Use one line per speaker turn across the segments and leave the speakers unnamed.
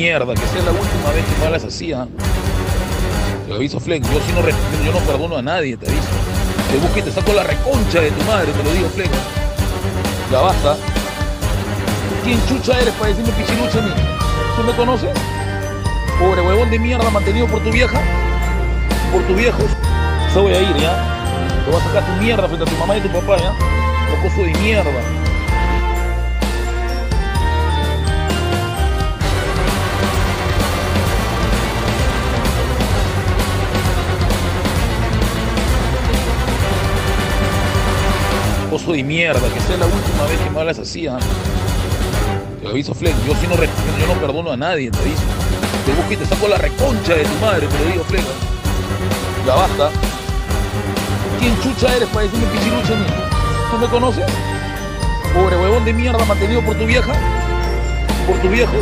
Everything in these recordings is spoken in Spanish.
que sea la última vez que me hablas así. Te aviso, Flex, yo sí no, yo no perdono a nadie, te aviso. Te busco y te saco la reconcha de tu madre, te lo digo, Flex. Ya basta. ¿Quién chucha eres para decirme pichilucha a? ¿Tú me conoces? Pobre huevón de mierda mantenido por tu vieja, por tu viejo. Se voy a ir, ¿ya? Te voy a sacar tu mierda frente a tu mamá y tu papá, ¿ya? Locoso de mierda. Coso de mierda, que sea la última vez que me hablas así, ¿ah? Te aviso, Flex, yo sí no, yo no perdono a nadie, te aviso. Te busco y te saco la reconcha de tu madre, te lo digo, Flex. Ya basta. ¿Quién chucha eres para decirme pichilucha a mí? ¿Tú me conoces? Pobre huevón de mierda mantenido por tu vieja, por tu viejo.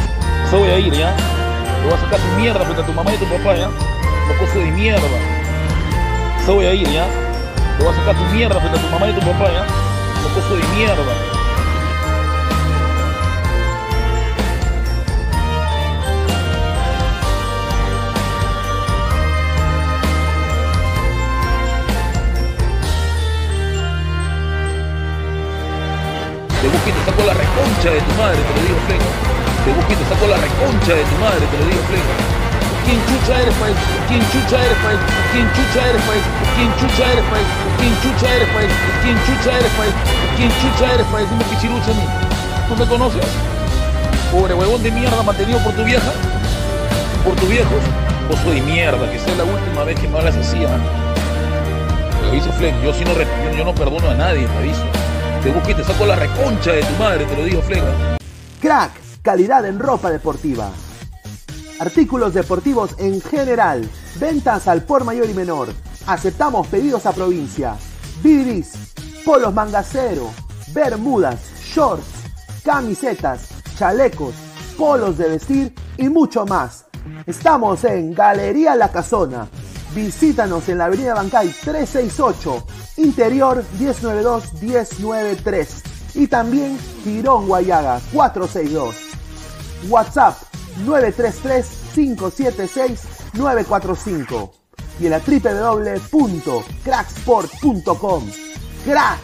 Se voy a ir, ¿ya? Te voy a sacar tu mierda frente a tu mamá y tu papá, ¿ya? Locoso de mierda. Se voy a ir, ¿ya? Te voy a sacar tu mierda frente a tu mamá y tu papá, ¿ya? Locoso de mierda. Te busco y te saco la reconcha de tu madre, te lo digo, Flex. Te busco y te saco la reconcha de tu madre, te lo digo, Flex. ¿Quién chucha eres para ¿Quién chucha eres para ¿Quién chucha eres para ¿Quién chucha eres para ¿Quién chucha eres para ¿Quién chucha eres para ¿Quién chucha eres para decirme pichilucha a mí? ¿Tú me conoces? Pobre huevón de mierda mantenido por tu vieja, por tu viejo. Vos soy mierda, que sea la última vez que me hablas así, ¿ah? Te aviso, Flex, yo sí no, yo, no perdono a nadie, te aviso. Te busco y te saco la reconcha de tu madre, te lo digo, Flex.
Crack, calidad en ropa deportiva. Artículos deportivos en general. Ventas al por mayor y menor. Aceptamos pedidos a provincia. Bidris, polos mangacero, bermudas, shorts, camisetas, chalecos, polos de vestir y mucho más. Estamos en Galería La Casona. Visítanos en la Avenida Bancay 368, Interior 192-193 y también Girón Guayaga 462. WhatsApp 933-576-945 y en la www.cracksport.com. Crack,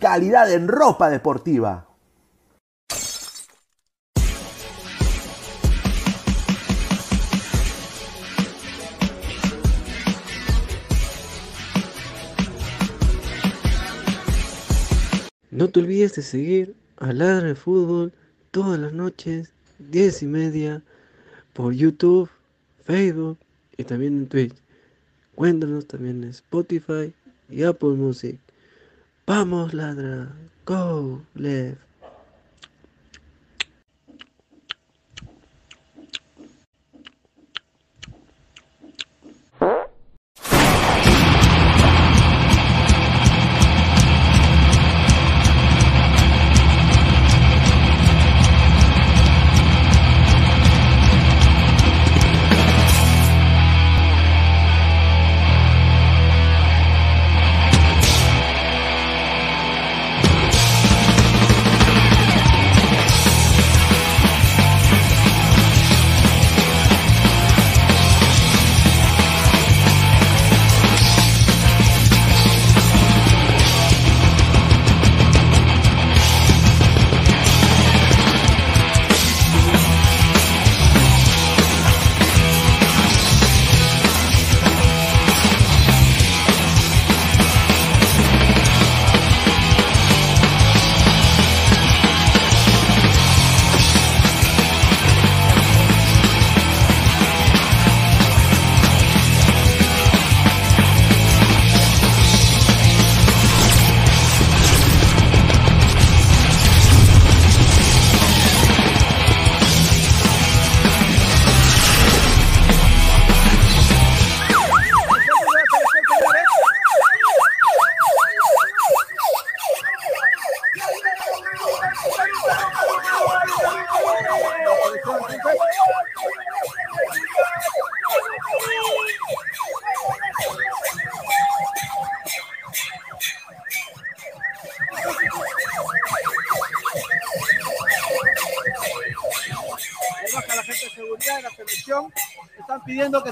calidad en ropa deportiva.
No te olvides de seguir a Ladra de Fútbol todas las noches, 10 y media, por YouTube, Facebook y también en Twitch. Cuéntanos también en Spotify y Apple Music. Vamos, ladra. Go, left.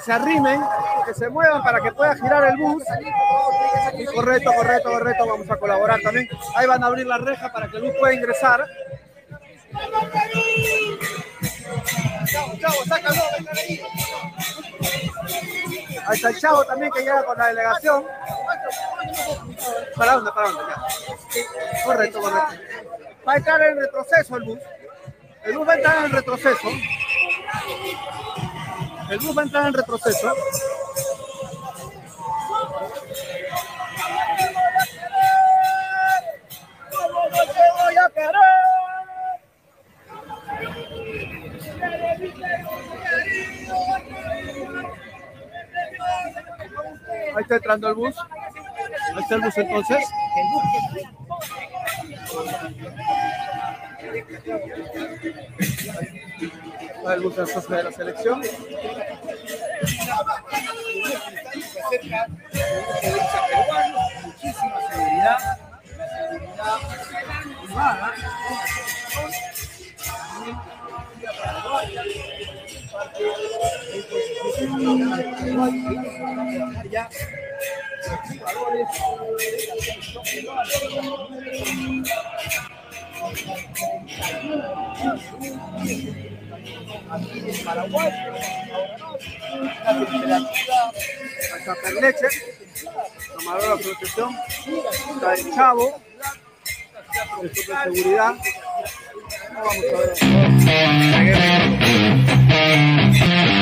Se arrimen, que se muevan para que pueda girar el bus. Correcto, correcto, correcto. Vamos a colaborar también. Ahí van a abrir la reja para que el bus pueda ingresar. Chavo, chavo, sácalo, ahí. Está el chavo también que llega con la delegación. ¿Para dónde? ¿Para dónde? Ya. Correcto, correcto. Va a entrar en retroceso el bus. El bus va a entrar en retroceso. El bus va a entrar en retroceso. Ahí está entrando el bus. Ahí está el bus entonces. El bus entonces de la selección. Paraguay. La temperatura. Está Perleche. Tomadora de protección. Está el chavo. El seguridad. Vamos a ver.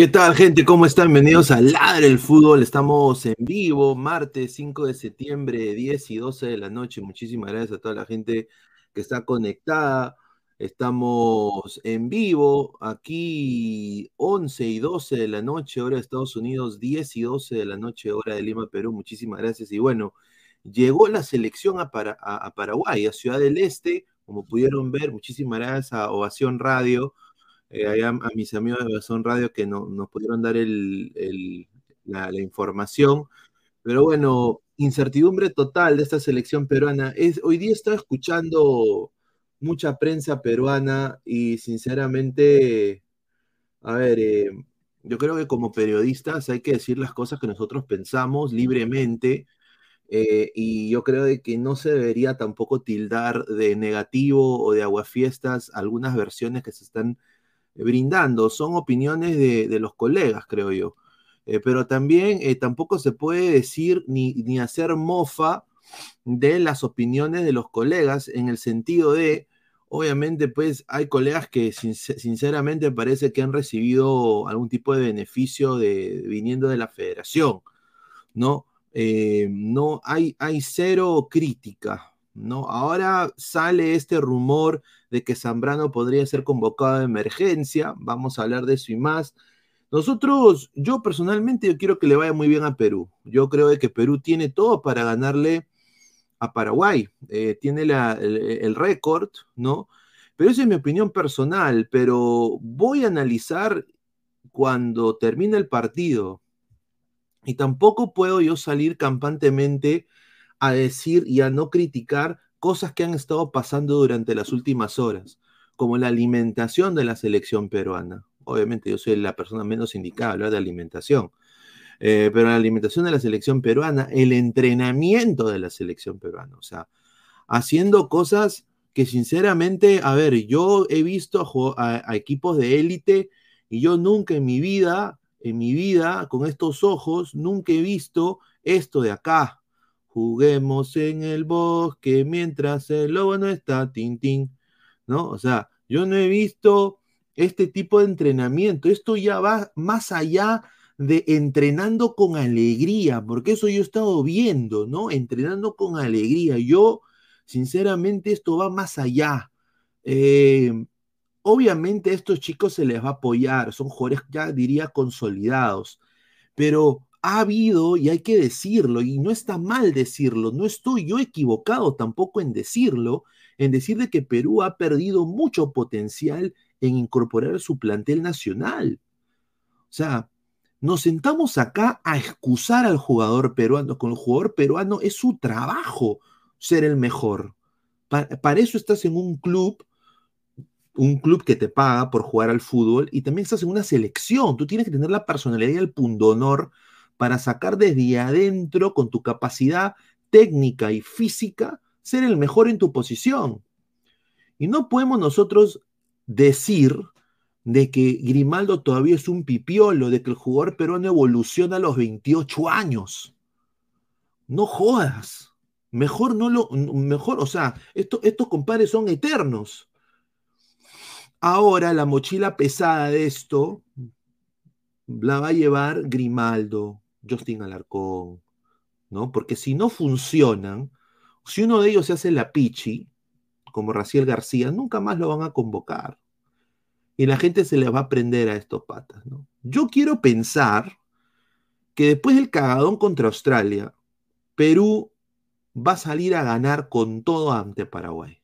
¿Qué tal, gente? ¿Cómo están? Bienvenidos a Ladre el Fútbol. Estamos en vivo, martes 5 de septiembre, 10 y 12 de la noche. Muchísimas gracias a toda la gente que está conectada. Estamos en vivo aquí 11 y 12 de la noche, hora de Estados Unidos, 10 y 12 de la noche, hora de Lima, Perú. Muchísimas gracias. Y bueno, llegó la selección a, a Paraguay, a Ciudad del Este, como pudieron ver. Muchísimas gracias a Ovación Radio eh, allá a mis amigos de Bazón Radio que no- nos pudieron dar la información. Pero bueno, incertidumbre total de esta selección peruana. Es, hoy día estaba escuchando mucha prensa peruana y sinceramente, a ver, eh, yo creo que como periodistas hay que decir las cosas que nosotros pensamos libremente. eh, y yo creo de que no se debería tampoco tildar de negativo o de aguafiestas algunas versiones que se están brindando, son opiniones de, los colegas, creo yo. Eh, pero también eh, tampoco se puede decir ni, ni hacer mofa de las opiniones de los colegas en el sentido de, obviamente, pues hay colegas que sin- sinceramente parece que han recibido algún tipo de beneficio de, viniendo de la federación, ¿no? Eh, no hay, hay cero crítica, ¿no? Ahora sale este rumor de que Zambrano podría ser convocado de emergencia, vamos a hablar de eso y más. Nosotros, yo personalmente, yo quiero que le vaya muy bien a Perú. Yo creo de que Perú tiene todo para ganarle a Paraguay. Eh, tiene la- el, el récord, ¿no? Pero esa es mi opinión personal, pero voy a analizar cuando termine el partido. Y tampoco puedo yo salir campantemente a decir y a no criticar cosas que han estado pasando durante las últimas horas, como la alimentación de la selección peruana. Obviamente yo soy la persona menos indicada a hablar de alimentación, eh, pero la alimentación de la selección peruana, el entrenamiento de la selección peruana, o sea, haciendo cosas que sinceramente, a ver, yo he visto a, a equipos de élite y yo nunca en mi vida, en mi vida, con estos ojos, nunca he visto esto de acá. Juguemos en el bosque mientras el lobo no está, tin, tin, ¿no? O sea, yo no he visto este tipo de entrenamiento. Esto ya va más allá de entrenando con alegría, porque eso yo he estado viendo, ¿no? Entrenando con alegría. Yo, sinceramente, esto va más allá. Eh, obviamente a estos chicos se les va a apoyar, son jugadores ya diría consolidados, pero ha habido, y hay que decirlo, y no está mal decirlo, no estoy yo equivocado tampoco en decirlo, en decir de que Perú ha perdido mucho potencial en incorporar su plantel nacional. O sea, nos sentamos acá a excusar al jugador peruano, con el jugador peruano es su trabajo ser el mejor. para eso estás en un club un club que te paga por jugar al fútbol y también estás en una selección. Tú tienes que tener la personalidad y el pundonor para sacar desde adentro, con tu capacidad técnica y física, ser el mejor en tu posición. Y no podemos nosotros decir de que Grimaldo todavía es un pipiolo, de que el jugador peruano evoluciona a los 28 años. No jodas. Mejor no lo, mejor, o sea, estos compadres son eternos. Ahora la mochila pesada de esto la va a llevar Grimaldo, Justin Alarcón, ¿no? Porque si no funcionan, si uno de ellos se hace la pichi, como Raciel García, nunca más lo van a convocar. Y la gente se les va a prender a estos patas, ¿no? Yo quiero pensar que después del cagadón contra Australia, Perú va a salir a ganar con todo ante Paraguay.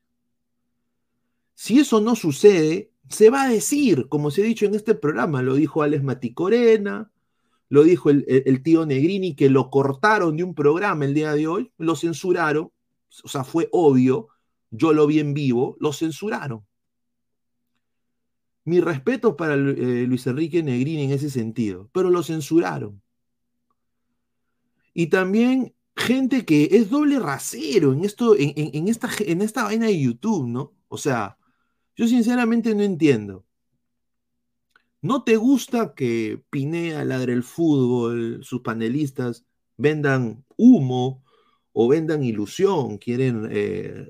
Si eso no sucede, se va a decir, como se ha dicho en este programa, lo dijo Alex Maticorena, lo dijo el, tío Negrini, que lo cortaron de un programa el día de hoy, lo censuraron, o sea, fue obvio, yo lo vi en vivo, lo censuraron. Mi respeto para eh, Luis Enrique Negrini en ese sentido, pero lo censuraron. Y también gente que es doble rasero en esto, en, esta, en esta vaina de YouTube, ¿no? O sea, yo sinceramente no entiendo. ¿No te gusta que Pinea, Ladre el Fútbol, sus panelistas vendan humo o vendan ilusión? Quieren eh,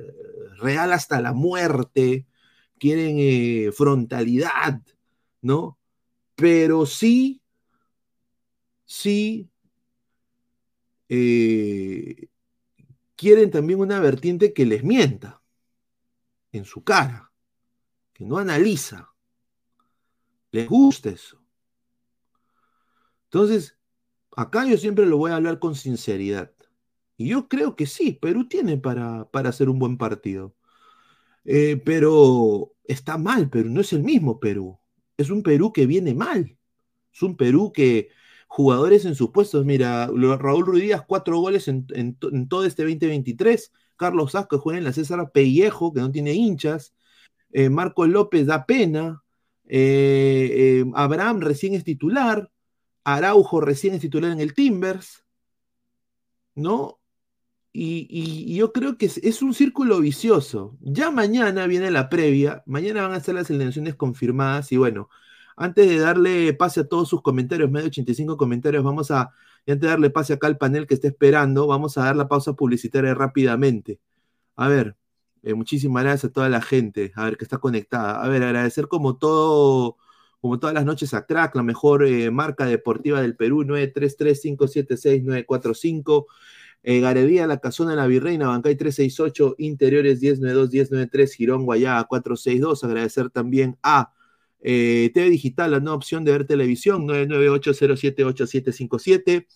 real hasta la muerte, quieren eh, frontalidad, ¿no? Pero sí, sí, eh, quieren también una vertiente que les mienta en su cara que no analiza. Les gusta eso. Entonces, acá yo siempre lo voy a hablar con sinceridad. Y yo creo que sí, Perú tiene para, para hacer un buen partido. Eh, pero está mal, Perú no es el mismo Perú. Es un Perú que viene mal. Es un Perú que jugadores en sus puestos, mira, Raúl Ruiz cuatro goles en, todo este 2023. Carlos Asco juega en la César Pellejo, que no tiene hinchas. Eh, Marco López da pena, eh, eh, Abraham recién es titular, Araujo recién es titular en el Timbers, ¿no? Y, yo creo que es, un círculo vicioso. Ya mañana viene la previa, mañana van a ser las elecciones confirmadas y bueno, antes de darle pase a todos sus comentarios, medio 85 comentarios, vamos a, y antes de darle pase acá al panel que está esperando, vamos a dar la pausa publicitaria rápidamente. A ver, eh, muchísimas gracias a toda la gente, a ver, que está conectada. A ver, agradecer como todo, como todas las noches a Crack, la mejor eh, marca deportiva del Perú, 933-576-945. Eh, Galería La Casona la Virreina, Bancay 368, Interiores 1092-1093, Girón Guayá 462. Agradecer también a TV Digital, la nueva opción de ver televisión, 998078757.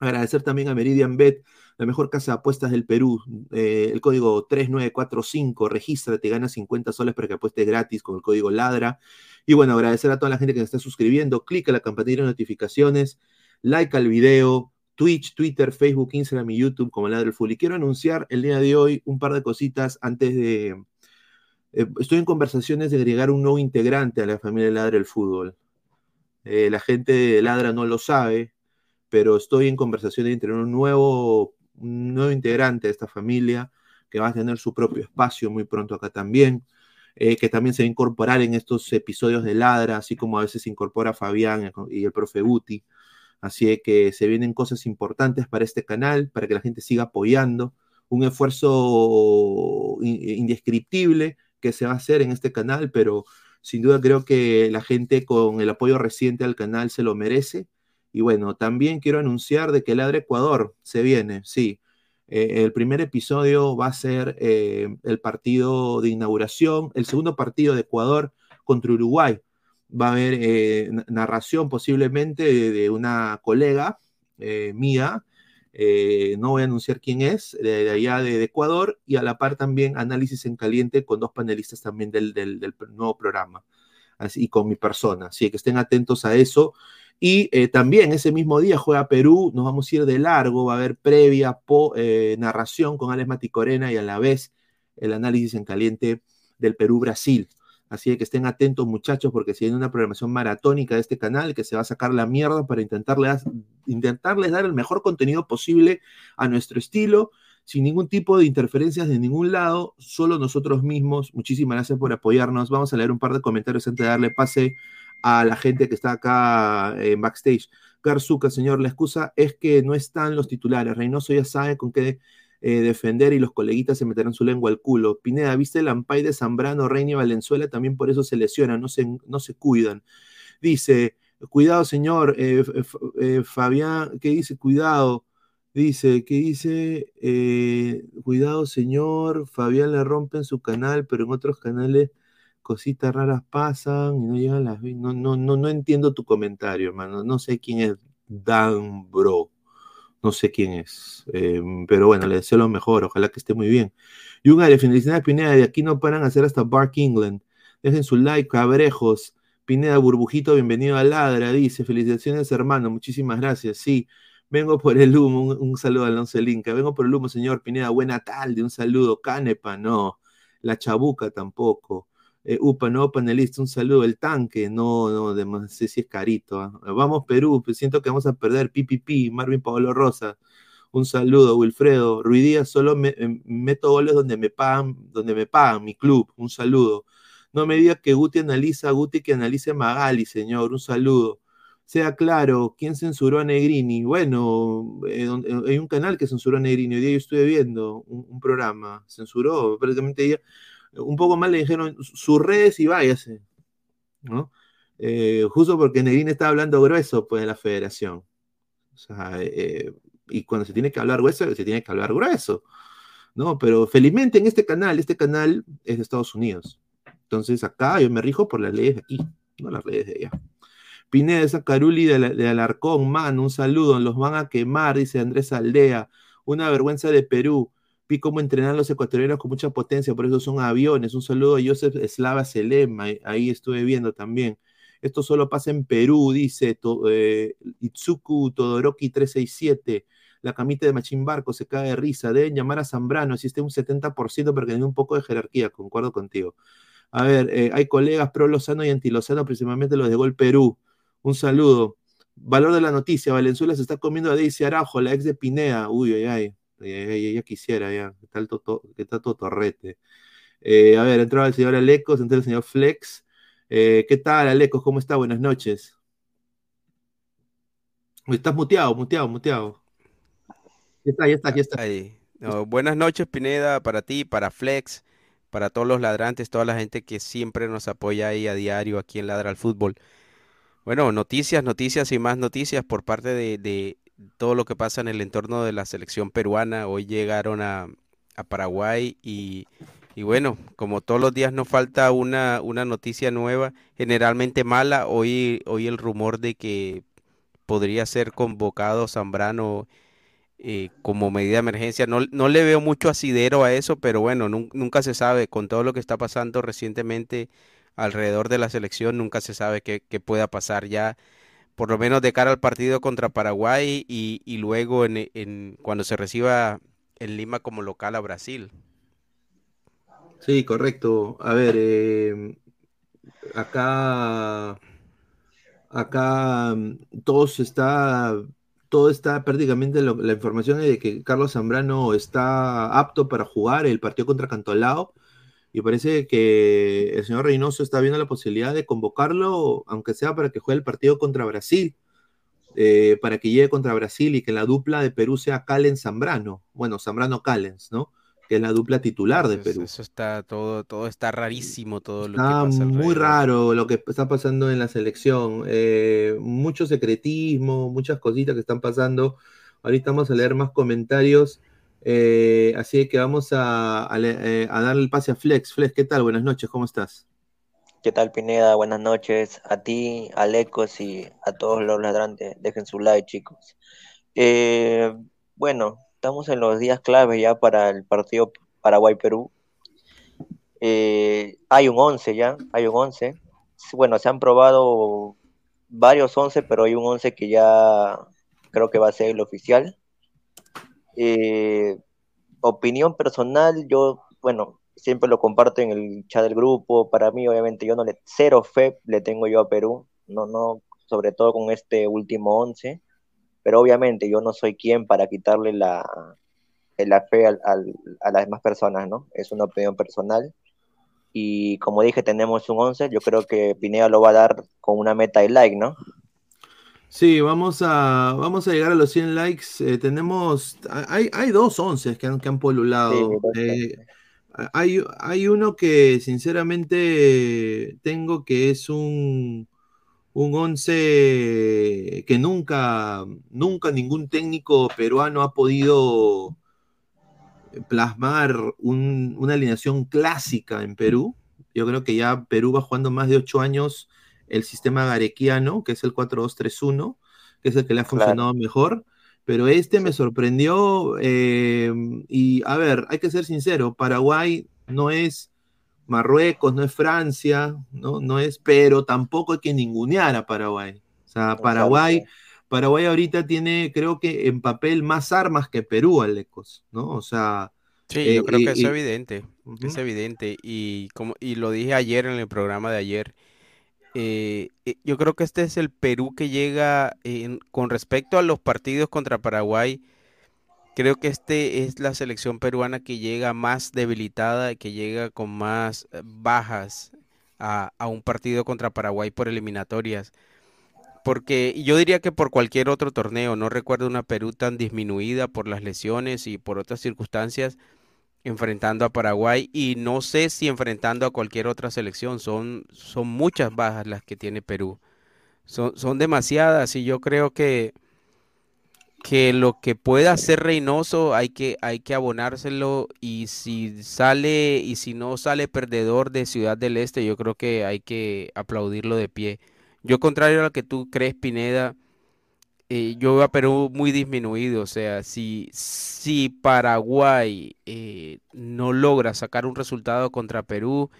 Agradecer también a Meridian Bet, la mejor casa de apuestas del Perú. Eh, el código 3945, regístrate, gana 50 soles para que apuestes gratis con el código LADRA. Y bueno, agradecer a toda la gente que nos está suscribiendo. Clica la campanita de notificaciones, like al video, Twitch, Twitter, Facebook, Instagram y YouTube como Ladra el Full. Y quiero anunciar el día de hoy un par de cositas antes de... Eh, estoy en conversaciones de agregar un nuevo integrante a la familia Ladra el Fútbol. Eh, la gente de Ladra no lo sabe, pero estoy en conversaciones tener un nuevo un nuevo integrante de esta familia que va a tener su propio espacio muy pronto acá también, eh, que también se va a incorporar en estos episodios de Ladra, así como a veces se incorpora Fabián y el profe Guti. Así que se vienen cosas importantes para este canal, para que la gente siga apoyando. Un esfuerzo indescriptible que se va a hacer en este canal, pero sin duda creo que la gente con el apoyo reciente al canal se lo merece y bueno, también quiero anunciar de que Ladre Ecuador se viene, sí. Eh, el primer episodio va a ser eh, el partido de inauguración, el segundo partido de Ecuador contra Uruguay. Va a haber eh, narración posiblemente de, una colega mía, no voy a anunciar quién es, de, allá de, Ecuador, y a la par también análisis en caliente con dos panelistas también del, del nuevo programa, así con mi persona. Así que estén atentos a eso. Y eh, también ese mismo día juega Perú, nos vamos a ir de largo, va a haber previa eh, narración con Alex Maticorena y a la vez el análisis en caliente del Perú-Brasil. Así que estén atentos muchachos porque si hay una programación maratónica de este canal que se va a sacar la mierda para intentarles, intentarles dar el mejor contenido posible a nuestro estilo, sin ningún tipo de interferencias de ningún lado, solo nosotros mismos. Muchísimas gracias por apoyarnos. Vamos a leer un par de comentarios antes de darle pase a la gente que está acá en backstage. Garzuca, señor, la excusa es que no están los titulares. Reynoso ya sabe con qué eh, defender y los coleguitas se meterán su lengua al culo. Pineda, ¿viste el ampay de Zambrano, Reina y Valenzuela? También por eso se lesionan, no se, no se cuidan. Dice, cuidado, señor, eh, eh, Fabián, ¿qué dice? Cuidado. Dice, ¿qué dice? cuidado, señor, Fabián le rompen su canal, pero en otros canales cositas raras pasan y no llegan las... No, no, no, no entiendo tu comentario, hermano. No sé quién es Dan Bro. No sé quién es. Em, pero bueno, le deseo lo mejor. Ojalá que esté muy bien. Y una de felicidades, Pineda. De aquí no paran a hacer hasta Bark England. Dejen su like, cabrejos. Pineda Burbujito, bienvenido a Ladra. Dice, felicitaciones, hermano. Muchísimas gracias. Sí, vengo por el humo. Un, saludo a Alonso Linca. Vengo por el humo, señor Pineda. Buena tarde. Un saludo. Canepa, no. La Chabuca tampoco. Eh, upa, no, panelista, un saludo. El tanque, no, no, no sé si es carito. ¿ah? Vamos, Perú, pues siento que vamos a perder. Pipipi, Marvin Pablo Rosa. Un saludo, Wilfredo. Ruidía, solo me, em, meto goles donde me pagan, donde me pagan, mi club. Un saludo. No me diga que Guti analiza, Guti que analice Magali, señor. Un saludo. Sea claro, ¿quién censuró a Negrini? Bueno, eh, eh, hay un canal que censuró a Negrini. Hoy día yo estuve viendo un, programa. Censuró, prácticamente ella un poco más le dijeron sus redes y váyase, ¿no? Eh, justo porque Negrín está hablando grueso, pues, de la federación. O sea, eh, y cuando se tiene que hablar grueso, se tiene que hablar grueso, ¿no? Pero felizmente en este canal, este canal es de Estados Unidos. Entonces acá yo me rijo por las leyes de aquí, no las leyes de allá. Pineda, esa Caruli de, de Alarcón, man, un saludo, los van a quemar, dice Andrés Aldea. Una vergüenza de Perú vi cómo entrenan los ecuatorianos con mucha potencia, por eso son aviones. Un saludo a Joseph Slava Selema, ahí estuve viendo también. Esto solo pasa en Perú, dice eh, Itsuku Todoroki 367. La camita de Machín Barco se cae de risa. Deben llamar a Zambrano, existe un 70% para que tenga un poco de jerarquía, concuerdo contigo. A ver, eh, hay colegas pro Lozano y anti Lozano, principalmente los de Gol Perú. Un saludo. Valor de la noticia, Valenzuela se está comiendo a Daisy Arajo, la ex de Pinea. Uy, ay, ay. Ya, quisiera, ya, que está, todo, todo torrete. Eh, a ver, entraba el señor Alecos, entró el señor Flex. Eh, ¿Qué tal, Alecos? ¿Cómo está? Buenas noches. Estás muteado, muteado, muteado. Ya está, ya está, ya está.
buenas noches, Pineda, para ti, para Flex, para todos los ladrantes, toda la gente que siempre nos apoya ahí a diario aquí en Ladra al Fútbol. Bueno, noticias, noticias y más noticias por parte de, todo lo que pasa en el entorno de la selección peruana. Hoy llegaron a, Paraguay y, bueno, como todos los días nos falta una, una noticia nueva, generalmente mala. Hoy, hoy el rumor de que podría ser convocado Zambrano eh, como medida de emergencia. No, no, le veo mucho asidero a eso, pero bueno, nunca se sabe. Con todo lo que está pasando recientemente alrededor de la selección, nunca se sabe qué, pueda pasar ya por lo menos de cara al partido contra Paraguay y, luego en, cuando se reciba en Lima como local a Brasil.
Sí, correcto. A ver, eh, acá, acá mm, todos está, todo está prácticamente la información de que Carlos Zambrano está apto para jugar el partido contra Cantolao y parece que el señor Reynoso está viendo la posibilidad de convocarlo, aunque sea para que juegue el partido contra Brasil, eh, para que llegue contra Brasil y que la dupla de Perú sea Callens Zambrano, bueno, Zambrano Callens, ¿no? Que es la dupla titular de Perú.
Eso está todo, todo está rarísimo, todo
lo que pasa. Muy raro lo que está pasando en la selección. Eh, mucho secretismo, muchas cositas que están pasando. Ahorita vamos a leer más comentarios. Eh, así que vamos eh, a, darle el pase a Flex. Flex, ¿qué tal? Buenas noches, ¿cómo estás?
¿Qué tal, Pineda? Buenas noches a ti, a Lecos y a todos los ladrantes. Dejen su like, chicos. Eh, bueno, estamos en los días claves ya para el partido Paraguay-Perú. Eh, hay un 11 ya, hay un 11. Bueno, se han probado varios 11, pero hay un 11 que ya creo que va a ser el oficial. Eh, opinión personal, yo, bueno, siempre lo comparto en el chat del grupo. Para mí, obviamente, yo no le cero fe le tengo yo a Perú, no, no, sobre todo con este último 11. Pero obviamente yo no soy quien para quitarle la, la fe al, a las demás personas, ¿no? Es una opinión personal y como dije, tenemos un 11. Yo creo que Pineda lo va a dar con una meta de like, ¿no?
Sí, vamos a, vamos a llegar a los 100 likes. Eh, tenemos, hay, hay dos 11 que han, que han polulado. Sí, eh, hay, hay uno que sinceramente tengo que es un, un 11 que nunca, nunca ningún técnico peruano ha podido plasmar un, una alineación clásica en Perú. Yo creo que ya Perú va jugando más de ocho años el sistema garequiano, que es el 4-2-3-1, que es el que le ha funcionado claro. mejor. Pero este me sorprendió eh, y a ver, hay que ser sincero, Paraguay no es Marruecos, no es Francia, no, no es, pero tampoco hay que ningunear a Paraguay. O sea, Paraguay, Paraguay ahorita tiene, creo que en papel, más armas que Perú, Alecos, ¿no? O sea.
Sí, eh, yo creo que es evidente, uh -huh. es evidente. Y como y lo dije ayer en el programa de ayer, eh, yo creo que este es el Perú que llega con respecto a los partidos contra Paraguay. Creo que este es la selección peruana que llega más debilitada, que llega con más bajas a, a un partido contra Paraguay por eliminatorias porque yo diría que por cualquier otro torneo, no recuerdo una Perú tan disminuida por las lesiones y por otras circunstancias enfrentando a Paraguay y no sé si enfrentando a cualquier otra selección, son, son muchas bajas las que tiene Perú, son, son demasiadas y yo creo que, que lo que pueda hacer Reynoso hay que, hay que abonárselo y si sale y si no sale perdedor de Ciudad del Este, yo creo que hay que aplaudirlo de pie. Yo, contrario a lo que tú crees, Pineda, eh, yo veo a Perú muy disminuido. O sea, si, si Paraguay eh, no logra sacar un resultado contra Perú,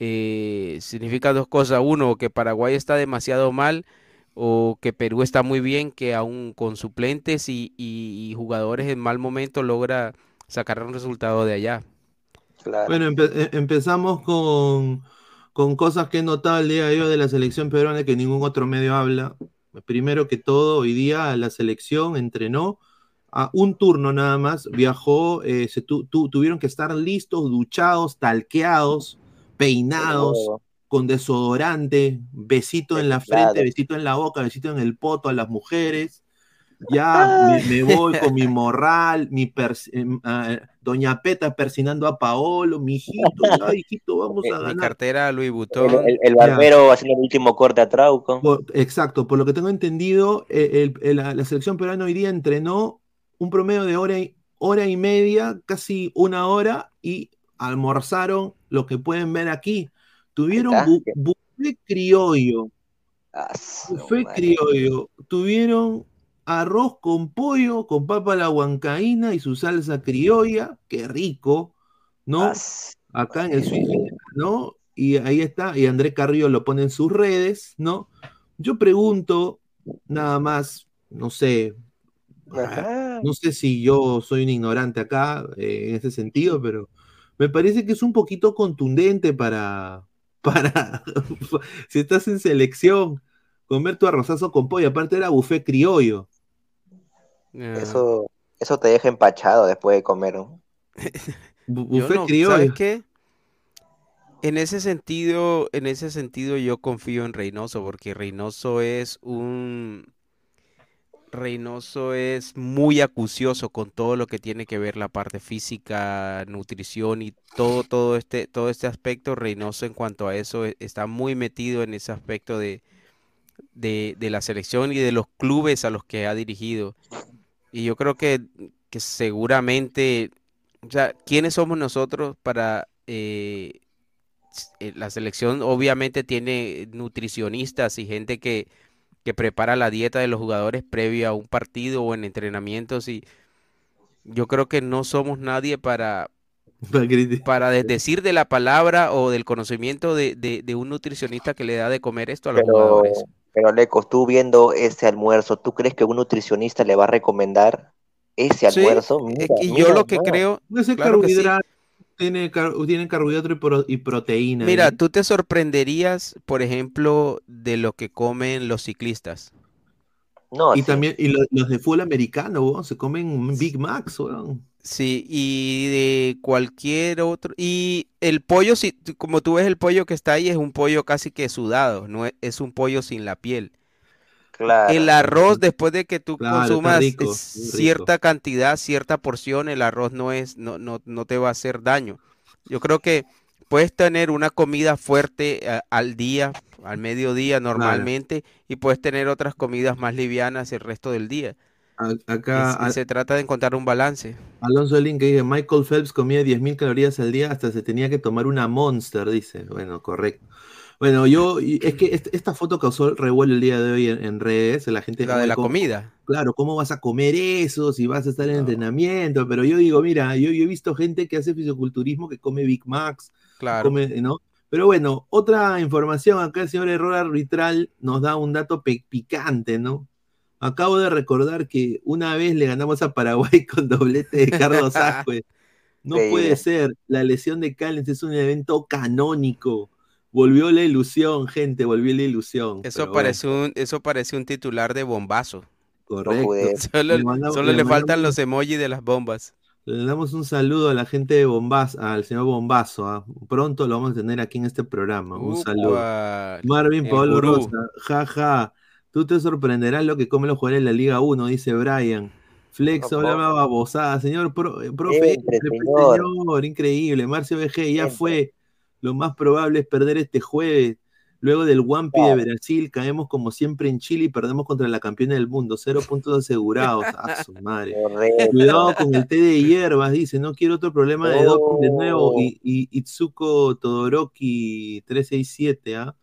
eh, significa dos cosas. Uno, que Paraguay está demasiado mal o que Perú está muy bien, que aún con suplentes y, y, y jugadores en mal momento logra sacar un resultado de allá.
Claro. Bueno, empe empezamos con con cosas que he notado el día de hoy de la selección peruana que ningún otro medio habla. Primero que todo, hoy día la selección entrenó a un turno nada más, viajó, eh, se tu, tu, tuvieron que estar listos, duchados, talqueados, peinados, oh. con desodorante, besito en la frente, besito en la boca, besito en el poto a las mujeres ya me, me, voy con mi morral, mi pers uh, Doña Peta persinando a Paolo, mi hijito, vamos a ganar.
Mi cartera Louis Vuitton.
El, el, el barbero ya. haciendo el último corte a Trauco.
Por, exacto, por lo que tengo entendido, el, el, la, la, selección peruana hoy día entrenó un promedio de hora y, hora y media, casi una hora, y almorzaron lo que pueden ver aquí. Tuvieron bu buffet criollo.
Ah,
buffet no, criollo. Tuvieron arroz con pollo, con papa a la huancaína y su salsa criolla, qué rico, ¿no? As... Acá en el suizo, ¿no? Y ahí está, y Andrés Carrillo lo pone en sus redes, ¿no? Yo pregunto, nada más, no sé, Ajá. no sé si yo soy un ignorante acá eh, en ese sentido, pero me parece que es un poquito contundente para, para, si estás en selección, comer tu arrozazo con pollo, aparte era buffet criollo.
Yeah. Eso, eso te deja empachado después de comer, ¿no?
buffet no, criollo. ¿Sabes qué? En ese sentido, en ese sentido yo confío en Reynoso, porque Reynoso es un Reynoso es muy acucioso con todo lo que tiene que ver la parte física, nutrición y todo, todo este, todo este aspecto. Reynoso en cuanto a eso está muy metido en ese aspecto de, de, de, la selección y de los clubes a los que ha dirigido. Y yo creo que que seguramente, o sea, ¿quiénes somos nosotros para... eh, eh, la selección obviamente tiene nutricionistas y gente que, que prepara la dieta de los jugadores previo a un partido o en entrenamientos y yo creo que no somos nadie para,
Para
para de- la palabra o del conocimiento de, de- de un nutricionista que le da de comer esto a los
Pero,
jugadores.
Pero Lecos, tú viendo ese almuerzo, ¿tú crees que un nutricionista le va a recomendar ese
Sí,
almuerzo?
eh,
Mira,
y yo
mira,
lo que
no.
creo, claro sí.
carbohidrato tiene, car- tiene carbohidrato y, pro- y proteína.
Mira,
ahí.
tú te sorprenderías, por ejemplo, de lo que comen los ciclistas.
No,
y
sí.
también y lo- los de fútbol americano, se comen Big Macs, weón.
Sí, y de cualquier otro. Y el pollo, si, como tú ves el pollo que está ahí, es un pollo casi que sudado, no es, es un pollo sin la piel.
Claro.
El arroz, después de que tú
Claro, está
consumas
rico, muy rico.
cierta cantidad, cierta porción, el arroz no es, no, no, no te va a hacer daño. Yo creo que puedes tener una comida fuerte al día, al mediodía normalmente, y puedes tener otras comidas más livianas el resto del día. Es-
acá a-
se trata de encontrar un balance.
Alonso Link que dice, Michael Phelps comía 10.000 calorías al día hasta se tenía que tomar una Monster, dice. Bueno, correcto. Bueno, yo, es que est- esta foto causó revuelo el día de hoy en, en redes, la gente...
La de la
¿cómo-
comida.
Claro, ¿cómo vas a comer eso si vas a estar en entrenamiento? Pero yo digo, mira, yo, yo he visto gente que hace fisiculturismo que come Big Macs,
Claro.
come, ¿no? Pero bueno, otra información, acá el señor Error Arbitral nos da un dato picante, ¿no? Acabo de recordar que una vez le ganamos a Paraguay con doblete de Carlos Ascuez. No
Sí.
puede ser, la lesión de Callens es un evento canónico. Volvió la ilusión, gente, volvió la ilusión.
Eso
bueno,
parece un, eso parece un titular de bombazo.
correcto.
Solo,
Le mandamos-
solo
le
le faltan
mandamos-
los emojis de las bombas.
Le damos un saludo a la gente de Bombaz, al señor Bombazo. ¿ah? Pronto lo vamos a tener aquí en este programa. Un saludo. Marvin Pablo. Rosa, jaja. Tú te sorprenderás lo que comen los jugadores de la Liga 1, dice Brian. Flex, habla
no.
babosada. Señor pro- eh, profe,
Siempre,
pues,
señor.
señor, increíble. Marcio BG, ya
Siempre.
fue. Lo más probable es perder este jueves. Luego del Wampi de
Claro.
Brasil, caemos como siempre en Chile y perdemos contra la campeona del mundo. Cero puntos asegurados. A su madre.
Correcto.
Cuidado con el té de hierbas, dice. No quiero otro problema de doping de nuevo.
Oh.
Y, y Itsuko Todoroki 367, ¿ah?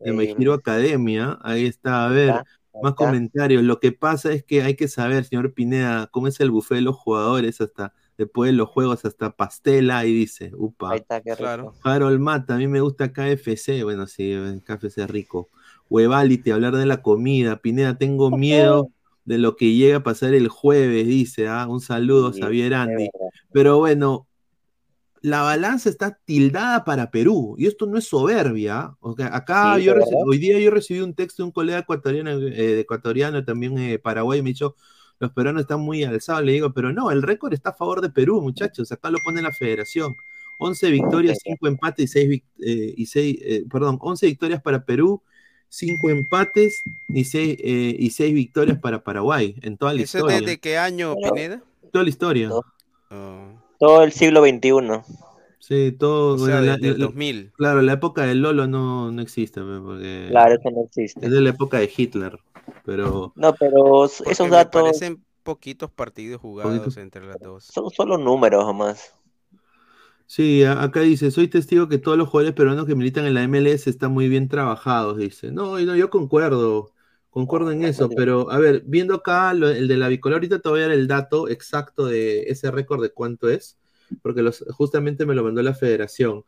De My
Sí.
Hero Academia. Ahí está, a ver. Más
está.
comentarios. Lo que pasa es que hay que saber, señor Pineda, cómo es el buffet de los jugadores hasta después de los juegos, hasta pastela. Y dice, upa.
Ahí está, qué
Claro.
rico.
Harold Mata, a mí me gusta KFC. Bueno, sí, eh, KFC es rico. Huevality, hablar de la comida. Pineda, tengo miedo de lo que llega a pasar el jueves, dice. ¿ah? Un saludo,
Sí,
Xavier Andy. Pero bueno, la balanza está tildada para Perú. Y esto no es soberbia. O sea, acá
Sí,
yo hoy día yo recibí un texto de un colega ecuatoriano, eh, ecuatoriano también eh, Paraguay, me dijo, los peruanos están muy alzados. Le digo, pero no, el récord está a favor de Perú, muchachos. Acá lo pone la federación. 11 victorias, 5 empates y 6, y seis, eh, perdón, 11 victorias para Perú, 5 empates y 6 y seis victorias para Paraguay en toda la
¿Eso es
historia.
desde qué año, Pineda?
Toda la historia.
No.
Oh,
Todo el siglo XXI.
Sí, todo.
o sea,
bueno, la-
desde el
la-
2000.
Claro, la época del Lolo no, no existe, porque
Claro, eso no existe.
es de la época de Hitler. Pero
No, pero
Porque
esos
me
datos
parecen poquitos partidos jugados
Poquitos.
entre las dos.
son solo números nomás.
sí, acá dice, soy testigo que todos los jugadores peruanos que militan en la MLS están muy bien trabajados, dice. No, no, yo concuerdo, concuerdo en eso, pero a ver, viendo acá lo- el de la bicolor, ahorita te voy a dar el dato exacto de ese récord de cuánto es, porque los, justamente me lo mandó la federación.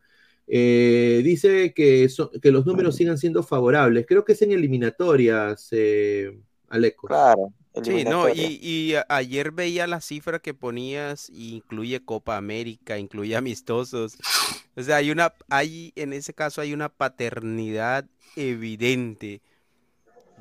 Eh, dice que, so- que los números sigan siendo favorables. Creo que es en eliminatorias, eh, Alecos.
Claro.
Sí, no, y, ayer veía la cifra que ponías, y incluye Copa América, incluye amistosos. O sea, hay una, hay, en ese caso hay una paternidad evidente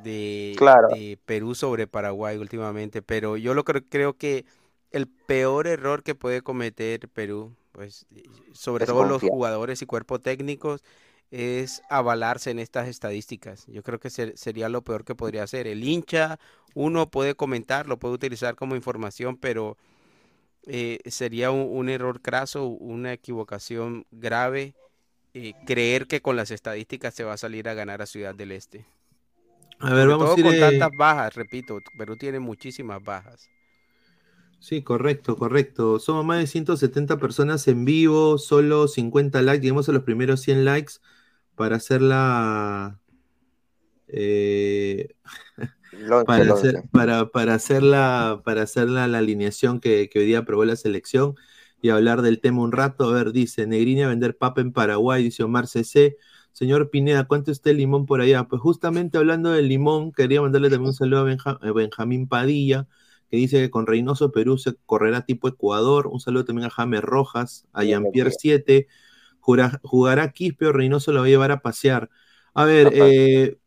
de,
Claro.
de Perú sobre Paraguay últimamente, pero yo lo creo, creo que el peor error que puede cometer Perú, pues, y sobre
Es
todo los jugadores y cuerpos técnicos, es avalarse en estas estadísticas. Yo creo que ser- sería lo peor que podría hacer. El hincha, uno puede comentar, lo puede utilizar como información, pero eh, sería un, un error craso, una equivocación grave, eh, creer que con las estadísticas se va a salir a ganar a Ciudad del Este.
A ver,
Sobre
vamos
todo
a ir.
con
eh,
tantas bajas, repito, Perú tiene muchísimas bajas.
Sí, correcto, correcto. Somos más de 170 personas en vivo, solo 50 likes. Llegamos a los primeros 100 likes para hacer la. eh,
Lonche,
para,
lonche.
hacer, para, para hacer la, para hacer la, la alineación que, que hoy día aprobó la selección y hablar del tema un rato. A ver, dice Negrini a vender papa en Paraguay, dice Omar CC. Señor Pineda, ¿cuánto está el limón por allá? Pues justamente hablando del limón, quería mandarle también un saludo a Benja- a Benjamín Padilla, que dice que con Reynoso Perú se correrá tipo Ecuador. Un saludo también a James Rojas, a Jean-Pierre
bien.
7. Jura- jugará Quispe o Reynoso lo va a llevar a pasear. A ver, eh,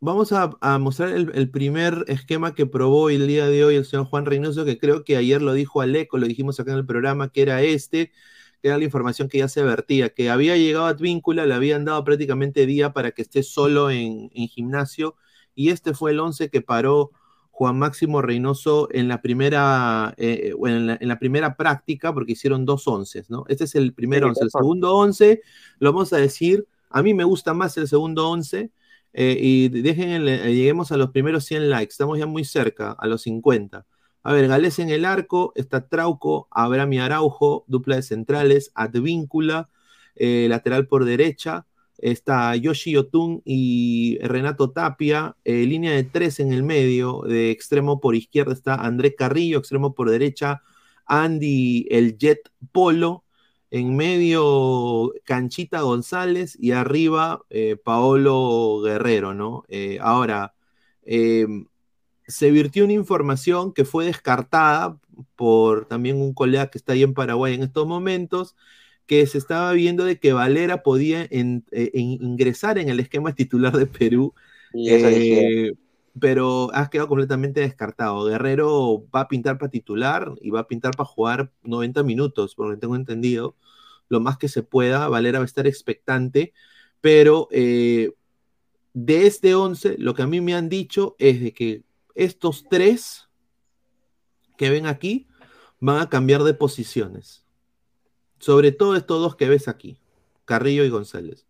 vamos a, a mostrar el, el primer esquema que probó el día de hoy el señor Juan Reynoso, que creo que ayer lo dijo Aleco, lo dijimos acá en el programa, que era este, que era la información que ya se vertía, que había llegado a Advíncula, le habían dado prácticamente día para que esté solo en, en gimnasio, y este fue el 11 que paró Juan Máximo Reynoso en la primera, eh, bueno, en la, en la primera práctica, porque hicieron dos onces, ¿no? Este es el primer
Sí,
once. El
dos once.
segundo once, lo vamos a decir, a mí me gusta más el segundo once, eh, y dejen, el- eh, lleguemos a los primeros 100 likes, estamos ya muy cerca, a los 50. A ver, Gales en el arco, está Trauco, Abraham y Araujo, dupla de centrales, Advíncula, eh, lateral por derecha, está Yoshi Yotun y Renato Tapia, eh, línea de tres en el medio, de extremo por izquierda está André Carrillo, extremo por derecha, Andy el Jet Polo, en medio Canchita González y arriba eh, Paolo Guerrero, ¿no? Ahora, se virtió una información que fue descartada por también un colega que está ahí en Paraguay en estos momentos, que se estaba viendo de que Valera podía en- eh, en ingresar en el esquema titular de Perú,
Y eso
eh, pero ha quedado completamente descartado. Guerrero va a pintar para titular y va a pintar para jugar 90 minutos, por lo que tengo entendido, lo más que se pueda. Valera va a estar expectante, pero eh, de este 11, lo que a mí me han dicho es de que estos tres que ven aquí van a cambiar de posiciones. Sobre todo estos dos que ves aquí, Carrillo y González.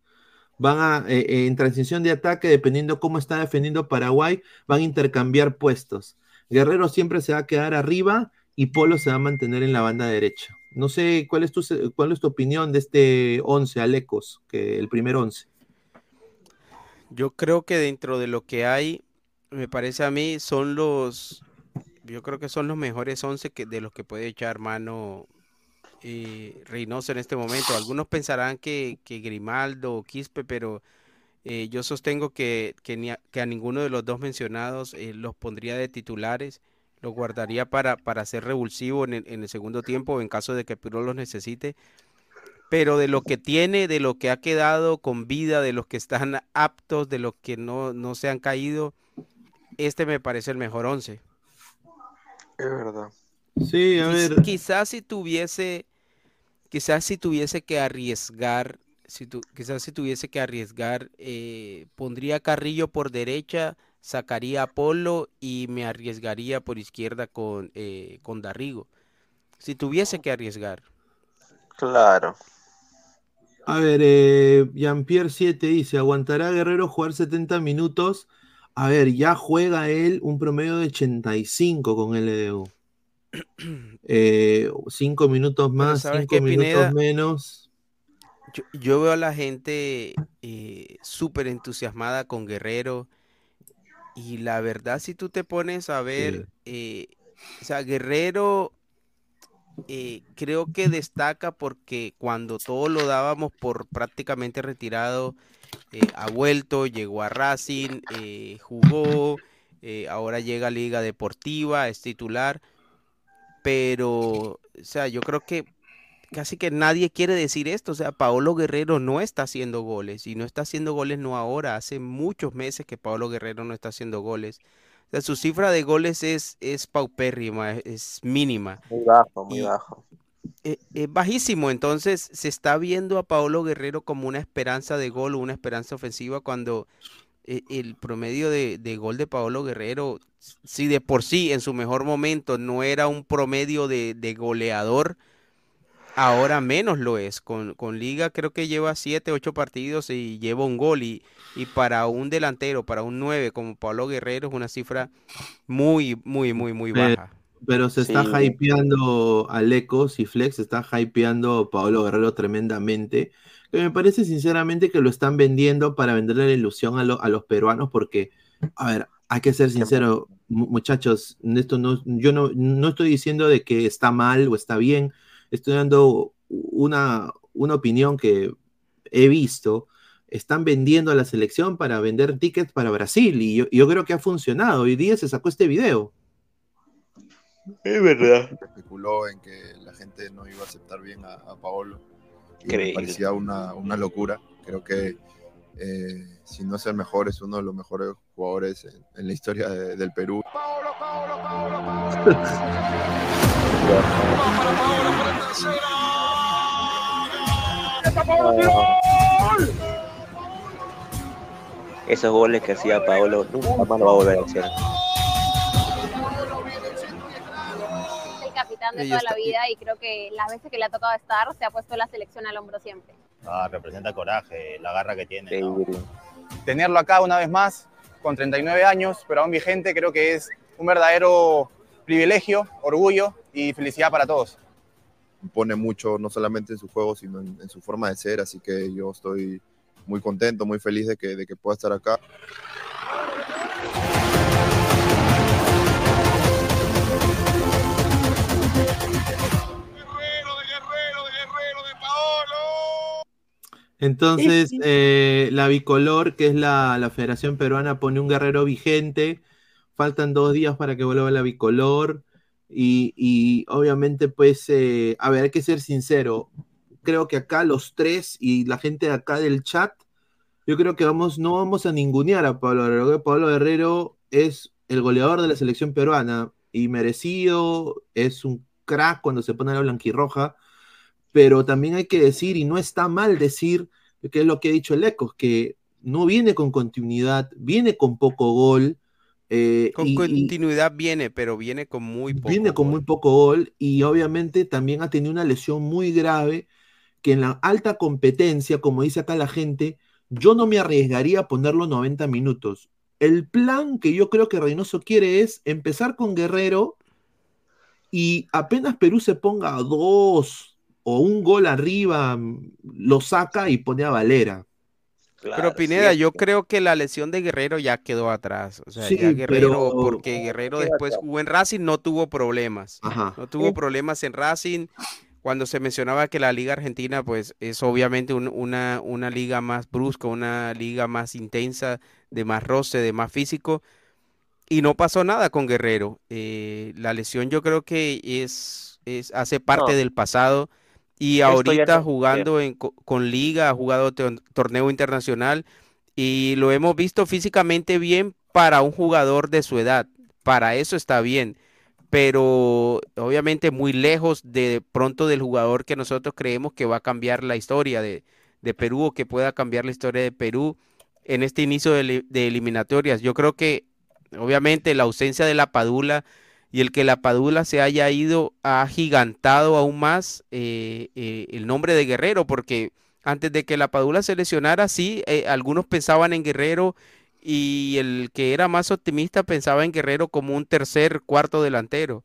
Van a, eh, eh, en transición de ataque, dependiendo cómo está defendiendo Paraguay, van a intercambiar puestos. Guerrero siempre se va a quedar arriba y Polo se va a mantener en la banda derecha. No sé cuál es tu, cuál es tu opinión de este 11, Alecos, que el primer 11.
Yo creo que dentro de lo que hay, me parece a mí, son los, yo creo que son los mejores 11 que, de los que puede echar mano eh, Reynoso en este momento. Algunos pensarán que, que Grimaldo o Quispe, pero eh, yo sostengo que, que, ni a, que a ninguno de los dos mencionados eh, los pondría de titulares, los guardaría para, para ser revulsivo en el, en el segundo tiempo en caso de que Perú los necesite. Pero de lo que tiene, de lo que ha quedado con vida, de los que están aptos, de los que no, no se han caído, este me parece el mejor once.
Es verdad.
Sí, a ver.
Quizás si tuviese, quizás si tuviese que arriesgar, si tu- quizás si tuviese que arriesgar, eh, pondría Carrillo por derecha, sacaría a Polo y me arriesgaría por izquierda con, eh, con Darrigo. Si tuviese que arriesgar.
Claro.
A ver, eh, Jean-Pierre 7 dice, ¿aguantará Guerrero jugar 70 minutos? A ver, ya juega él un promedio de 85 con LDU. Eh, cinco minutos más,
¿sabes
cinco minutos
Pineda?
menos.
Yo, yo veo a la gente eh, súper entusiasmada con Guerrero y la verdad si tú te pones a ver, eh, o sea, Guerrero creo que destaca porque cuando todo lo dábamos por prácticamente retirado, eh, ha vuelto, llegó a Racing, eh, jugó, eh, ahora llega a Liga Deportiva, es titular, pero, o sea, yo creo que casi que nadie quiere decir esto, o sea, Paolo Guerrero no está haciendo goles y no está haciendo goles no ahora, hace muchos meses que Paolo Guerrero no está haciendo goles. O sea, su cifra de goles es, es paupérrima, es, es mínima.
Muy bajo, muy
Y-
bajo.
Eh, es bajísimo, entonces se está viendo a Paolo Guerrero como una esperanza de gol o una esperanza ofensiva cuando eh, el promedio de, de gol de Paolo Guerrero, si de por sí en su mejor momento no era un promedio de, de goleador, ahora menos lo es. Con, con Liga creo que lleva 7, 8 partidos y lleva un gol y, y para un delantero, para un 9 como Paolo Guerrero es una cifra muy, muy, muy, muy baja.
Pero se está
Sí.
hypeando Alecos y Flex, se está hypeando Paolo Guerrero tremendamente. Que me parece sinceramente que lo están vendiendo para venderle la ilusión a, lo- a los peruanos, porque, a ver, hay que ser sincero, mu- muchachos, esto no, yo no, no estoy diciendo de que está mal o está bien, estoy dando una, una opinión que he visto. Están vendiendo a la selección para vender tickets para Brasil y yo, yo creo que ha funcionado. Hoy día se sacó este video.
Es verdad.
especuló en que la gente no iba a aceptar bien a, a Paolo. Y me parecía una, una locura. Creo que eh, si no es el mejor, es uno de los mejores jugadores en, en la historia de- del Perú.
Esos goles que hacía Paolo nunca más lo va a volver a hacer.
Capitán de
Ella
toda
está-
la vida y creo que las veces que le ha tocado estar se ha puesto la selección al hombro siempre.
Ah, representa coraje, la garra que tiene. ¿no?
Tenerlo acá una vez más, con 39 años, pero aún vigente, creo que es un verdadero privilegio, orgullo y felicidad para todos.
Impone mucho, no solamente en su juego, sino en, en su forma de ser. Así que yo estoy muy contento, muy feliz de que, de que pueda estar acá.
Entonces, eh, la bicolor, que es la, la Federación Peruana, pone un guerrero vigente. Faltan dos días para que vuelva la bicolor. Y, y obviamente, pues, eh, a ver, hay que ser sincero. Creo que acá los tres y la gente de acá del chat, yo creo que vamos, no vamos a ningunear a Pablo Guerrero. Pablo Guerrero es el goleador de la selección peruana y merecido, es un crack cuando se pone la blanquirroja pero también hay que decir, y no está mal decir, que es lo que ha dicho el Ecos, que no viene con continuidad, viene con poco gol. eh,
Con
y- y
continuidad viene, pero viene con muy poco.
viene con
gol.
muy poco gol y obviamente también ha tenido una lesión muy grave que en la alta competencia, como dice acá la gente, yo no me arriesgaría a ponerlo 90 minutos. El plan que yo creo que Reynoso quiere es empezar con Guerrero y apenas Perú se ponga a dos o un gol arriba, lo saca y pone a Valera.
Pero Pineda,
sí.
yo creo que la lesión de Guerrero ya quedó atrás. O sea,
Sí,
ya Guerrero,
pero-
porque Guerrero después jugó en Racing, no tuvo problemas.
Ajá.
No tuvo problemas en Racing. Cuando se mencionaba que la Liga Argentina, pues es obviamente un- una, una liga más brusca, una liga más intensa, de más roce, de más físico. Y no pasó nada con Guerrero. Eh, la lesión yo creo que es, es hace parte
No.
del pasado. Y ahorita jugando en, co- con liga, ha jugado tor- torneo internacional y lo hemos visto físicamente bien para un jugador de su edad. Para eso está bien pero obviamente muy lejos de pronto del jugador que nosotros creemos que va a cambiar la historia de, de Perú o que pueda cambiar la historia de Perú en este inicio de, de eliminatorias. Yo creo que obviamente la ausencia de la Padula y el que la Padula se haya ido ha gigantado aún más eh, eh, el nombre de Guerrero, porque antes de que la Padula se lesionara, sí, eh, algunos pensaban en Guerrero y el que era más optimista pensaba en Guerrero como un tercer, cuarto delantero.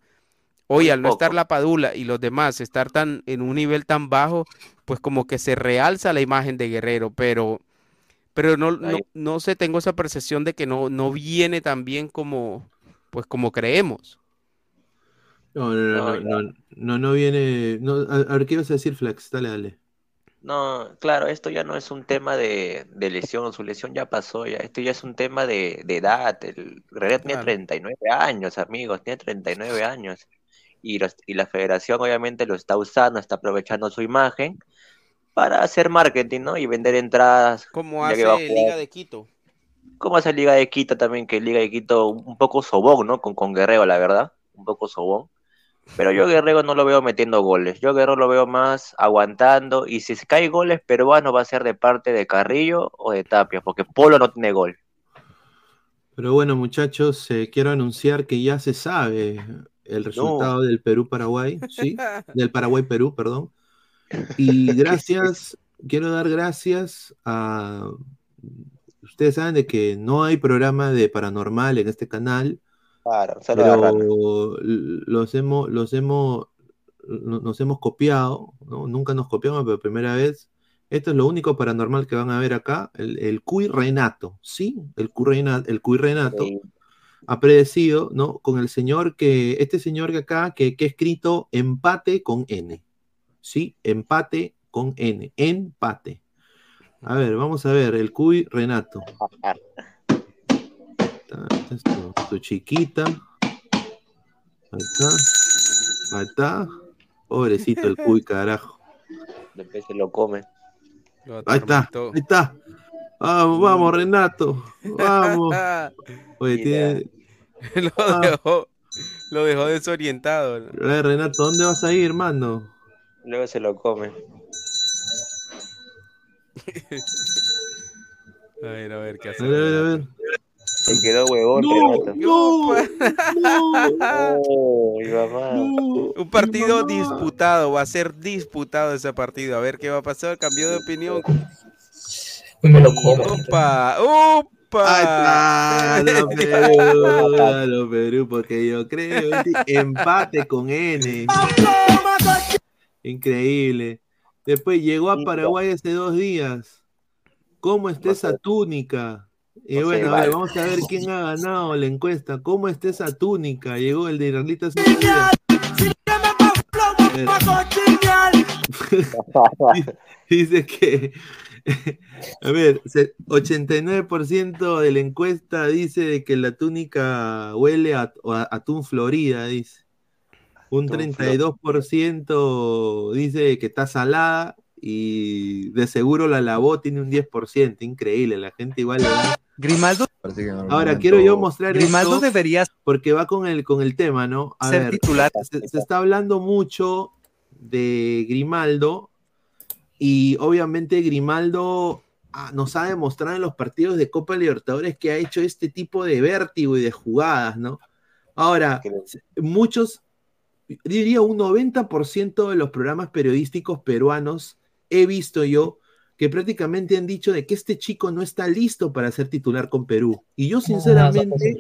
Hoy, al no estar la Padula y los demás estar tan en un nivel tan bajo, pues como que se realza la imagen de Guerrero, pero pero no, no, no sé, tengo esa percepción de que no, no viene tan bien como pues como creemos.
No,
no,
no, No, no, no, viene. No, a, ver, ¿qué ibas a decir, Flex? Dale, dale.
No, claro, esto ya no es un tema de, de lesión, su lesión ya pasó, ya. Esto ya es un tema de, de edad. El Guerrero tiene
Claro.
39 años, amigos, tiene 39 años. Y, los- y la federación obviamente lo está usando, está aprovechando su imagen para hacer marketing, ¿no? Y vender entradas,
Como hace. Liga de Quito.
Como hace Liga de Quito también, que Liga de Quito un un poco sobón, ¿no? Con, con Guerrero, la verdad, un poco sobón. Pero yo Guerrero no lo veo metiendo goles. Yo Guerrero lo veo más aguantando. Y si se cae goles peruanos va a ser de parte de Carrillo o de Tapia, porque Polo no tiene gol.
Pero bueno, muchachos, eh, quiero anunciar que ya se sabe el resultado del Perú-Paraguay, ¿sí? Del Paraguay-Perú, perdón. Y gracias, quiero dar gracias a... Ustedes saben de que no hay programa de paranormal en este canal,
Claro, solo
pero los hemos, los hemos, no- nos hemos copiado, ¿no? Nunca nos copiamos, pero primera vez. Esto es lo único paranormal que van a ver acá, el, el Cuy Renato, ¿sí? El Cuy Renato, el Cuy Renato ha predecido, ¿no? Con el señor que, este señor que acá, que, que ha escrito empate con N, ¿sí? Empate con N, empate. A ver, vamos a ver, el Cuy Renato. Esta- esta es tu, tu chiquita. Ahí está. Ahí está. Pobrecito el Cuy, carajo.
Después se lo come.
Ahí está, ahí está. Vamos, vamos, Renato. Vamos. Oye, tiene.
lo,
Ah.
dejó, lo dejó desorientado. ¿no?
A ver, Renato, ¿dónde vas a ir, hermano?
Luego se lo come.
A ver, a ver, ¿qué hace?
A ver, a ver, a ver.
Se quedó huevón,
No, no,
No, mi mamá.
Un partido disputado, va a ser disputado ese partido. A ver qué va a pasar. Cambió de opinión. ¡Opa! ¡Opa!
Ahí está, no, Perú, no, Perú, porque yo creo en ti. empate con N. Increíble. Después llegó a Paraguay hace dos días. ¿Cómo está esa túnica? Y bueno, a ver, vamos a ver quién ha ganado la encuesta. ¿Cómo está esa túnica? Llegó el de Irlita. Dice que, a ver, se- 89% de la encuesta dice de que la túnica huele a, a atún Florida, dice. Un
Atún
32% dice que está salada y de seguro la lavó, tiene un 10%. Increíble, la gente igual le da.
Grimaldo,
Ahora, quiero yo mostrar
Grimaldo
esto
debería
porque va con el, con el tema, ¿no? A
ser
ver,
titular.
se, se está hablando mucho de Grimaldo y obviamente Grimaldo ah, nos ha demostrado en los partidos de Copa Libertadores que ha hecho este tipo de vértigo y de jugadas, ¿no? Ahora, muchos, diría un 90% de los programas periodísticos peruanos he visto yo que prácticamente han dicho de que este chico no está listo para ser titular con Perú. Y yo sinceramente,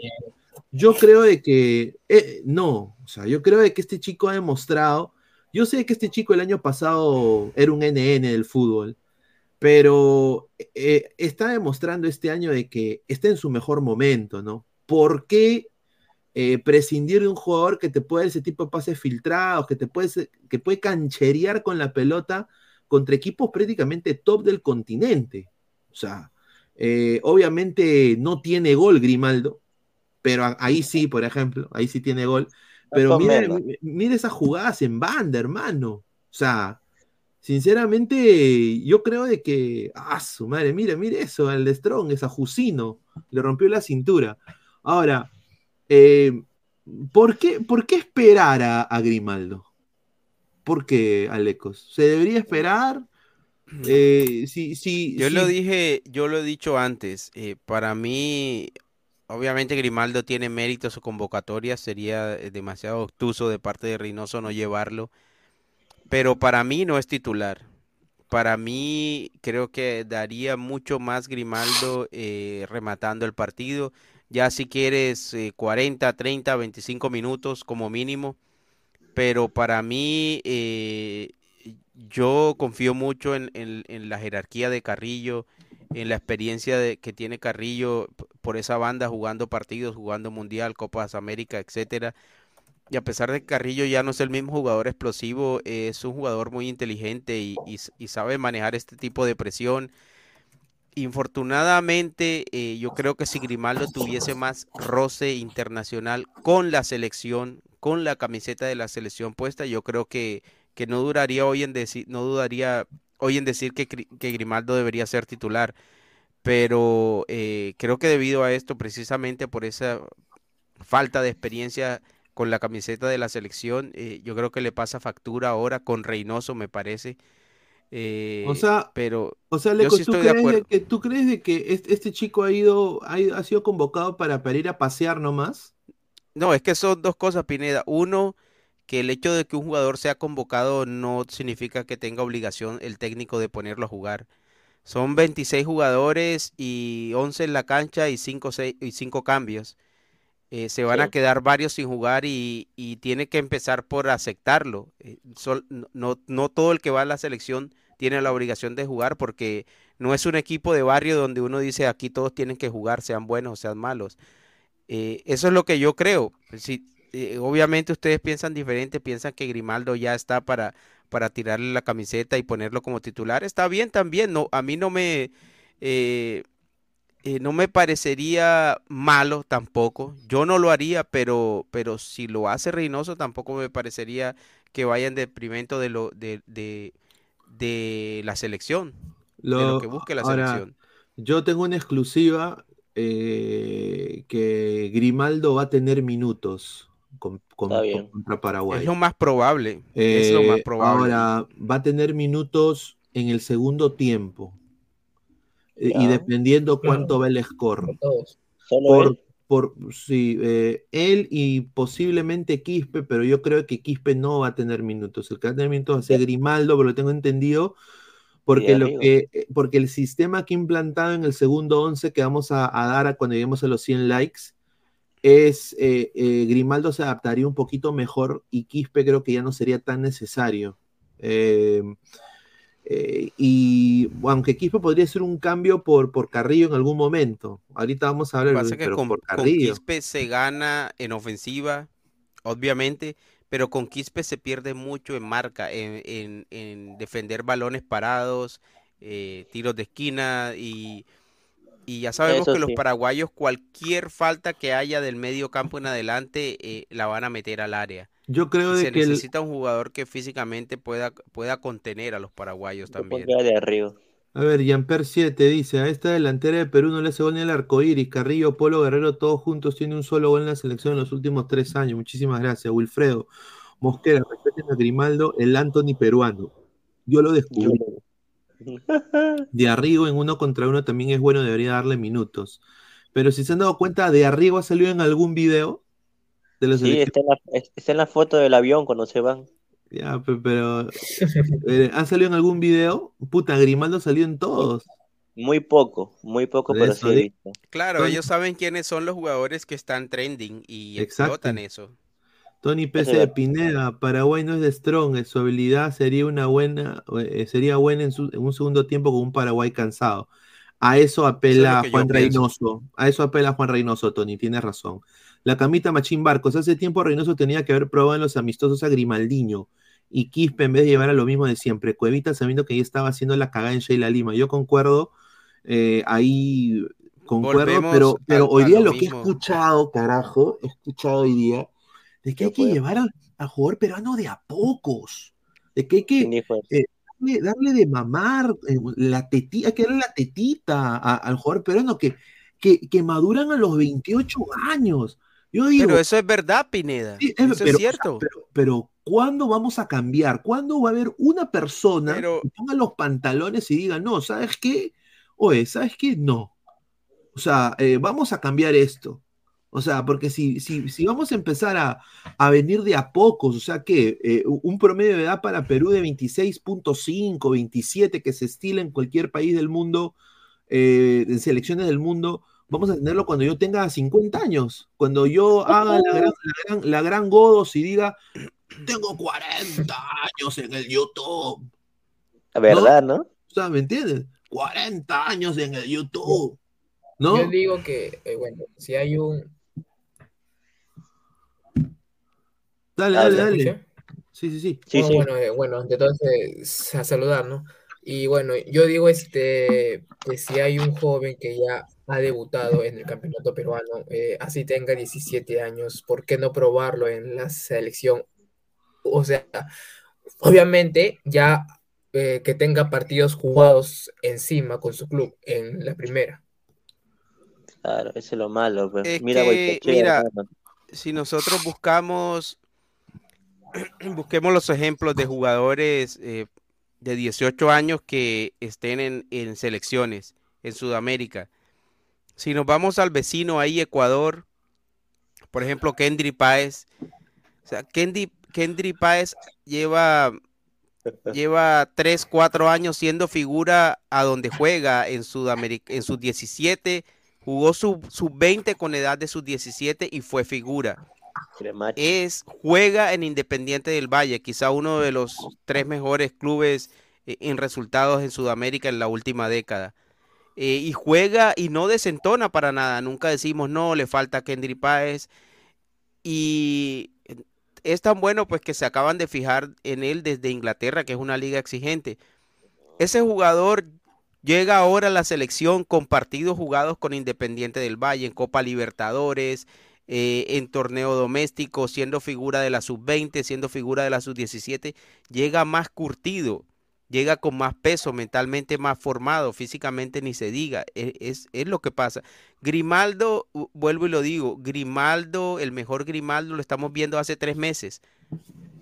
yo creo de que eh, no, o sea, yo creo de que este chico ha demostrado, yo sé que este chico el año pasado era un NN del fútbol, pero eh, está demostrando este año de que está en su mejor momento, ¿no? ¿Por qué eh, prescindir de un jugador que te puede dar ese tipo de pases filtrados, que te puede, que puede cancherear con la pelota contra equipos prácticamente top del continente? O sea, eh, obviamente no tiene gol Grimaldo, pero a- ahí sí, por ejemplo, ahí sí tiene gol. Pero mire, mire esas jugadas en banda, hermano. O sea, sinceramente, yo creo de que, ah, su madre, mire, mire eso, el de Strong, es a Jusino, le rompió la cintura. Ahora, eh, ¿por qué, por qué esperar a, a Grimaldo? ¿Por qué, Alecos? ¿Se debería esperar? Eh, sí, sí,
Yo
sí.
lo dije, yo lo he dicho antes. eh, para mí, obviamente Grimaldo tiene mérito su convocatoria. Sería eh, demasiado obtuso de parte de Reynoso no llevarlo. Pero para mí no es titular. Para mí creo que daría mucho más Grimaldo eh, rematando el partido. Ya si quieres eh, 40, 30, 25 minutos como mínimo. Pero para mí eh, yo confío mucho en, la jerarquía de Carrillo, en la experiencia que tiene Carrillo por esa banda jugando partidos, jugando Mundial, Copas América, etcétera. Y a pesar de que Carrillo ya no es el mismo jugador explosivo, es un jugador muy inteligente y sabe manejar este tipo de presión. Infortunadamente, eh, yo creo que si Grimaldo tuviese más roce internacional con la selección, con la camiseta de la selección puesta, yo creo que, que no duraría hoy en decir, no dudaría hoy en decir que, que Grimaldo debería ser titular. Pero eh, creo que debido a esto, precisamente por esa falta de experiencia con la camiseta de la selección, eh, yo creo que le pasa factura ahora con Reynoso, me parece. Eh,
O sea,
pero
O sea,
yo
Leco,
sí
¿tú,
estoy
crees de que, ¿tú crees de que este, este chico ha ido, ha, ido- ha sido convocado para, para ir a pasear nomás?
No, es que son dos cosas, Pineda. Uno, que el hecho de que un jugador sea convocado no significa que tenga obligación el técnico de ponerlo a jugar. Son 26 jugadores y 11 en la cancha y 5, y cinco cambios. eh, se van a quedar varios sin jugar y, y tiene que empezar por aceptarlo. Eh, sol- no, no todo el que va a la selección tiene la obligación de jugar porque no es un equipo de barrio donde uno dice aquí todos tienen que jugar, sean buenos o sean malos. Eh, eso es lo que yo creo. Si, eh, obviamente ustedes piensan diferente, piensan que Grimaldo ya está para, para tirarle la camiseta y ponerlo como titular. Está bien también, no, a mí no me, eh, eh, no me parecería malo tampoco. Yo no lo haría, pero, pero si lo hace Reynoso tampoco me parecería que vaya en detrimento de lo de, de, de la selección, de lo que busque la
ahora,
selección.
Yo tengo una exclusiva eh, que Grimaldo va a tener minutos con, con- contra Paraguay.
Es lo más probable. es lo más
Eh,
probable.
Ahora, va a tener minutos en el segundo tiempo. Eh, Y
Ya.
dependiendo cuánto va el score.
Solo
Por,
él.
por, sí, eh, él y posiblemente Quispe, pero yo creo que Quispe no va a tener minutos. El que va a tener minutos va a ser Grimaldo, pero lo tengo entendido, porque, lo que, eh, porque el sistema que he implantado en el segundo 11 que vamos a, a dar a cuando lleguemos a los 100 likes es eh, eh, Grimaldo se adaptaría un poquito mejor y Quispe creo que ya no sería tan necesario. Eh, eh, y aunque Quispe podría ser un cambio por, por Carrillo en algún momento. Ahorita vamos a
Lo que
hablar
pasa es que
pero
con,
por
con
Carrillo.
Quispe se gana en ofensiva, obviamente, pero con Quispe se pierde mucho en marca, en, en- en defender balones parados, eh, tiros de esquina y, y ya sabemos
Eso
que los paraguayos cualquier falta que haya del medio campo en adelante eh, la van a meter al área.
Yo creo de
se
que el-
necesita un jugador que físicamente pueda, pueda contener a los paraguayos también.
De arriba.
A ver, Jean-Pierre 7 dice, a esta delantera de Perú no le hace gol ni el arcoíris, Carrillo, Polo, Guerrero, todos juntos tienen un solo gol en la selección en los últimos tres años. Muchísimas gracias, Wilfredo. Mosquera, respeten a Grimaldo, el Anthony peruano. Yo lo descubrí. De Arrigo en uno contra uno también es bueno, debería darle minutos. Pero si se han dado cuenta, De Arrigo ha salido en algún video de la
Sí, está en, la, es- está en la foto del avión cuando se van.
Ya, pe- pero eh, ¿ha salido en algún video? Puta, Grimaldo salió en todos.
Muy poco, muy poco, pero sí he visto.
Claro,
Tony-
ellos saben quiénes son los jugadores que están trending y
Exacto.
explotan eso.
Tony Pese
es
de. Pineda, Paraguay no es de Strong, eh, su habilidad sería una buena, eh, sería buena en, su- en un segundo tiempo con un Paraguay cansado. A eso apela Juan. Reynoso, a eso apela Juan Reynoso, Tony, tienes razón. La camita Machín Barcos, hace tiempo Reynoso tenía que haber probado en los amistosos a Grimaldiño y Quispe en vez de llevar a lo mismo de siempre. Cuevita sabiendo que ya estaba haciendo la cagada en Sheila Lima. Yo concuerdo, eh, ahí concuerdo,
Volvemos
pero, pero
a-
hoy día
lo
lo que he escuchado, carajo, he escuchado hoy día de que hay que llevar al, al jugador peruano de a pocos, de que hay que eh, darle, darle de mamar eh, la tetita, hay que darle la tetita a- al jugador peruano que, que, que maduran a los 28 años. Yo digo,
Pero eso es verdad, Pineda.
sí, es-
eso
pero,
es
o sea,
cierto.
pero, pero ¿cuándo vamos a cambiar? ¿Cuándo va a haber una persona
Pero-
que ponga los pantalones y diga, no, ¿sabes qué? Oye, ¿sabes qué? No. O sea, eh, vamos a cambiar esto. O sea, porque si, si, si vamos a empezar a, a venir de a pocos, o sea que eh, un promedio de edad para Perú de 26.5, 27, que se estila en cualquier país del mundo, eh, en selecciones del mundo, vamos a tenerlo cuando yo tenga 50 años, cuando yo haga la gran, la gran, la gran Godos y diga, tengo 40 años en el YouTube.
La verdad, ¿no?
O sea, ¿me entiendes? 40 años en el YouTube. ¿No?
Yo digo que, eh, bueno, si hay un...
Dale, dale,
¿se
dale. Sí, sí, sí.
Sí,
Bueno,
sí.
bueno, eh, bueno, entonces a saludar, ¿no? Y bueno, yo digo este que si hay un joven que ya ha debutado en el campeonato peruano, eh, así tenga 17 años, ¿por qué no probarlo en la selección? O sea, obviamente ya eh, que tenga partidos jugados encima con su club en la primera.
Claro, eso es lo malo, pues.
Es
Mira,
que, mira, si nosotros buscamos, busquemos los ejemplos de jugadores eh, de 18 años que estén en, en selecciones en Sudamérica. Si nos vamos al vecino ahí, Ecuador, por ejemplo, Kendry Páez. O sea, Kendry, Kendry Páez lleva, lleva 3, 4 años siendo figura a donde juega en Sudamérica, en sus 17 jugó sub 20 con edad de sus 17 y fue figura. Es, juega en Independiente del Valle, quizá uno de los tres mejores clubes eh, en resultados en Sudamérica en la última década. Eh, y juega y no desentona para nada. Nunca decimos no, le falta Kendry Páez. Y es tan bueno pues que se acaban de fijar en él desde Inglaterra, que es una liga exigente. Ese jugador llega ahora a la selección con partidos jugados con Independiente del Valle, en Copa Libertadores, eh, en torneo doméstico, siendo figura de la sub-20, siendo figura de la sub-17, llega más curtido, llega con más peso, mentalmente más formado, físicamente ni se diga, e, es, lo que pasa. Grimaldo, vuelvo y lo digo, Grimaldo, el mejor Grimaldo lo estamos viendo hace tres meses.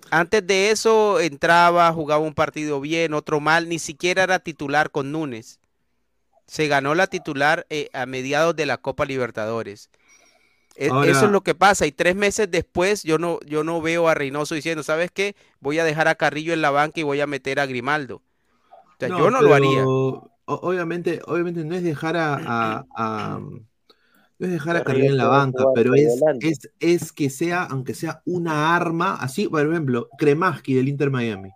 Antes de eso entraba, jugaba un partido bien, otro mal, ni siquiera era titular con Núñez. Se ganó la titular eh, a mediados de la Copa Libertadores. E, eso es lo que pasa. Y tres meses después yo no, yo no veo a Reynoso diciendo, ¿sabes qué? Voy a dejar a Carrillo en la banca y voy a meter a Grimaldo. O sea, yo no lo haría.
Obviamente, obviamente no es dejar a, no es dejar a Carrillo en la banca, pero es, es, es, que sea, aunque sea una arma, así, por ejemplo, Kremaski del Inter Miami,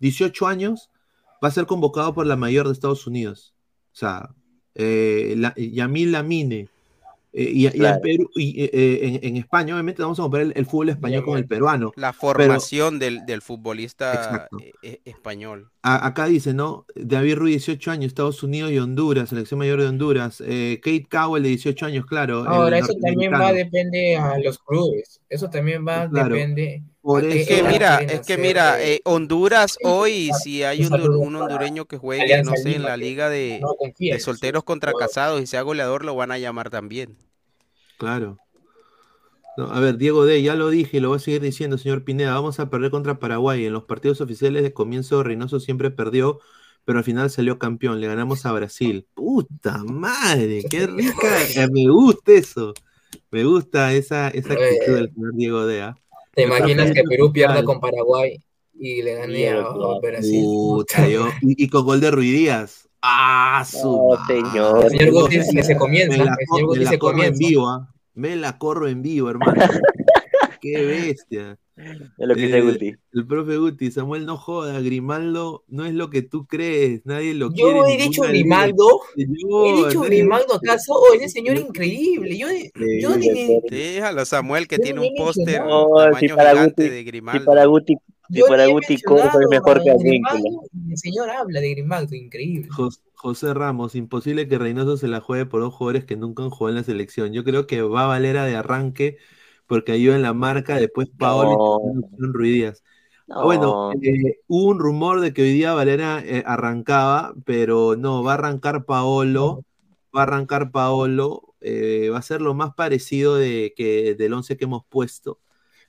18 años, va a ser convocado por la mayor de Estados Unidos. O sea, eh, la, Yamil Lamine, eh, y, en, Perú, y eh, eh, en, España, obviamente, vamos a comparar el, fútbol español con el peruano.
La formación del, del, futbolista español.
acá dice, ¿no? David Ruiz, 18 años, Estados Unidos y Honduras, selección mayor de Honduras. Kate Cowell, de 18 años, claro.
Ahora, eso también va, depende a los clubes. Eso también va, depende.
Es que mira, es que mira, Honduras hoy, si hay un, un, hondureño que juegue, no sé, en la liga de, de solteros contra casados y sea goleador, lo van a llamar también.
Claro. a ver, Diego D, ya lo dije y lo voy a seguir diciendo, señor Pineda. Vamos a perder contra Paraguay. En los partidos oficiales de comienzo, Reynoso siempre perdió, pero al final salió campeón. Le ganamos a Brasil. Puta madre, qué rica. Eh, me gusta eso. Me gusta esa, esa actitud del señor Diego D. ¿ah?
¿Te imaginas que Perú pierda con Paraguay y le gane a, Brasil?
Puta, y, con gol de Ruidías. Ah,
su señor.
señor Guti se comienza.
Me la, el señor corro en vivo, ¿ah? Me la corro en vivo, hermano. Qué bestia.
Es lo que dice Guti.
El profe Guti, Samuel, no joda, Grimaldo no es lo que tú crees, nadie lo
yo
quiere.
Yo he dicho Grimaldo, he dicho Grimaldo acaso, oh, ese señor increíble. Yo, yo dije...
Déjalo, Samuel, que tiene un póster
no, si para Guti,
de Grimaldo.
Si para Guti y para Guti es mejor que
Advíncula. El señor habla de Grimaldo, increíble.
José Ramos, imposible que Reynoso se la juegue por dos jugadores que nunca han jugado en la selección. Yo creo que va a Valera de arranque porque ayuda en la marca, después Paolo y Ruidías. Bueno, eh, hubo un rumor de que hoy día Valera eh, arrancaba, pero no, va a arrancar Paolo, va a arrancar Paolo, eh, va a ser lo más parecido de que del 11 que hemos puesto.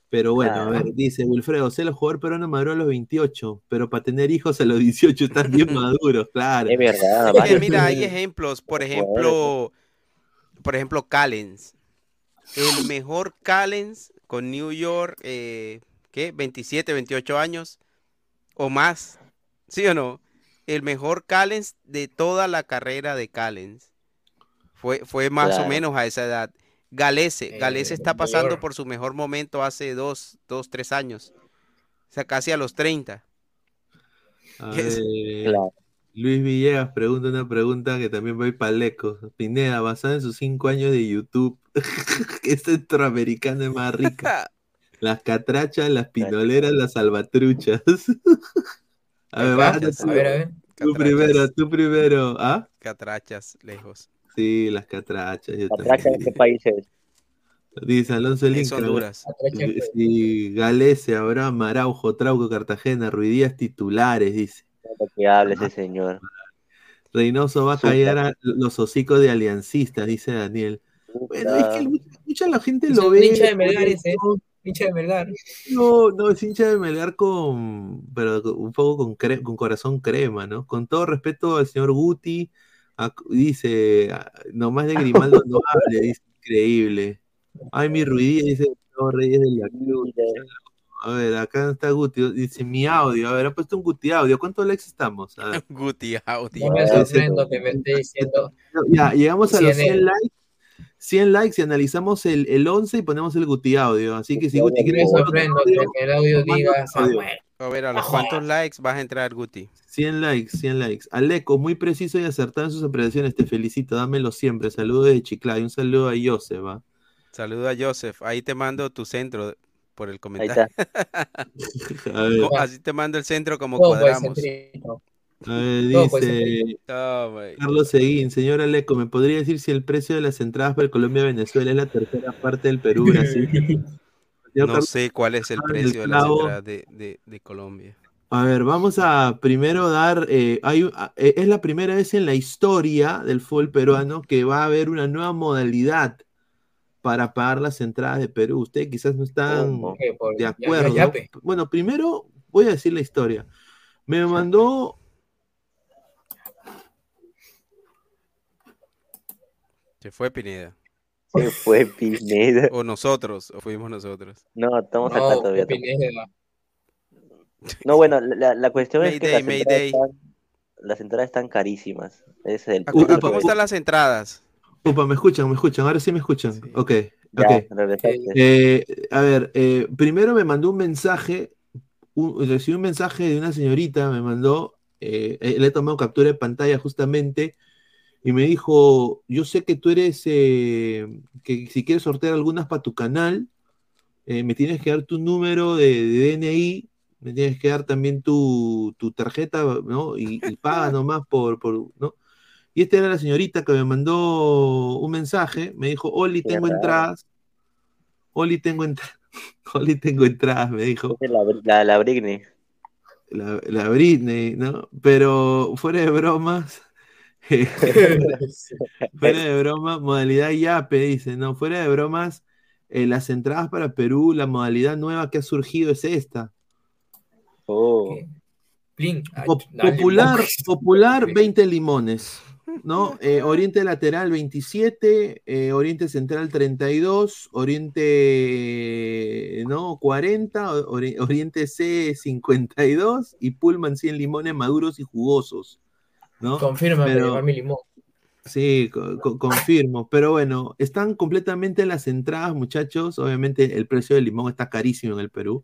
Pero bueno, a ver, dice Wilfredo, sé los jugador peruano maduró a los 28, pero para tener hijos a los 18 están bien maduros, claro.
Es verdad.
mira, hay ejemplos, por ejemplo, por ejemplo, Callens. El mejor Callens con New York, eh, ¿qué? 27, 28 años o más, ¿sí o no? El mejor Callens de toda la carrera de Callens. Fue, fue más o menos a esa edad. Galese, Galese está pasando por su mejor momento hace dos, dos, tres años. O sea, casi a los 30.
Luis Villegas pregunta una pregunta que también voy para lejos. Pineda, basada en sus cinco años de YouTube, ¿qué centroamericana es más rica? Las catrachas, las pinoleras, las salvatruchas. a ver, a ver, a ver. Tú primero, tú primero. ¿Ah?
Catrachas, lejos.
Sí, las catrachas.
¿Catrachas en qué países?
Dice Alonso Link. Sí, Galese, Abraham, Araujo, Trauco, Cartagena, Ruidías titulares, dice.
Que hable ese señor.
Reynoso va a callar a los hocicos de aliancistas, dice Daniel. Bueno, es que mucha la gente lo ve.
Hincha de Melgar ese, hincha de Melgar.
No, no, es hincha de Melgar con, pero un poco con, con corazón crema, ¿no? Con todo respeto al señor Guti, dice, ah, nomás de Grimaldo no hable, dice, increíble. Ay, mi ruidía, dice, no, Reyes de la Cruz. A ver, acá está Guti, dice mi audio. A ver, ha puesto un Guti audio. ¿Cuántos likes estamos?
Guti audio.
No me sorprendo que me esté diciendo.
Ya, llegamos a los 100 likes. 100 likes y analizamos el, el 11 y ponemos el Guti audio. Así que si Guti
Me
quiere
sorprendo que el audio diga Samuel.
A ver, ¿a los cuántos likes vas a entrar, Guti?
100 likes, 100 likes. Aleco, muy preciso y acertado en sus apreciaciones. Te felicito, dámelo siempre. Saludos de Chiclayo. Un saludo a Joseph. ¿va?
Saluda a Joseph. Ahí te mando tu centro por el comentario. Así te mando el centro como
Todo
cuadramos.
a ver, dice. Carlos Seguín. Señor Aleco, ¿me podría decir si el precio de las entradas para Colombia-Venezuela es la tercera parte del Perú-Brasil? Señor
No
Carlos,
sé cuál es el
Ah, el
precio de las entradas de, de- de Colombia.
A ver, vamos a primero dar, eh, hay, un- a- eh, es la primera vez en la historia del fútbol peruano que va a haber una nueva modalidad para pagar las entradas de Perú. Ustedes quizás no están de
ya- ya-
acuerdo. Bueno, primero voy a decir la historia. Me mandó,
Se fue Pineda.
Se fue Pineda.
O nosotros, o fuimos nosotros.
No, estamos acá
No,
todavía.
fue Pineda.
No, bueno, la, la cuestión es que
Mayday,
las entradas, están, las entradas están carísimas. Ese es el
¿A
punto.
cu- a ¿Cómo están las entradas?
Upa, me escuchan, me escuchan, ahora sí me escuchan.
Sí.
Ok,
Ya,
ok.
regresaste.
Eh, a ver, eh, primero me mandó un mensaje, un- recibí un mensaje de una señorita, me mandó, eh, le he tomado captura de pantalla justamente, y me dijo, yo sé que tú eres, que si quieres sortear algunas para tu canal, me tienes que dar tu número de, de DNI, me tienes que dar también tu, tu tarjeta, ¿no? Y, y paga nomás por, por, ¿no? Y esta era la señorita que me mandó un mensaje, me dijo, Oli, tengo entradas, Oli, tengo entradas, Oli, tengo entradas, me dijo
La, la, la Britney.
la, la Britney, ¿no? Pero fuera de bromas, fuera de bromas, modalidad YAPE, dice, no, fuera de bromas, eh, las entradas para Perú, la modalidad nueva que ha surgido es esta.
Oh.
Popular,
limón.
popular 20 limones, ¿no? Eh, oriente lateral 27, eh, Oriente central 32, Oriente ¿no? 40, ori- Oriente C 52 y Pullman 100 limones maduros y jugosos, ¿no?
Confirma
Pero-
mi limón.
Sí, co- co- confirmo. Pero bueno, están completamente las entradas, muchachos. Obviamente el precio del limón está carísimo en el Perú.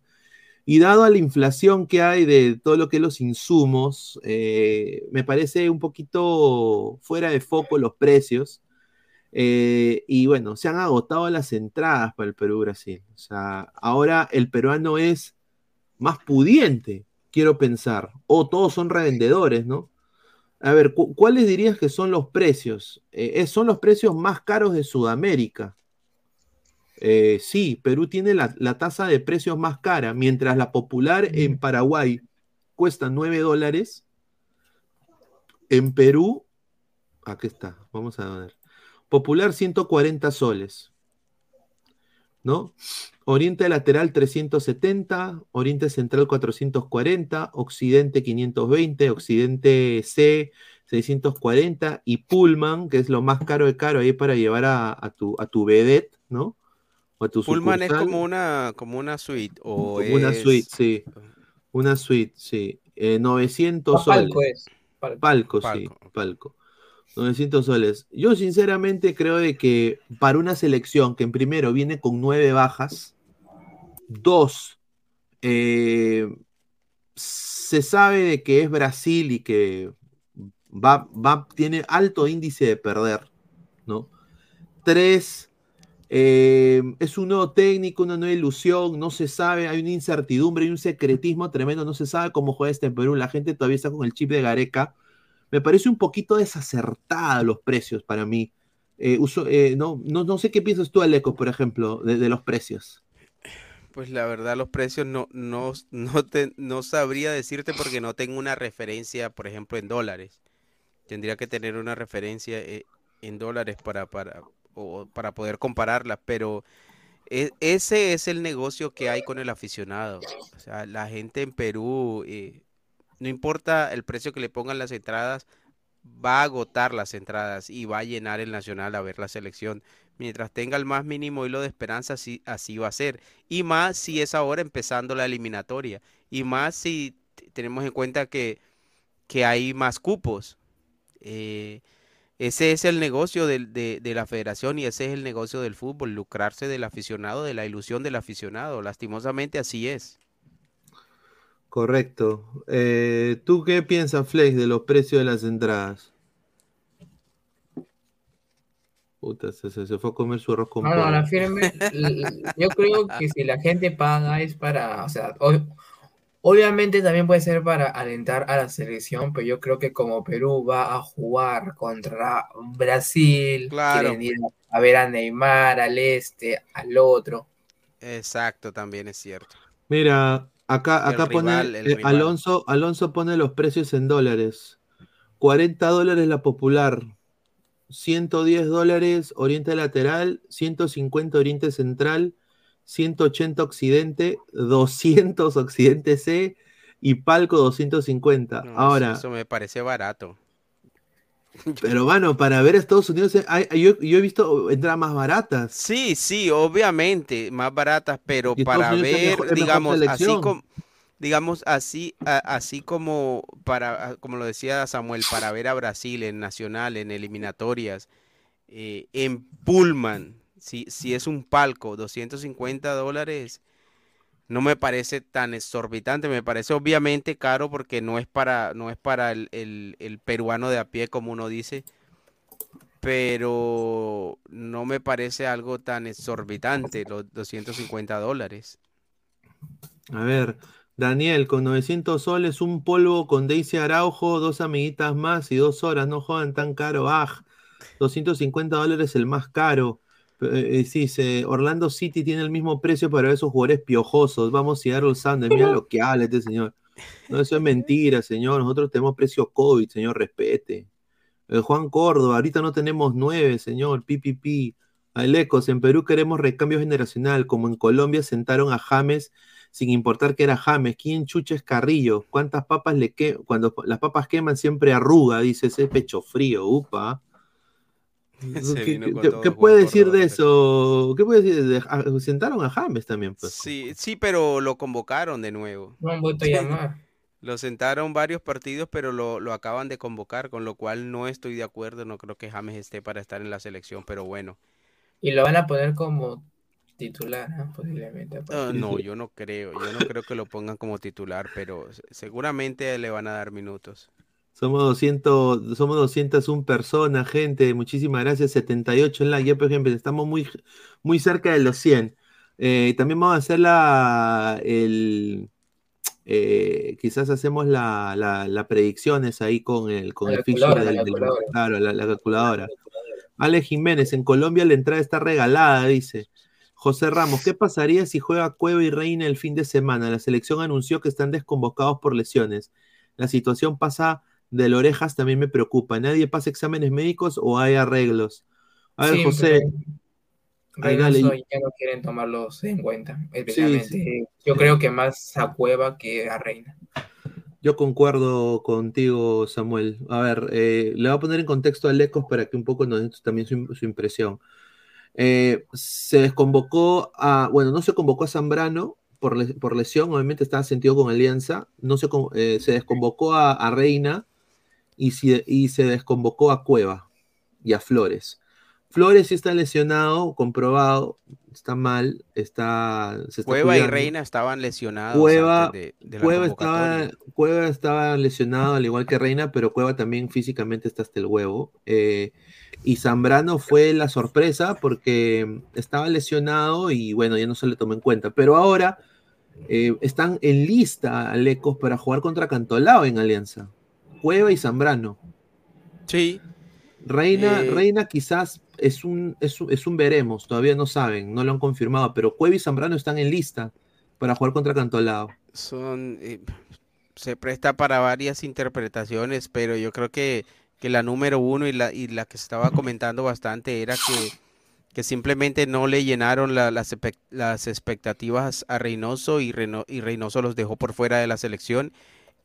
Y dado a la inflación que hay de todo lo que es los insumos, eh, me parece un poquito fuera de foco los precios. Eh, y bueno, se han agotado las entradas para el Perú-Brasil. O sea, ahora el peruano es más pudiente, quiero pensar. O todos son revendedores, ¿no? A ver, cu- ¿cuáles dirías que son los precios? Eh, son los precios más caros de Sudamérica. Eh, sí, Perú tiene la, la tasa de precios más cara, mientras la popular en Paraguay cuesta 9 dólares. En Perú, aquí está, vamos a ver. Popular 140 soles. ¿No? Oriente lateral 370, Oriente central 440, Occidente 520, Occidente C 640 y Pullman, que es lo más caro de caro ahí para llevar a, a tu, a tu vedette, ¿no? O a tu
Pullman es como una, como una suite o
Como una suite, sí. Una suite, sí. Eh, 900
Ah,
soles.
palco es. Palco.
Palco, sí,
Palco.
palco. 900 soles. Yo sinceramente creo de que para una selección que en primero viene con nueve bajas, dos, eh, se sabe de que es Brasil y que va, va, tiene alto índice de perder, ¿no? Tres, eh, es un nuevo técnico, una nueva ilusión, no se sabe, hay una incertidumbre y un secretismo tremendo, no se sabe cómo juega este en Perú, la gente todavía está con el chip de Gareca. Me parece un poquito desacertada los precios para mí. Eh, eh, no, no, sé qué piensas tú, Aleco, por ejemplo, de, de los precios.
Pues la verdad los precios no, no, no, te- no sabría decirte porque no tengo una referencia, por ejemplo, en dólares. Tendría que tener una referencia en dólares para, para, o para poder compararla, pero e- ese es el negocio que hay con el aficionado. O sea, la gente en Perú, eh, no importa el precio que le pongan las entradas, va a agotar las entradas y va a llenar el Nacional a ver la selección. Mientras tenga el más mínimo hilo de esperanza, así, así va a ser. Y más si es ahora empezando la eliminatoria. Y más si tenemos en cuenta que, que hay más cupos. Eh, ese es el negocio de, de la federación y ese es el negocio del fútbol, lucrarse del aficionado, de la ilusión del aficionado. Lastimosamente así es.
Correcto. Eh, ¿Tú qué piensas, Flex, de los precios de las entradas? Puta, se, se- se fue a comer su arroz con
No, no, la firme, yo creo que si la gente paga es para, o sea, obviamente también puede ser para alentar a la selección, pero yo creo que como Perú va a jugar contra Brasil,
Claro.
quieren ir a ver a Neymar, al este, al otro.
Exacto, también es cierto.
Mira, acá,
El
acá pone
rival,
eh. Alonso, Alonso pone los precios en dólares. 40 dólares la popular, 110 dólares Oriente Lateral, 150 Oriente Central, 180 Occidente, 200 Occidente C y Palco 250.
No,
Ahora,
eso, me parece barato.
pero bueno, para ver a Estados Unidos, eh, hay- yo, yo he visto entradas más baratas.
Sí, sí, obviamente, más baratas, pero
Y
para ver,
mejor-
digamos, así como, digamos, así, a- así como para, como lo decía Samuel, para ver a Brasil en Nacional, en eliminatorias, eh, en Pullman, si, si es un palco, 250 dólares, no me parece tan exorbitante, me parece obviamente caro porque no es para, no es para el, el- peruano de a pie, como uno dice, pero no me parece algo tan exorbitante, los 250 dólares.
A ver, Daniel, con 900 soles, un polvo con Daisy Araujo, dos amiguitas más y dos horas. No jodan tan caro. Ah, 250 dólares el más caro. Eh, eh, se- Orlando City tiene el mismo precio para esos jugadores piojosos. Vamos a Seattle Sanders. Mira lo que habla este señor. No, eso es mentira, señor. Nosotros tenemos precio COVID, señor, respete. Eh, Juan Córdoba, ahorita no tenemos nueve, señor. PPP. Alecos, en Perú queremos recambio generacional, como en Colombia sentaron a James sin importar que era James. ¿Quién chucha es Carrillo? ¿Cuántas papas le que Cuando las papas queman siempre arruga, dice ese pecho frío, upa. ¿Qué, puede decir de eso? ¿Qué puede decir? de- sentaron a James también, pues.
Sí, sí, pero lo convocaron de nuevo.
No han vuelto a llamar.
Lo sentaron varios partidos, pero lo, lo acaban de convocar, con lo cual no estoy de acuerdo. No creo que James esté para estar en la selección, pero bueno.
Y lo van a poner como titular, ¿no? Posiblemente.
Ah,
aparte.
no, yo no creo. Yo no creo que lo pongan como titular, pero se- seguramente le van a dar minutos.
Somos 200, somos 201 personas, gente. Muchísimas gracias. 78 en la ya, por ejemplo, estamos muy, muy cerca de los 100. Eh, también vamos a hacer la, el, eh, quizás hacemos la, la, la predicciones ahí con el, con
La
el fixture del, claro, la, la calculadora. Ale Jiménez, en Colombia la entrada está regalada, dice. José Ramos, ¿qué pasaría si juega Cueva y Reina el fin de semana? La selección anunció que están desconvocados por lesiones. La situación pasa de las orejas, también me preocupa. ¿Nadie pasa exámenes médicos o hay arreglos? A ver,
Sí,
José.
pero
Ahí dale.
Reynoso ya no quieren tomarlos en cuenta, especialmente. Yo creo que más a Cueva que a Reina.
Yo concuerdo contigo, Samuel. A ver, eh, le voy a poner en contexto a Lecos para que un poco nos dé también su, su impresión. Eh, se desconvocó a, bueno, no se convocó a Zambrano por, por lesión, obviamente estaba sentido con Alianza, no se, eh, se desconvocó a, a Reina y, si- y se desconvocó a Cueva y a Flores. Flores sí está lesionado, comprobado, está mal, está, se está
Cueva y. Reina estaban lesionados
Cueva,
antes de, de la
Cueva estaba. Cueva estaba lesionado al igual que Reina, pero Cueva también físicamente está hasta el huevo. Eh, y Zambrano fue la sorpresa porque estaba lesionado y bueno, ya no se le tomó en cuenta. Pero ahora eh, están en lista Alecos para jugar contra Cantolao en Alianza. Cueva y Zambrano.
Sí.
Reina,
Eh,
Reina quizás es un, es, un, es un veremos, todavía no saben, no lo han confirmado, pero Cueva y Zambrano están en lista para jugar contra Cantolao.
Son, eh, se presta para varias interpretaciones, pero yo creo que, que la número uno y la, y la que se estaba comentando bastante era que, que simplemente no le llenaron la- las, las expectativas a Reynoso y, Reyno- y Reynoso los dejó por fuera de la selección.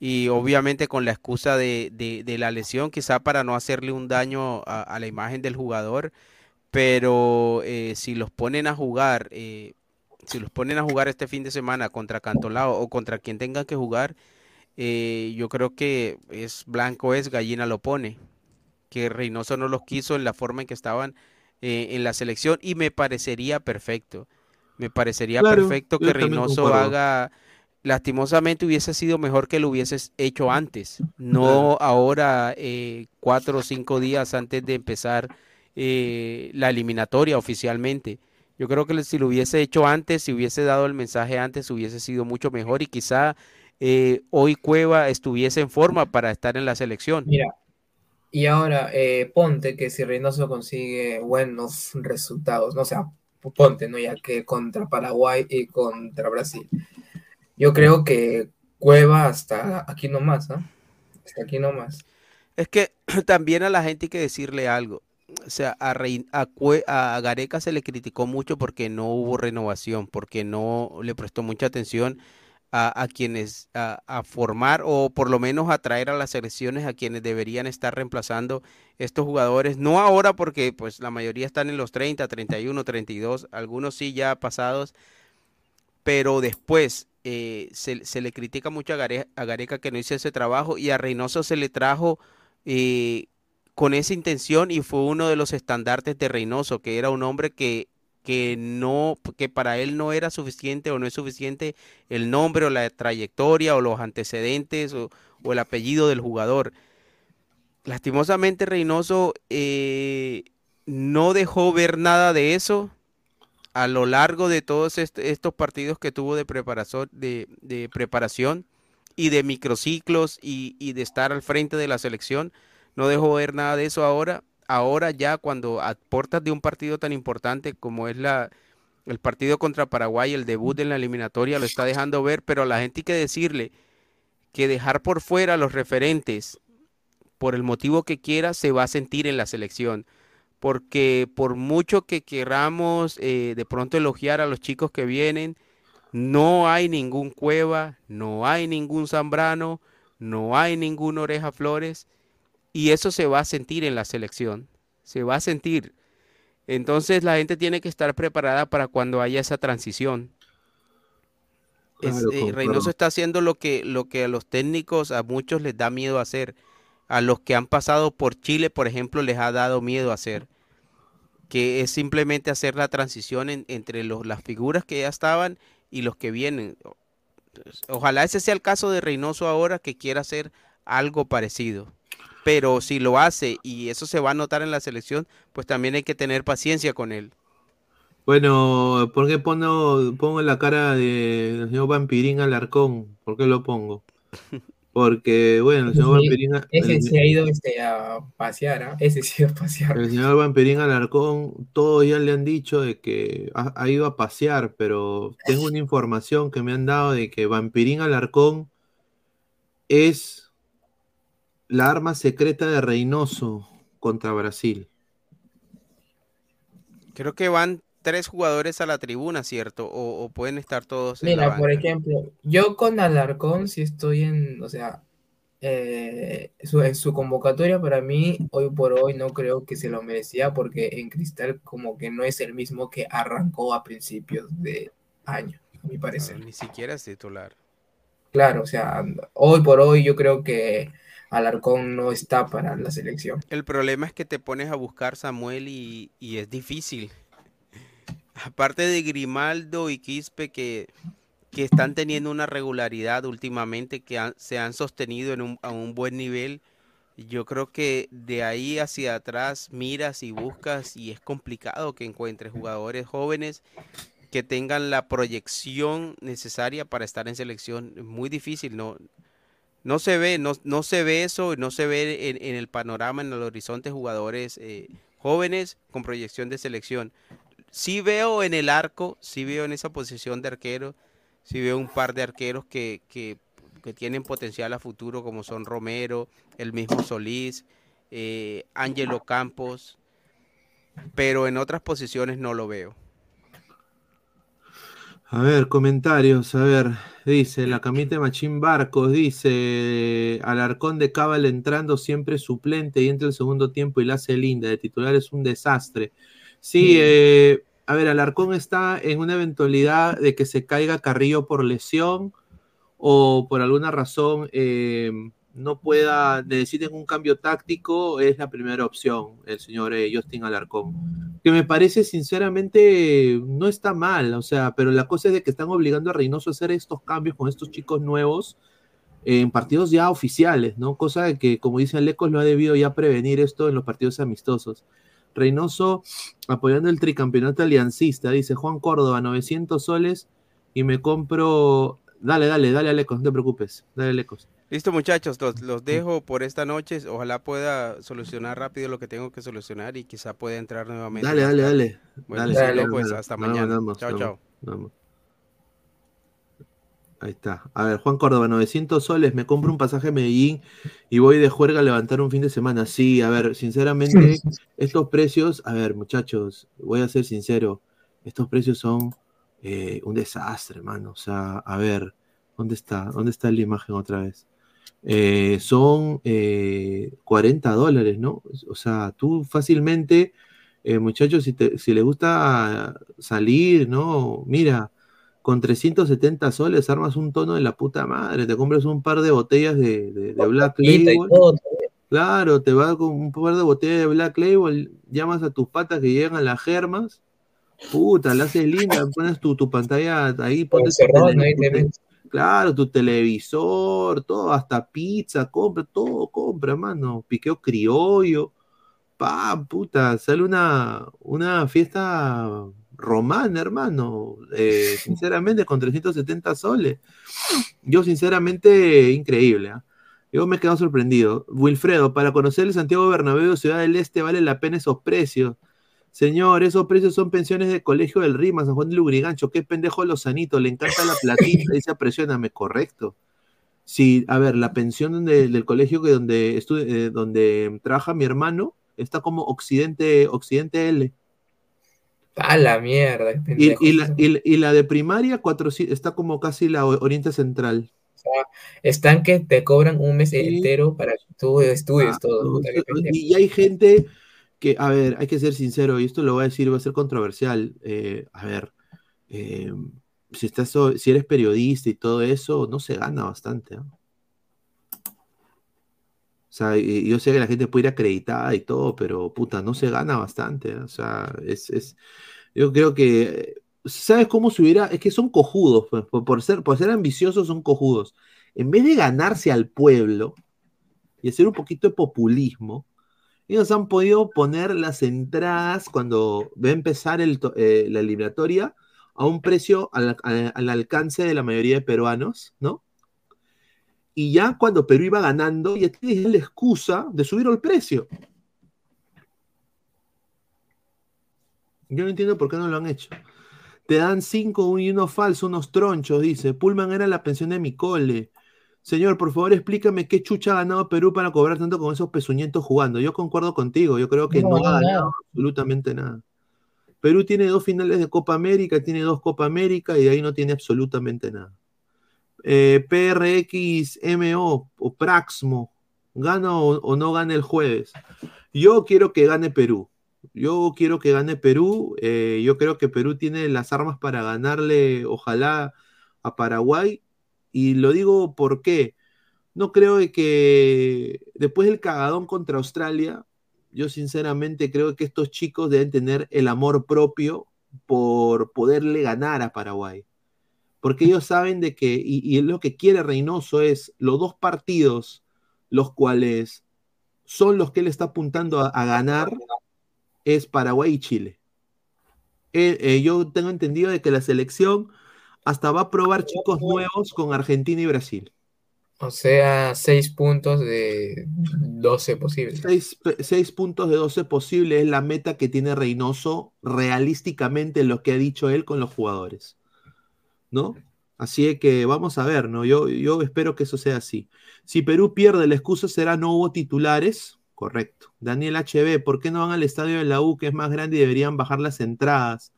Y obviamente con la excusa de, de- de la lesión, quizá para no hacerle un daño a, a la imagen del jugador, pero eh, si los ponen a jugar, eh, si los ponen a jugar este fin de semana contra Cantolao o contra quien tengan que jugar, eh, yo creo que es blanco es, gallina lo pone. que Reynoso no los quiso en la forma en que estaban eh, en la selección y me parecería perfecto. Me parecería
Claro,
perfecto que Reynoso haga, lastimosamente hubiese sido mejor que lo hubieses hecho antes, no ahora eh, cuatro o cinco días antes de empezar eh, la eliminatoria oficialmente. Yo creo que si lo hubiese hecho antes, si hubiese dado el mensaje antes, hubiese sido mucho mejor y quizá eh, hoy Cueva estuviese en forma para estar en la selección.
Mira, y ahora eh, ponte que si Reynoso consigue buenos resultados, no o sea, ponte, ¿no? Ya que contra Paraguay y contra Brasil. Yo creo que Cueva hasta aquí nomás, ¿no? Hasta aquí nomás.
Es que también a la gente hay que decirle algo. O sea, a, Rey- a, Cue- a Gareca se le criticó mucho porque no hubo renovación, porque no le prestó mucha atención a, a quienes, a, a formar o por lo menos a traer a las selecciones a quienes deberían estar reemplazando estos jugadores. No ahora porque pues la mayoría están en los 30, 31, 32, algunos sí ya pasados, pero después eh, se, le critica mucho a, Gare- a Gareca que no hizo ese trabajo y a Reynoso se le trajo eh, con esa intención y fue uno de los estandartes de Reynoso, que era un hombre que, que no, que para él no era suficiente o no es suficiente el nombre o la trayectoria o los antecedentes o, o el apellido del jugador. Lastimosamente Reynoso eh, no dejó ver nada de eso a lo largo de todos est- estos partidos que tuvo de preparación, de, preparación y de microciclos y, de estar al frente de la selección. No dejó ver nada de eso ahora. Ahora ya cuando aportas de un partido tan importante como es la, el partido contra Paraguay, el debut en la eliminatoria, lo está dejando ver, pero a la gente hay que decirle que dejar por fuera a los referentes por el motivo que quiera, se va a sentir en la selección. Porque por mucho que queramos eh, de pronto elogiar a los chicos que vienen, no hay ningún Cueva, no hay ningún Zambrano, no hay ningún Oreja Flores, y eso se va a sentir en la selección, se va a sentir. Entonces la gente tiene que estar preparada para cuando haya esa transición. Es- eh. Reynoso está haciendo lo que, lo que a los técnicos, a muchos les da miedo hacer. A los que han pasado por Chile, por ejemplo, les ha dado miedo hacer. Que es simplemente hacer la transición en- entre los, las figuras que ya estaban y los que vienen. Entonces, Ojalá ese sea el caso de Reynoso ahora que quiera hacer algo parecido. Pero si lo hace y eso se va a notar en la selección, pues también hay que tener paciencia con él.
Bueno, ¿por qué pongo, pongo la cara de- del señor Vampirín Alarcón? ¿Por qué lo pongo? Porque, bueno, el
Ese
señor
sí,
Vampirín,
ese
el,
sí ha ido este, a pasear, ¿ah? Ese sí ha ido a pasear.
el señor Vampirín Alarcón, todos ya le han dicho de que ha, ha ido a pasear, pero tengo una información que me han dado de que Vampirín Alarcón es la arma secreta de Reynoso contra Brasil.
Creo que van tres jugadores a la tribuna, ¿cierto? O, o pueden estar todos en la
Mira, por ejemplo, yo con Alarcón sí estoy en, o sea, eh, su, en su convocatoria para mí, hoy por hoy no creo que se lo merecía porque en Cristal como que no es el mismo que arrancó a principios de año, a mi parecer.
Ni siquiera es titular.
Claro, o sea, hoy por hoy yo creo que Alarcón no está para la selección.
El problema es que te pones a buscar Samuel y, y es difícil. Aparte de Grimaldo y Quispe que, que están teniendo una regularidad últimamente, que se han sostenido en un, a un buen nivel, yo creo que de ahí hacia atrás miras y buscas y es complicado que encuentres jugadores jóvenes que tengan la proyección necesaria para estar en selección. Es muy difícil, no, no se ve, no, no se ve eso, no se ve en, en el panorama, en el horizonte jugadores eh, jóvenes con proyección de selección. Sí veo en el arco, sí veo en esa posición de arquero, sí veo un par de arqueros que, que, tienen potencial a futuro, como son Romero, el mismo Solís, eh, Ángelo Campos, pero en otras posiciones no lo veo.
A ver, comentarios, a ver, dice, la camita de Machín Barcos, dice, Alarcón de Cábal entrando siempre suplente y entra el segundo tiempo y la hace linda, de titular es un desastre. Sí, eh, a ver, Alarcón está en una eventualidad de que se caiga Carrillo por lesión o por alguna razón eh, no pueda, necesiten un cambio táctico, es la primera opción, el señor eh, Justin Alarcón. Que me parece, sinceramente, no está mal, o sea, pero la cosa es de que están obligando a Reynoso a hacer estos cambios con estos chicos nuevos en partidos ya oficiales, ¿no? Cosa de que, como dice Alecos, lo ha debido ya prevenir esto en los partidos amistosos. Reynoso apoyando el tricampeonato aliancista, dice Juan Córdoba, 900 soles y me compro. Dale, dale, dale, Alecos, no te preocupes. Dale, Alecos.
Listo, muchachos, los, los dejo por esta noche. Ojalá pueda solucionar rápido lo que tengo que solucionar y quizá pueda entrar nuevamente.
Dale, dale, dale.
Bueno,
dale,
pues
dale.
hasta
Vamos,
mañana.
vamos,
chao,
vamos,
chao.
Ahí está. A ver, Juan Córdoba, 900 soles, me compro un pasaje a Medellín y voy de juerga a levantar un fin de semana. Sí, a ver, sinceramente, estos precios, a ver, muchachos, voy a ser sincero, estos precios son eh, un desastre, hermano. O sea, a ver, ¿dónde está? ¿Dónde está la imagen otra vez? Eh, son eh, 40 dólares, ¿no? O sea, tú fácilmente, eh, muchachos, si, te, si les gusta salir, ¿no? Mira, con 370 soles armas un tono de la puta madre, te compras un par de botellas de, de- de Black Label. Claro, te vas con un par de botellas de Black Label, llamas a tus patas que llegan a las germas, puta, la haces linda, pones tu, tu pantalla ahí, pones tele-
ahí te
claro, tu televisor, todo, hasta pizza, compra, todo compra, mano, piqueo criollo, pa, puta, sale una, una fiesta romana, hermano, eh, sinceramente, con 370 soles. Yo, sinceramente, increíble, ¿ah? Yo me he quedado sorprendido. Wilfredo, para conocer el Santiago Bernabéu, Ciudad del Este, vale la pena esos precios. Señor, esos precios son pensiones de colegio del Rima, San Juan de Lurigancho. Qué pendejo Lozanito, le encanta la platita, dice presióname, correcto. Sí, a ver, la pensión del colegio que donde, eh, donde trabaja mi hermano está como Occidente, Occidente L.
A la mierda,
Y,
pendejo.
y la, y la- y la de primaria 400 está como casi la Oriente Central.
O sea, están que te cobran un mes entero para que tú estudies
Ah,
todo.
no, y hay gente que, a ver, hay que ser sincero, y esto lo voy a decir, va a ser controversial. eh, a ver, eh, si estás, si eres periodista y todo eso, no se gana bastante. ¿ah? O sea, yo sé que la gente puede ir acreditada y todo, pero puta, no se gana bastante. ¿ah? O sea, es, es- yo creo que, ¿sabes cómo se hubiera? Es que son cojudos, pues, por, ser, por ser ambiciosos son cojudos. En vez de ganarse al pueblo y hacer un poquito de populismo, ellos han podido poner las entradas cuando va a empezar eh, la eliminatoria a un precio al alcance de la mayoría de peruanos, ¿no? Y ya cuando Perú iba ganando, ya tienes la excusa de subir el precio. Yo no entiendo por qué no lo han hecho. Te dan cinco y uno falso, unos tronchos, dice. Pullman era la pensión de mi cole. Señor, por favor, explícame qué chucha ha ganado Perú para cobrar tanto con esos pezuñentos jugando. Yo concuerdo contigo, yo creo que
No,
no, ha ganado absolutamente nada. Perú tiene dos finales de Copa América, tiene dos Copa América y de ahí no tiene absolutamente nada. Eh, PRXMO o Praxmo, ¿gana o, no gana el jueves? Yo quiero que gane Perú. Yo quiero que gane Perú. eh, yo creo que Perú tiene las armas para ganarle, ojalá, a Paraguay. Y lo digo porque no creo que después del cagadón contra Australia, yo sinceramente creo que estos chicos deben tener el amor propio por poderle ganar a Paraguay. Porque ellos saben de que, y, y lo que quiere Reynoso es los dos partidos, los cuales son los que él está apuntando a, a ganar, es Paraguay y Chile. Eh, eh, yo tengo entendido de que la selección hasta va a probar chicos nuevos con Argentina y Brasil.
O sea, 6 puntos de 12 posibles.
6 puntos de 12 posible es la meta que tiene Reynoso realísticamente en lo que ha dicho él con los jugadores. ¿No? Así es que vamos a ver, ¿no? Yo, yo espero que eso sea así. Si Perú pierde, la excusa será no hubo titulares. Correcto. Daniel HB, ¿por qué no van al estadio de la U que es más grande y deberían bajar las entradas?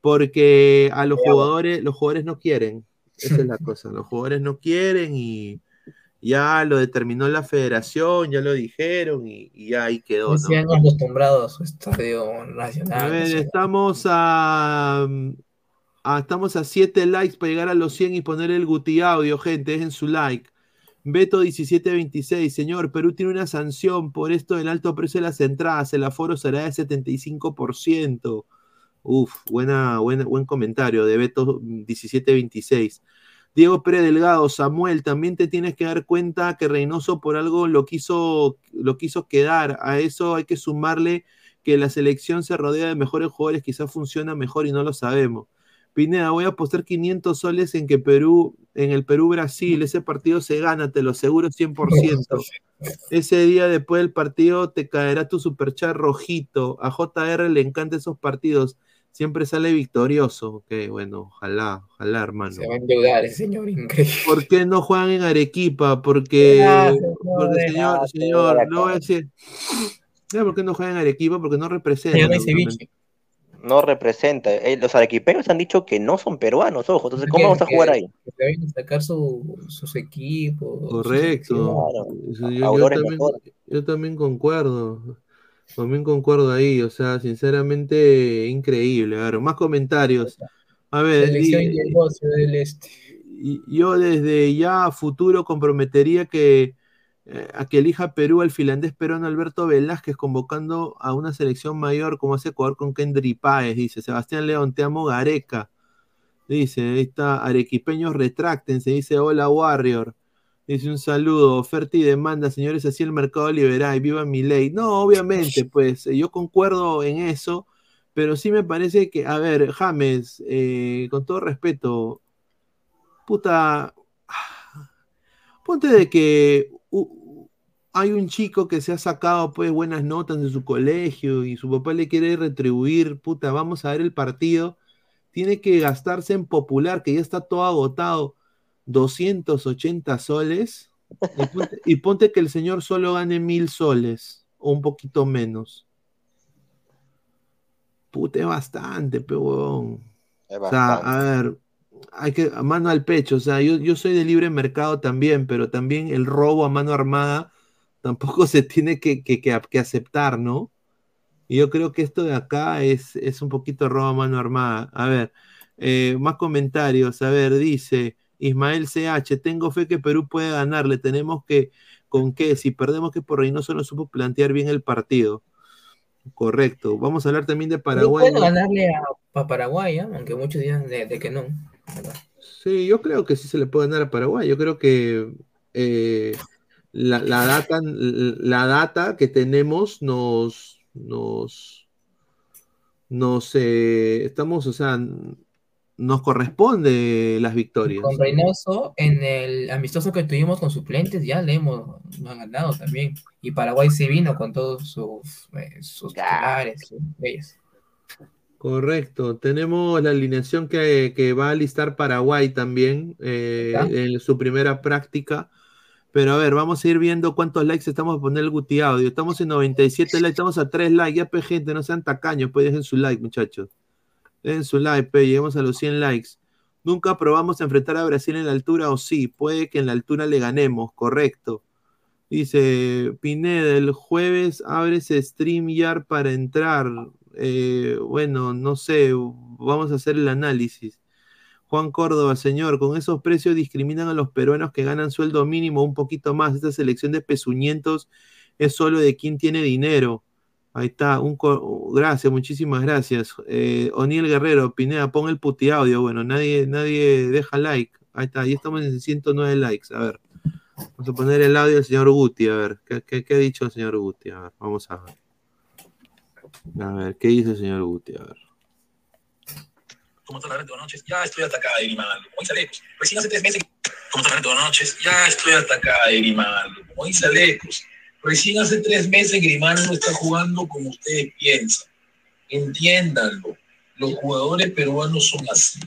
Porque a los jugadores, los jugadores no quieren. Esa es la cosa. Los jugadores no quieren y ya lo determinó la federación, ya lo dijeron y, y ya ahí quedó.
No se han acostumbrado a su estadio
A
nacional.
ver,
nacional.
estamos a, a- estamos a 7 likes para llegar a los 100 y poner el Guti audio, gente, dejen su like. Beto 1726, señor, Perú tiene una sanción por esto del alto precio de las entradas, el aforo será de 75%. Uf, buena, buena, buen comentario de Beto 1726. Diego Pérez Delgado, Samuel, también te tienes que dar cuenta que Reynoso por algo lo quiso, lo quiso quedar. A eso hay que sumarle que la selección se rodea de mejores jugadores, quizás funciona mejor y no lo sabemos. Pineda, voy a apostar 500 soles en que Perú, en el Perú-Brasil, ese partido se gana, te lo aseguro 100%. Ese día después del partido te caerá tu superchat rojito. A JR le encantan esos partidos. Siempre sale victorioso. Ok, bueno, ojalá, ojalá, hermano.
Se va a endeudar ese señor increíble.
¿Por qué no juegan en Arequipa? Porque,
señor,
porque señor,
señor,
no voy a decir. ¿Por qué no juegan en Arequipa? Porque no representan.
No representa. Eh, los arequipeños han dicho que no son peruanos, ojo. Entonces, ¿cómo vamos a jugar ahí?
A sacar su- sus equipos. sus
Correcto.
selecciones.
Eso Yo, yo también, yo también concuerdo. También concuerdo ahí. O sea, sinceramente, increíble. A ver, más comentarios. A ver,
Selección
di-
y negocio del este.
yo desde ya a futuro comprometería que a que elija Perú al finlandés peruano Alberto Velázquez convocando a una selección mayor como hace Ecuador con Kendry Páez, dice Sebastián León, te amo Gareca. Dice, ahí está, arequipeños retráctense, dice hola Warrior. Dice un saludo, oferta y demanda, señores, así el mercado liberal, viva mi ley. No, obviamente, pues eh, yo concuerdo en eso, pero sí me parece que, a ver, James, eh, con todo respeto, puta, ponte de que hay un chico que se ha sacado pues buenas notas en su colegio y su papá le quiere retribuir, puta, vamos a ver el partido, tiene que gastarse en popular, que ya está todo agotado, 280 soles, y ponte, y ponte que el señor solo gane mil soles, o un poquito menos. Puta, es bastante, pe huevón.
Es
O sea,
bastante.
a ver, hay que, a mano al pecho, o sea, yo, yo soy de libre mercado también, pero también el robo a mano armada tampoco se tiene que, que- que- aceptar, ¿no? Y yo creo que esto de acá es, es un poquito robo a mano armada. A ver, eh, más comentarios. A ver, dice Ismael CH, tengo fe que Perú puede ganarle. Tenemos que, ¿con qué? Si perdemos que por Reynoso no supo plantear bien el partido. Correcto. Vamos a hablar también de
Paraguay. Puede ganarle a, a Paraguay, ¿ah? aunque muchos digan de, de que no.
Sí, yo creo que sí se le puede ganar a Paraguay. Yo creo que eh, la, la data, la data que tenemos nos, nos, nos eh, estamos, o sea, nos corresponde las victorias.
Con Reynoso, en el amistoso que tuvimos con suplentes, ya le hemos han ganado también. Y Paraguay se vino con todos sus, eh, sus titulares, sus leyes.
Correcto. Tenemos la alineación que, que va a listar Paraguay también eh, en su primera práctica. Pero a ver, vamos a ir viendo cuántos likes estamos a poner el Guti Audio. Estamos en 97 likes, estamos a 3 likes. Ya, pues, gente, no sean tacaños, pues dejen su like, muchachos. Dejen su like, pues, lleguemos a los 100 likes. Nunca probamos enfrentar a Brasil en la altura, o sí, puede que en la altura le ganemos, correcto. Dice Pineda, el jueves abres StreamYard para entrar. Eh, bueno, no sé, vamos a hacer el análisis. Juan Córdoba, señor, con esos precios discriminan a los peruanos que ganan sueldo mínimo un poquito más. Esta selección de pezuñentos es solo de quien tiene dinero. Ahí está, un gracias, muchísimas gracias. Eh, Oniel Guerrero, Pineda, pon el puti audio. Bueno, nadie, nadie deja like. Ahí está, ahí estamos en 109 likes. A ver, vamos a poner el audio del señor Guti. A ver, ¿qué, qué, ha dicho el señor Guti? A ver, vamos a ver. A ver, ¿qué dice el señor Guti? A ver.
¿Cómo estás, Buenas noches. Ya estoy atacada de Grimaldo. Como dice Alecos. Recién hace tres meses. ¿Cómo estás, Buenas noches. Ya estoy atacada de Grimaldo. Como dice Alecos. Recién hace tres meses Grimaldo está jugando como ustedes piensan. Entiéndanlo. Los jugadores peruanos son así.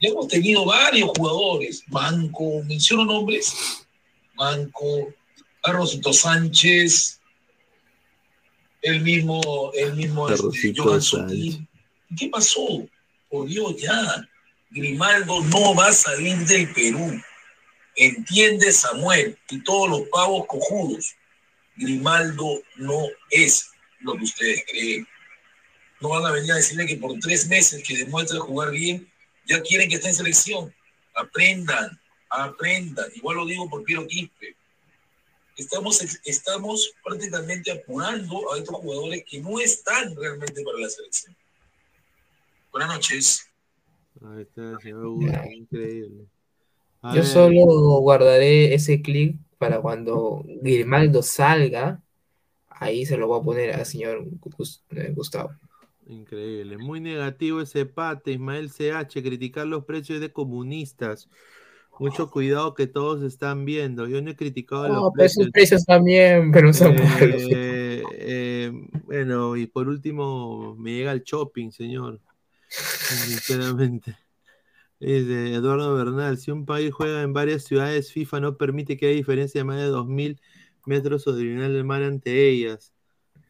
Hemos tenido varios jugadores. Manco, menciono nombres. Manco, Carlosito Sánchez, el mismo, el mismo este, Johan. ¿Qué pasó? Por Dios, ya. Grimaldo no va a salir del Perú. Entiende Samuel y todos los pavos cojudos. Grimaldo no es lo que ustedes creen. No van a venir a decirle que por tres meses que demuestra jugar bien, ya quieren que esté en selección. Aprendan, Aprendan, igual lo digo por Piero Quispe. Estamos, estamos prácticamente apurando a estos jugadores que no están realmente para la selección. Buenas noches.
Ahí está, señor Hugo, increíble. A
Yo
ver,
solo guardaré ese clip para cuando Grimaldo salga. Ahí se lo voy a poner al señor eh, Gustavo.
Increíble. Muy negativo ese pate, Ismael CH, criticar los precios de comunistas. Mucho cuidado que todos están viendo. Yo no he criticado
No,
los
pero esos
precios.
precios también, pero son.
Eh, eh, bueno, y por último, me llega el shopping, señor. Sinceramente. Dice Eduardo Bernal, si un país juega en varias ciudades, FIFA no permite que haya diferencia de más de 2.000 metros el nivel del mar ante ellas.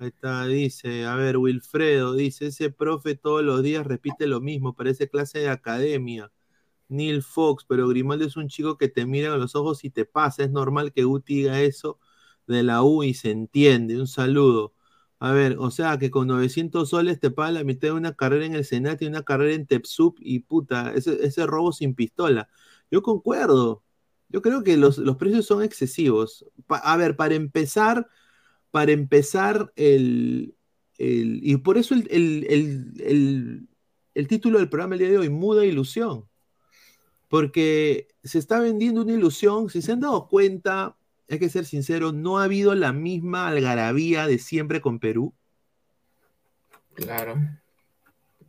Ahí está, dice, a ver, Wilfredo, dice, ese profe todos los días repite lo mismo, parece clase de academia. Neil Fox, pero Grimaldo es un chico que te mira a los ojos y te pasa, es normal que Guti diga eso de la U y se entiende, un saludo. A ver, o sea, que con 900 soles te paga la mitad de una carrera en el Senat y una carrera en Tepsup y puta, ese, ese robo sin pistola. Yo concuerdo. Yo creo que los, los precios son excesivos. A ver, para empezar, para empezar, el, el- y por eso el- el- el título del programa el día de hoy, Muda Ilusión. Porque se está vendiendo una ilusión, si se han dado cuenta, hay que ser sincero, no ha habido la misma algarabía de siempre con Perú.
Claro.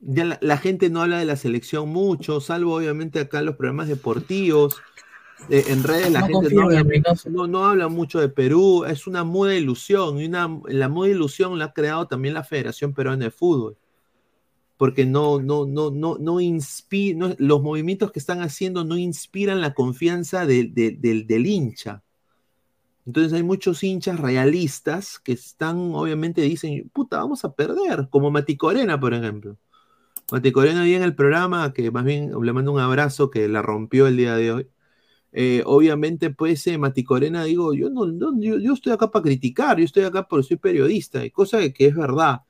Ya la, la gente no habla de la selección mucho, salvo obviamente acá en los programas deportivos. Eh, en redes la
No
gente no habla,
mi caso.
no- no habla mucho de Perú, es una muda ilusión, y una, la muda ilusión la ha creado también la Federación Peruana de Fútbol. Porque no, no, no, no, no inspi- no- los movimientos que están haciendo no inspiran la confianza de- de- del- del hincha. Entonces hay muchos hinchas realistas que están, obviamente dicen, puta, vamos a perder, como Mati Corena, por ejemplo. Mati Corena hoy en el programa, que más bien le mando un abrazo, que la rompió el día de hoy. Eh, obviamente, pues, eh, Mati Corena, digo, yo no, no- yo, yo estoy acá para criticar, yo estoy acá porque soy periodista, y cosa que, es verdad.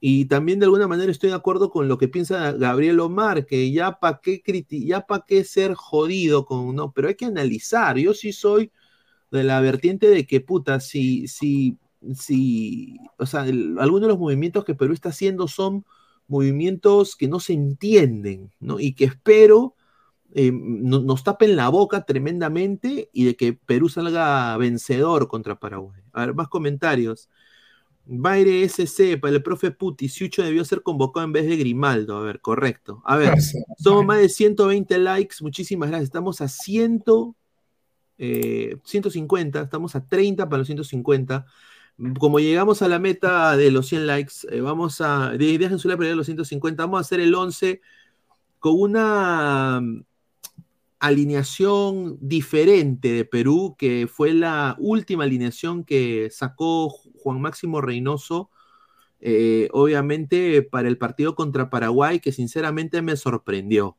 Y también de alguna manera estoy de acuerdo con lo que piensa Gabriel Omar, que ya para qué criti- para qué ser jodido con no, pero hay que analizar. Yo sí soy de la vertiente de que puta, si, si, si, o sea, el- algunos de los movimientos que Perú está haciendo son movimientos que no se entienden, ¿no? Y que espero eh, no- nos tapen la boca tremendamente y de que Perú salga vencedor contra Paraguay. A ver, más comentarios. Baire SC, para el profe Puti, Siucho debió ser convocado en vez de Grimaldo. A ver, correcto. A ver, somos más de 120 likes, muchísimas gracias. Estamos a 100, eh, 150, estamos a 30 para los 150. Como llegamos a la meta de los 100 likes, eh, vamos a, de- dejen su like para los 150, vamos a hacer el 11 con una mm, alineación diferente de Perú, que fue la última alineación que sacó Juan Máximo Reynoso, eh, obviamente para el partido contra Paraguay, que sinceramente me sorprendió.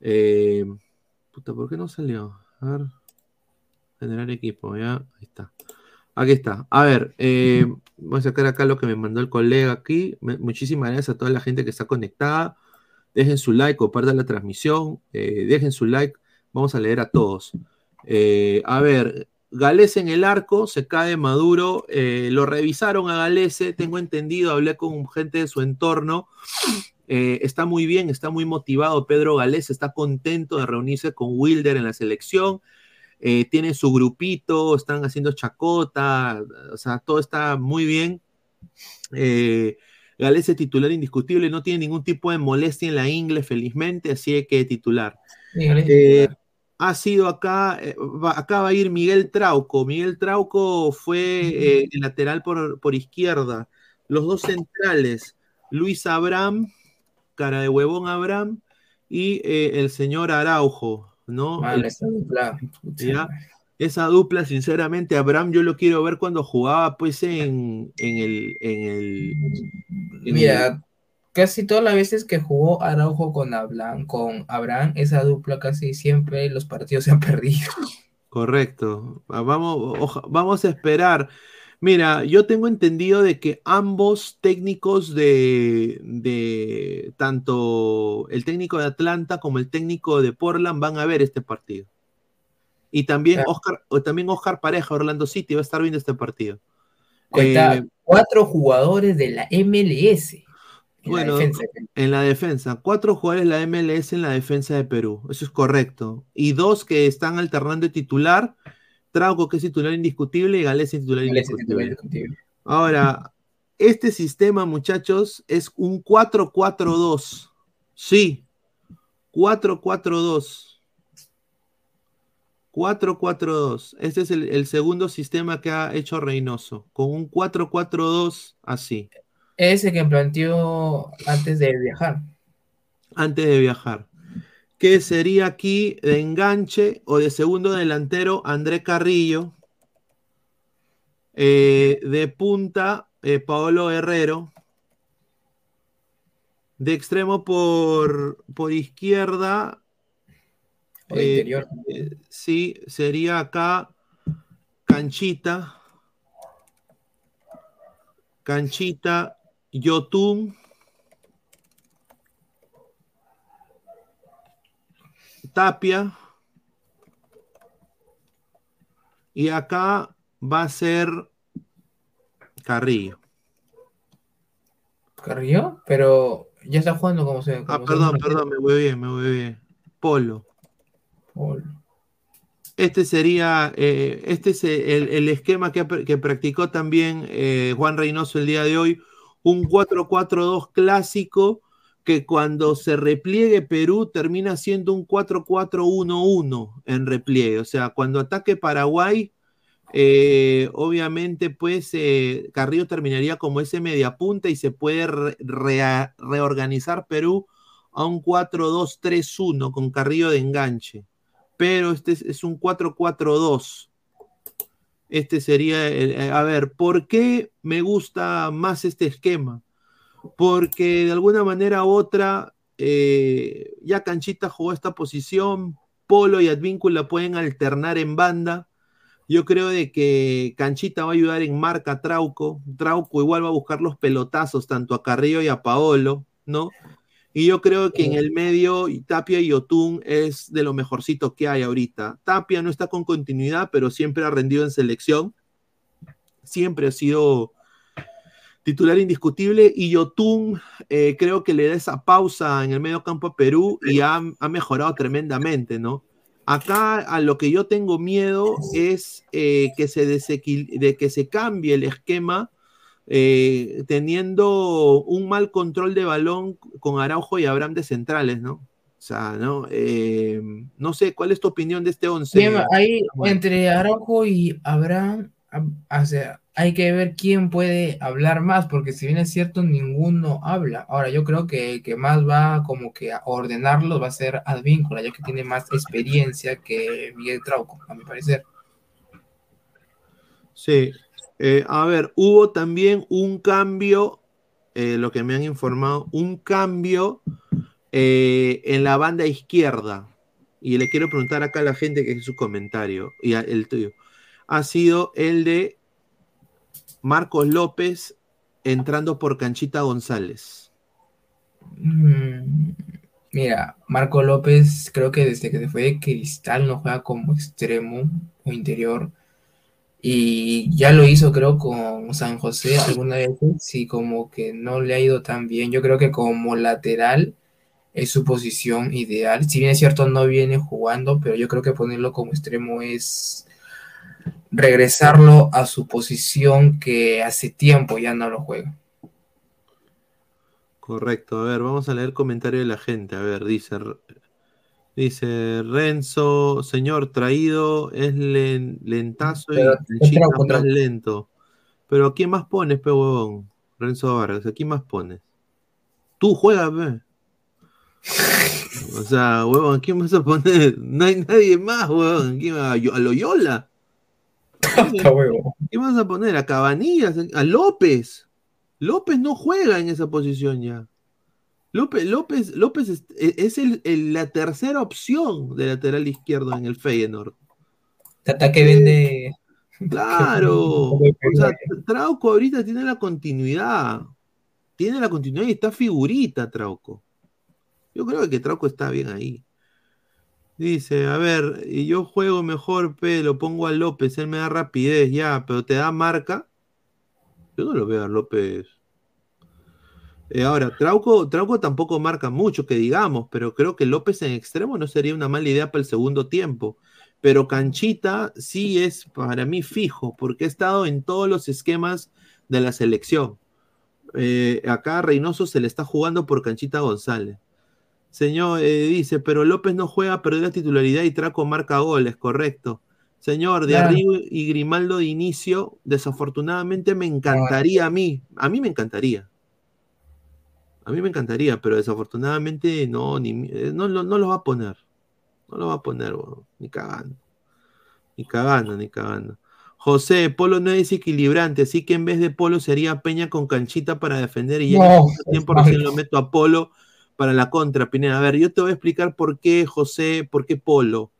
Eh, puta, ¿por qué no salió? A ver, generar equipo, ya, ahí está. Aquí está. A ver, eh, voy a sacar acá lo que me mandó el colega aquí. Muchísimas gracias a toda la gente que está conectada. Dejen su like, compartan la transmisión, eh, dejen su like. Vamos a leer a todos. Eh, a ver, Galese en el arco, se cae Maduro. lo revisaron a Galese, tengo entendido, hablé con gente de su entorno. está muy bien, está muy motivado. Pedro Galese está contento de reunirse con Wilder en la selección. Eh, tiene su grupito, están haciendo chacota, o sea, todo está muy bien. Eh, Galese titular indiscutible, no tiene ningún tipo de molestia en la ingle, felizmente, así que titular. Eh,
titular.
ha sido acá, eh, va- acá va a ir Miguel Trauco. Miguel Trauco fue eh, el lateral por, por izquierda. Los dos centrales, Luis Abraham, cara de huevón Abraham, y eh, el señor Araujo, ¿no?
Esa dupla.
¿ya? Esa dupla, sinceramente, Abraham yo lo quiero ver cuando jugaba pues en, en el, en el, en
Mira, casi todas las veces que jugó Araujo con Abraham, con Abraham, esa dupla casi siempre los partidos se han perdido.
Correcto. Ah, Vamos, oja- vamos a esperar. Mira, yo tengo entendido de que ambos técnicos de, de tanto el técnico de Atlanta como el técnico de Portland van a ver este partido. Y también Oscar, o también Oscar Pareja, Orlando City, va a estar viendo este partido.
Cuenta
Eh,
cuatro jugadores de la MLS. en la
bueno,
defensa.
en la defensa, cuatro jugadores de la MLS en la defensa de Perú, eso es correcto. Y dos que están alternando de titular, Trauco que es titular indiscutible y Gales es titular indiscutible. Ahora, este sistema, muchachos, es un 4-4-2. Sí, 4-4-2. 4-4-2. Este es el, el segundo sistema que ha hecho Reynoso, con un 4-4-2 así,
Ese que planteó antes de viajar.
antes de viajar. ¿Qué sería aquí de enganche o de segundo delantero André Carrillo? Eh, de punta, eh, Paolo Herrero. De extremo por, por izquierda. Eh,
interior.
eh, sí, sería acá Canchita. Canchita, Yotun. Tapia. Y acá va a ser Carrillo.
Carrillo, pero ya está jugando como se.
Ah,
como
perdón,
segundo
perdón, me voy bien, me voy bien. Polo.
Polo.
Este sería, eh, este es el, el esquema que practicó también eh, Juan Reynoso el día de hoy, un 4-4-2 clásico que cuando se repliegue Perú termina siendo un 4-4-1-1 en repliegue. O sea, cuando ataque Paraguay, eh, obviamente pues eh, Carrillo terminaría como ese mediapunta y se puede reorganizar Perú a un 4-2-3-1 con Carrillo de enganche pero este es, es un 4-4-2. Este sería, el- eh, a ver, ¿por qué me gusta más este esquema? Porque de alguna manera u otra, eh, ya Canchita jugó esta posición, Polo y Advíncula pueden alternar en banda. Yo creo de que Canchita va a ayudar en marca a Trauco. Trauco igual va a buscar los pelotazos tanto a Carrillo y a Paolo, ¿no? Y yo creo que en el medio Tapia y Otún es de lo mejorcito que hay ahorita. Tapia no está con continuidad, pero siempre ha rendido en selección. Siempre ha sido titular indiscutible. Y Yotun eh, creo que le da esa pausa en el medio campo a Perú y ha, ha mejorado tremendamente, ¿no? Acá a lo que yo tengo miedo es eh, que, se de que se cambie el esquema eh, teniendo un mal control de balón con Araujo y Abraham de centrales, ¿no? O sea, ¿no? Eh, no sé, ¿cuál es tu opinión de este 11?
Bien, ahí entre Araujo y Abraham, o sea, hay que ver quién puede hablar más, porque si bien es cierto, ninguno habla. Ahora, yo creo que el que más va como que a ordenarlo va a ser Advíncula, ya que tiene más experiencia que Miguel Trauco, a mi parecer.
Sí. Eh, a ver, hubo también un cambio, eh, lo que me han informado, un cambio eh, en la banda izquierda. Y le quiero preguntar acá a la gente que es su comentario y el tuyo. Ha sido el de Marcos López entrando por Canchita González.
Mm, Mira, Marco López, creo que desde que se fue de Cristal no juega como extremo o interior. Y ya lo hizo, creo, con San José alguna vez, sí, como que no le ha ido tan bien. Yo creo que como lateral es su posición ideal. Si bien es cierto, no viene jugando, pero yo creo que ponerlo como extremo es regresarlo a su posición que hace tiempo ya no lo juega.
Correcto, a ver, vamos a leer comentario de la gente. A ver, dice, dice Renzo, señor traído, es len- lentazo y
Pero
más lento. Pero ¿a quién más pones, pe huevón? Renzo Vargas, ¿a quién más pones? Tú juegas, pe. O sea, huevón, ¿a quién vas a poner? No hay nadie más, huevón. ¿A a Loyola? ¿Qué vas a poner? ¿A Cabanillas? ¿A López? López no juega en esa posición ya. López, López, López es, es el- el- la tercera opción de lateral izquierdo en el Feyenoord.
Tata que vende.
Claro. O sea, Trauco ahorita tiene la continuidad. Tiene la continuidad y está figurita, Trauco. Yo creo que Trauco está bien ahí. Dice, a ver, y yo juego mejor, pe, lo pongo a López, él me da rapidez, ya, pero te da marca. Yo no lo veo a López. Eh, ahora, Trauco, Trauco tampoco marca mucho, que digamos, pero creo que López en extremo no sería una mala idea para el segundo tiempo. Pero Canchita sí es para mí fijo, porque ha estado en todos los esquemas de la selección. Eh, acá a Reynoso se le está jugando por Canchita González. Señor, eh, dice, pero López no juega, perdió la titularidad y Traco marca goles, correcto. Señor, de
Claro.
arriba y Grimaldo de inicio, desafortunadamente me encantaría a mí, a mí me encantaría. A mí me encantaría, pero desafortunadamente no, ni, eh, no, lo- no lo va a poner. No lo va a poner, weón, ni cagando. Ni cagando, ni cagando. José, Polo no es desequilibrante, así que en vez de Polo sería Peña con canchita para defender y ya en el
No,
tiempo recién lo meto a Polo para la contra, Pineda. A ver, yo te voy a explicar por qué, José, por qué Polo.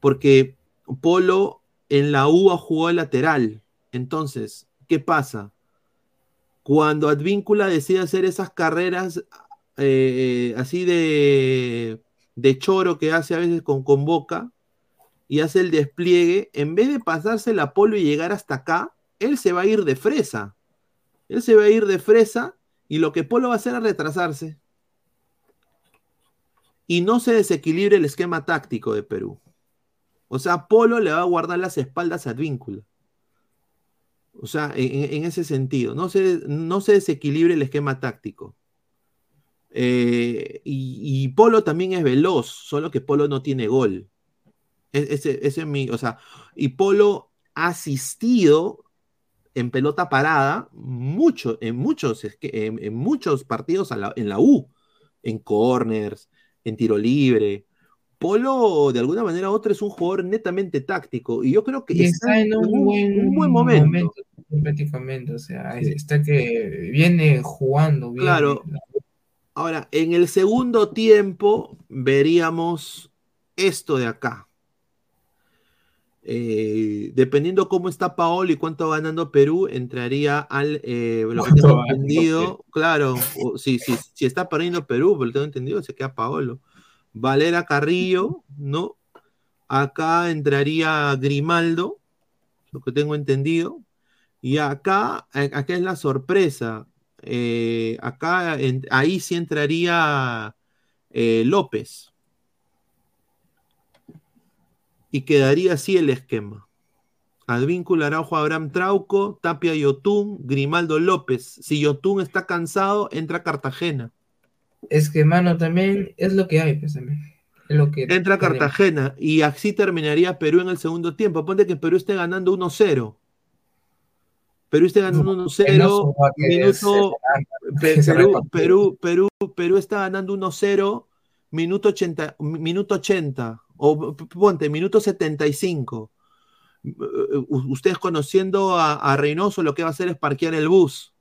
Porque Polo en la U jugó lateral. Entonces, ¿qué pasa? Cuando Advíncula decide hacer esas carreras eh, así de, de choro que hace a veces con, con Boca y hace el despliegue, en vez de pasársela a Polo y llegar hasta acá, él se va a ir de fresa. Él se va a ir de fresa y lo que Polo va a hacer es retrasarse. Y no se desequilibre el esquema táctico de Perú. O sea, Polo le va a guardar las espaldas a Advíncula. O sea, en, ese sentido, no se, no se desequilibre el esquema táctico. Eh, y, Polo también es veloz, solo que Polo no tiene gol. E- Ese, ese es mi, o sea, y Polo ha asistido en pelota parada mucho, en muchos, en, muchos partidos en la U, en corners, en tiro libre. Polo, de alguna manera u otra, es un jugador netamente táctico. Y yo creo que
está en un buen,
un buen momento.
prácticamente, o sea,
Sí.
está que viene jugando bien.
Claro. Ahora, en el segundo tiempo veríamos esto de acá. Eh, dependiendo cómo está Paolo y cuánto va ganando Perú, entraría al, eh, lo que
¿Cuánto
tengo entendido, claro, o- si, si, si está perdiendo Perú, pero lo tengo entendido, se queda Paolo. Valera Carrillo, ¿no? Acá entraría Grimaldo, lo que tengo entendido. Y acá, a- acá es la sorpresa. Eh, acá, en- ahí sí entraría eh, López. Y quedaría así el esquema. Advíncula Araujo, Abraham Trauco, Tapia Yotún, Grimaldo López. Si Yotún está cansado, entra Cartagena.
Es que, mano, también es lo que hay, pues también. Es lo que
Entra
tenemos.
Cartagena. Y así terminaría Perú en el segundo tiempo. Ponte que Perú esté ganando 1-0. Perú esté ganando 1-0.
Penoso va a querer
Minuto. Pe- Perú. Perú, Perú, Perú está ganando 1-0. Minuto 80, minuto 80. O ponte, minuto 75. Eh, u- Ustedes conociendo a, a Reynoso, lo que va a hacer es parquear el bus.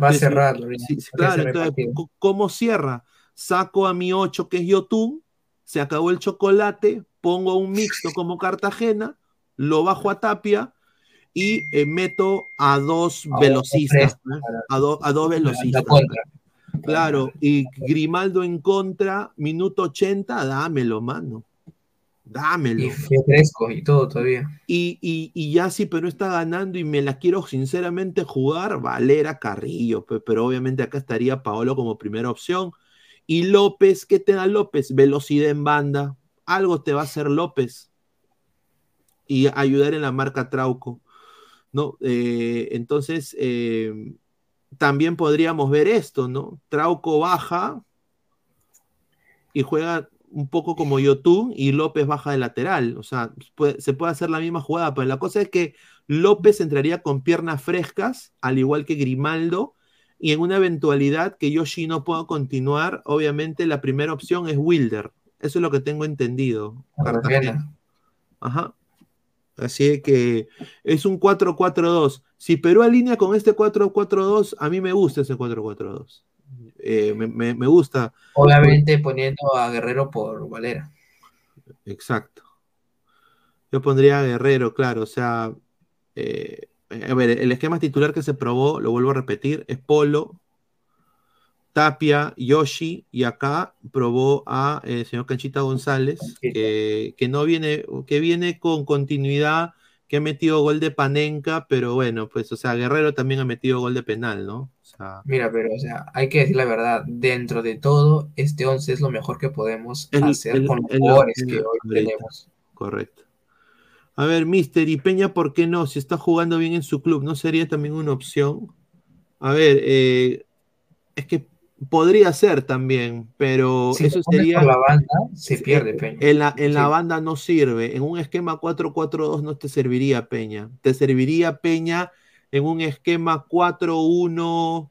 Va a
Sí, sí, sí, claro,
cerrar
entonces, ¿cómo cierra? Saco a mi 8, que es Yotun, se acabó el chocolate, pongo un mixto como Cartagena, lo bajo a Tapia y eh, meto a dos
A
velocistas, ¿eh? a, do- a dos velocistas. Claro, y Grimaldo en contra, minuto 80, dámelo, mano. Dámelo.
Y fresco y todo todavía.
Y, y- y ya si Perú está ganando y me la quiero sinceramente jugar, Valera Carrillo, pe- pero obviamente acá estaría Paolo como primera opción. Y López, ¿qué te da López? Velocidad en banda. Algo te va a hacer López. Y ayudar en la marca Trauco. ¿no? Eh, entonces, eh, también podríamos ver esto, ¿no? Trauco baja y juega un poco como Yotun y López baja de lateral. O sea, puede- se puede hacer la misma jugada, pero la cosa es que López entraría con piernas frescas, al igual que Grimaldo, y en una eventualidad que Yoshi no pueda continuar, obviamente la primera opción es Wilder. Eso es lo que tengo entendido. Cartagena. Ajá. Así que es un 4-4-2. Si Perú alinea con este 4-4-2, a mí me gusta ese 4-4-2. Eh, me, me- me gusta.
Obviamente poniendo a Guerrero por Valera.
Exacto. Yo pondría a Guerrero, claro. O sea, eh, a ver, el esquema titular que se probó, lo vuelvo a repetir, es Polo, Tapia, Yoshi, y acá probó a eh, señor Canchita González, que, que no viene, que viene con continuidad, que ha metido gol de Panenka, pero bueno, pues, o sea, Guerrero también ha metido gol de penal, ¿no? Sea,
Mira, pero, o sea, hay que decir la verdad, dentro de todo, este 11 es lo mejor que podemos
El-
hacer
el-
con los jugadores que hoy tenemos.
correcto. A ver, Mister, y Peña, ¿por qué no? Si está jugando bien en su club, ¿no sería también una opción? A ver, eh, es que podría ser también, pero
Si
eso sería...
por la banda, se pierde, Peña.
En la, en la banda no sirve. En un esquema 4-4-2 no te serviría Peña. Te serviría Peña en un esquema 4-1,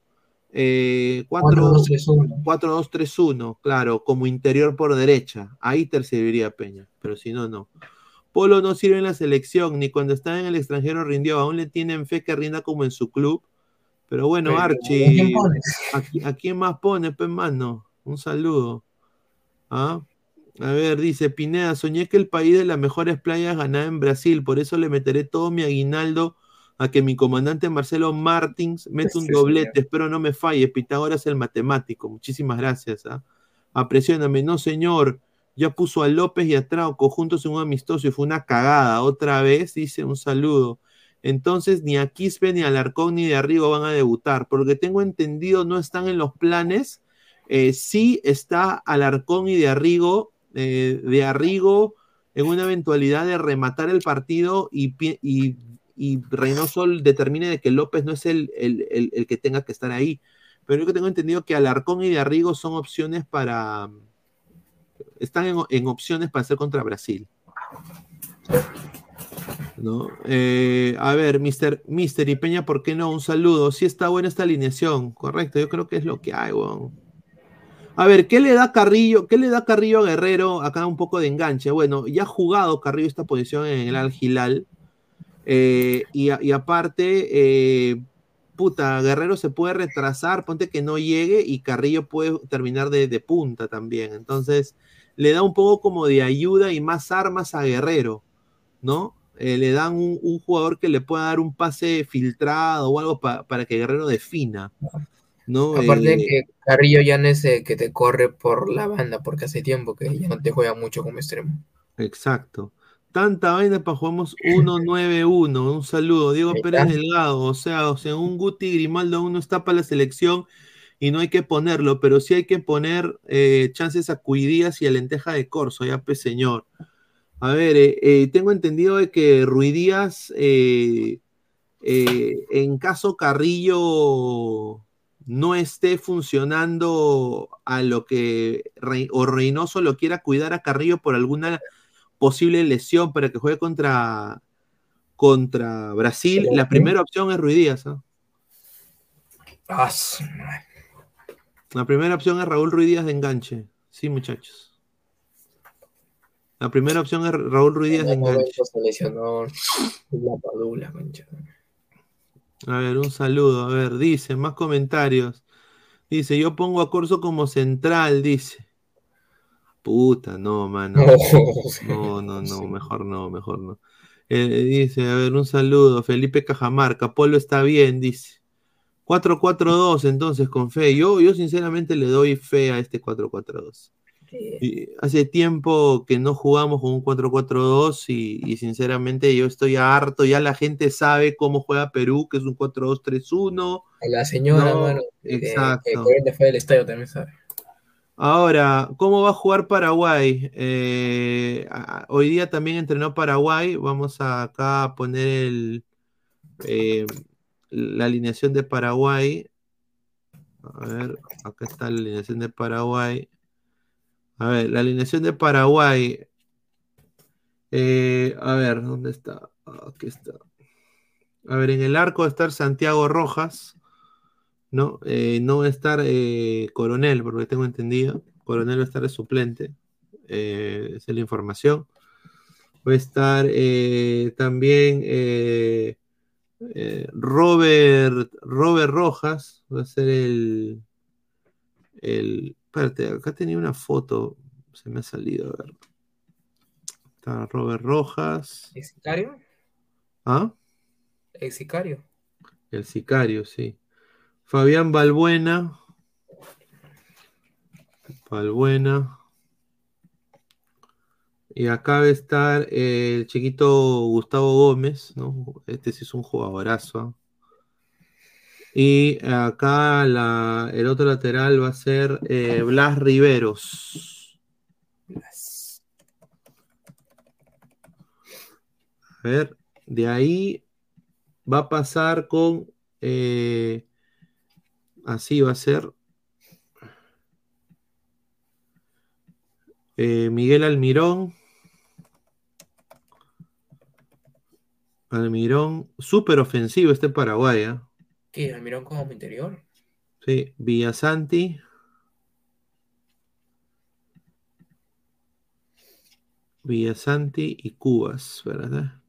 eh, 4
4-2-3-1.
4-2-3-1, claro, como interior por derecha. Ahí te serviría Peña, pero si no, no. Polo no sirve en la selección, ni cuando está en el extranjero rindió. Aún le tienen fe que rinda como en su club. Pero bueno,
Pero, ¿a
Archie,
quién pones?
¿a, qui- a quién más pone, pues, mano? Un saludo. ¿Ah? A ver, dice Pineda, soñé que el país de las mejores playas ganaba en Brasil, por eso le meteré todo mi aguinaldo a que mi comandante Marcelo Martins mete un
Sí,
doblete.
señor.
Espero no me falle. Pitágoras el matemático. Muchísimas gracias. ¿ah? Apresióname. No, señor. Ya puso a López y a Trauco juntos en un amistoso y fue una cagada. Otra vez, dice un saludo. Entonces, ni a Quispe, ni a Alarcón, ni de Arrigo van a debutar. Por lo que tengo entendido, no están en los planes. Eh, sí está Alarcón y de Arrigo. eh, de Arrigo en una eventualidad de rematar el partido y, y, y Reynoso determine de que López no es el, el- el- que tenga que estar ahí. Pero yo que tengo entendido que Alarcón y de Arrigo son opciones para. Están en, en opciones para hacer contra Brasil. ¿No? Eh, a ver, Mister, Mister y Peña, ¿por qué no? Un saludo. Sí está buena esta alineación, correcto. Yo creo que es lo que hay, weón. A ver, ¿qué le da Carrillo? ¿Qué le da Carrillo a Guerrero? Acá un poco de enganche. Bueno, ya ha jugado Carrillo esta posición en el Al Hilal. Eh, y, aparte, eh, puta, Guerrero se puede retrasar, ponte que no llegue y Carrillo puede terminar de, de punta también. Entonces, le da un poco como de ayuda y más armas a Guerrero, ¿no? Eh, le dan un, un jugador que le pueda dar un pase filtrado o algo pa- para que Guerrero defina, ¿no?
Aparte
Eh,
que Carrillo ya no es el que te corre por la banda, porque hace tiempo que ya no te juega mucho como extremo.
Exacto. Tanta vaina para jugamos 1-9-1. Un saludo. Diego Pérez. Delgado. O sea, o sea, un Guti Grimaldo aún no está para la selección y no hay que ponerlo, pero sí hay que poner eh, chances a Cuidías y a Lenteja de Corso, ya pues señor. A ver, eh, eh, tengo entendido de que Ruidías, en caso Carrillo no esté funcionando a lo que Rey- o Reynoso lo quiera cuidar a Carrillo por alguna posible lesión para que juegue contra, contra Brasil, la primera opción es Ruidías. ¿ah?
Ah, madre.
La primera opción es Raúl Ruidías de enganche. Sí, muchachos. La primera opción es Raúl Ruidías de enganche. A ver, un saludo. A ver, dice, más comentarios. Dice, yo pongo a Corso como central, dice. Puta, no, mano. No, no, no, mejor no, mejor no. Eh, dice, a ver, un saludo. Felipe Cajamarca, Polo está bien, dice. 4-4-2, entonces, con fe. Yo, yo sinceramente le doy fe a este 4-4-2. Y hace tiempo que no jugamos con un 4-4-2 y, y sinceramente yo estoy harto. Ya la gente sabe cómo juega Perú, que es un 4-2-3-1.
La señora,
No,
mano, que-
exacto.
que corriente fue del estadio también sabe.
Ahora, ¿cómo va a jugar Paraguay? Eh, hoy día también entrenó Paraguay. Vamos a acá a poner el, eh, la alineación de Paraguay. A ver, acá está la alineación de Paraguay. A ver, la alineación de Paraguay. Eh, a ver, ¿dónde está? Ah, Aquí está. A ver, en el arco va estar Santiago Rojas. ¿No? Eh, no va a estar eh, Coronel, porque tengo entendido. Coronel va a estar de suplente. Eh, esa es la información. Va a estar también Robert, Robert Rojas. Va a ser el. el espérate, acá tenía una foto. Se me ha salido, a ver. Está Robert Rojas.
¿El sicario?
¿Ah?
¿El sicario?
El sicario, sí. Fabián Balbuena. Palbuena. Y acá va a estar el chiquito Gustavo Gómez, ¿no? Este sí es un jugadorazo. Y acá la- el otro lateral va a ser eh, Blas Riveros. A ver, de ahí va a pasar con. eh, así va a ser. eh, Miguel Almirón. Almirón, súper ofensivo este Paraguay, ¿ah?
¿Qué? ¿Almirón como interior?
Sí, Villasanti. Villasanti y Cubas, ¿verdad?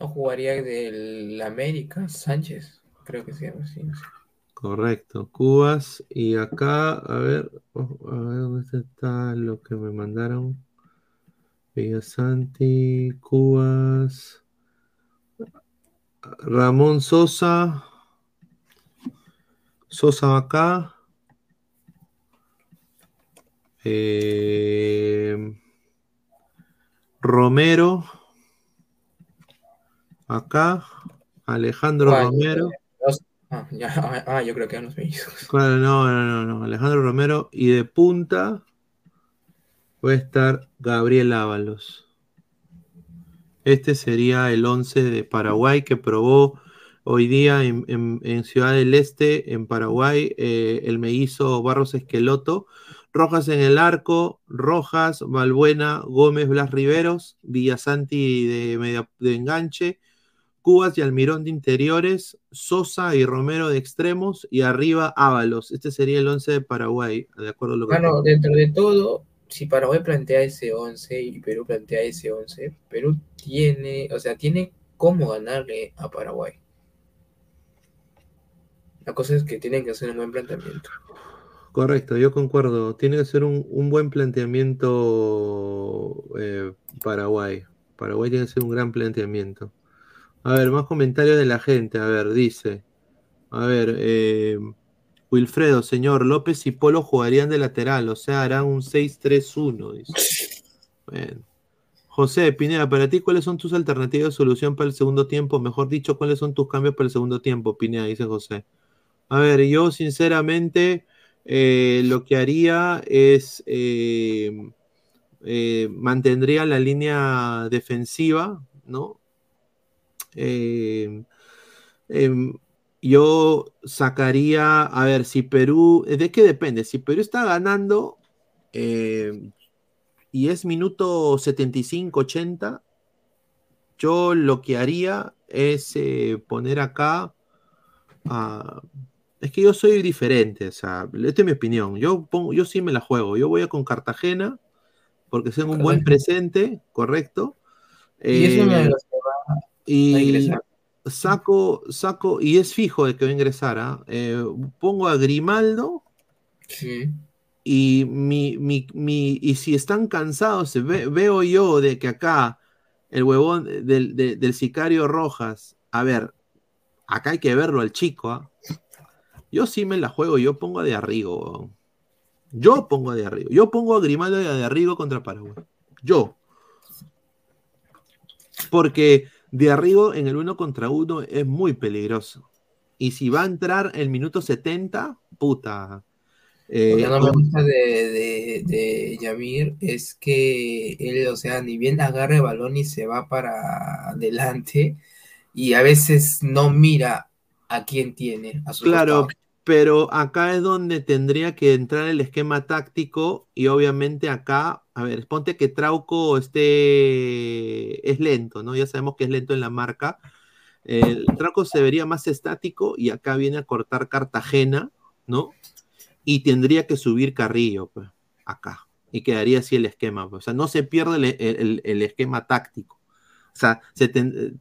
No jugaría del América, Sánchez, creo que se llama así.
Correcto, Cubas. Y acá, a ver, a ver dónde está lo que me mandaron. Villasanti, Cubas. Ramón Sosa. Sosa acá. Eh, Romero. Acá. Alejandro. Romero.
Ah, ya, ah, ah, yo creo que eran los.
Claro, no, no, no, no. Alejandro Romero. Y de punta va a estar Gabriel Ábalos. Este sería el 11 de Paraguay que probó hoy día en, en- en Ciudad del Este, en Paraguay, eh, el mellizo Barros Esqueloto. Rojas en el arco, Rojas, Balbuena, Gómez, Blas Riveros, Villasanti de, media- de enganche, Cubas y Almirón de interiores, Sosa y Romero de extremos y arriba Ábalos. Este sería el 11 de Paraguay, de acuerdo a lo que
Bueno, dentro de todo, si Paraguay plantea ese 11 y Perú plantea ese 11, Perú tiene, o sea, tiene cómo ganarle a Paraguay. La cosa es que tienen que hacer un buen planteamiento.
Correcto, yo concuerdo. Tiene que ser un, un buen planteamiento eh, Paraguay. Paraguay tiene que ser un gran planteamiento. A ver, más comentarios de la gente. A ver, dice. A ver, eh, Wilfredo, señor, López y Polo jugarían de lateral, o sea, harán un 6-3-1, dice. Bueno. José Pineda, para ti, ¿cuáles son tus alternativas de solución para el segundo tiempo? Mejor dicho, ¿cuáles son tus cambios para el segundo tiempo, Pineda? Dice José. A ver, yo sinceramente eh, lo que haría es eh, mantendría la línea defensiva, ¿no? Eh, em, yo sacaría, a ver, si Perú, ¿de qué depende? Si Perú está ganando eh, y es minuto 75, 80, yo lo que haría es eh, poner acá es que yo soy diferente, o sea, esta es mi opinión. Yo pongo, yo sí me la juego. Yo voy a con Cartagena porque tengo un buen presente, correcto.
Y es uno de
Eh, y saco, saco, y es fijo de que va a ingresar, ¿ah? Eh, pongo a Grimaldo. Y mi, mi- mi- y si están cansados, ve- veo yo de que acá el huevón del, de- del sicario Rojas, a ver, acá hay que verlo al chico, ¿ah? Yo sí me la juego, yo pongo a de Arrigo. Yo pongo a de Arrigo. Yo pongo a Grimaldo de Arrigo contra Paraguay. Yo. Porque de Arrigo en el uno contra uno es muy peligroso. Y si va a entrar el minuto 70, puta. eh,
Lo que no me gusta de, de, de Yamir es que él, o sea, ni bien agarra el balón y se va para adelante y a veces no mira a quién tiene a su
Claro,
costado.
Pero acá es donde tendría que entrar el esquema táctico y obviamente acá, a ver, ponte que Trauco esté, es lento, ¿no? Ya sabemos que es lento en la marca. El Trauco se vería más estático y acá viene a cortar Cartagena, ¿no? Y tendría que subir Carrillo, pues, acá. Y quedaría así el esquema, pues. O sea, no se pierde el, el- esquema táctico. O sea,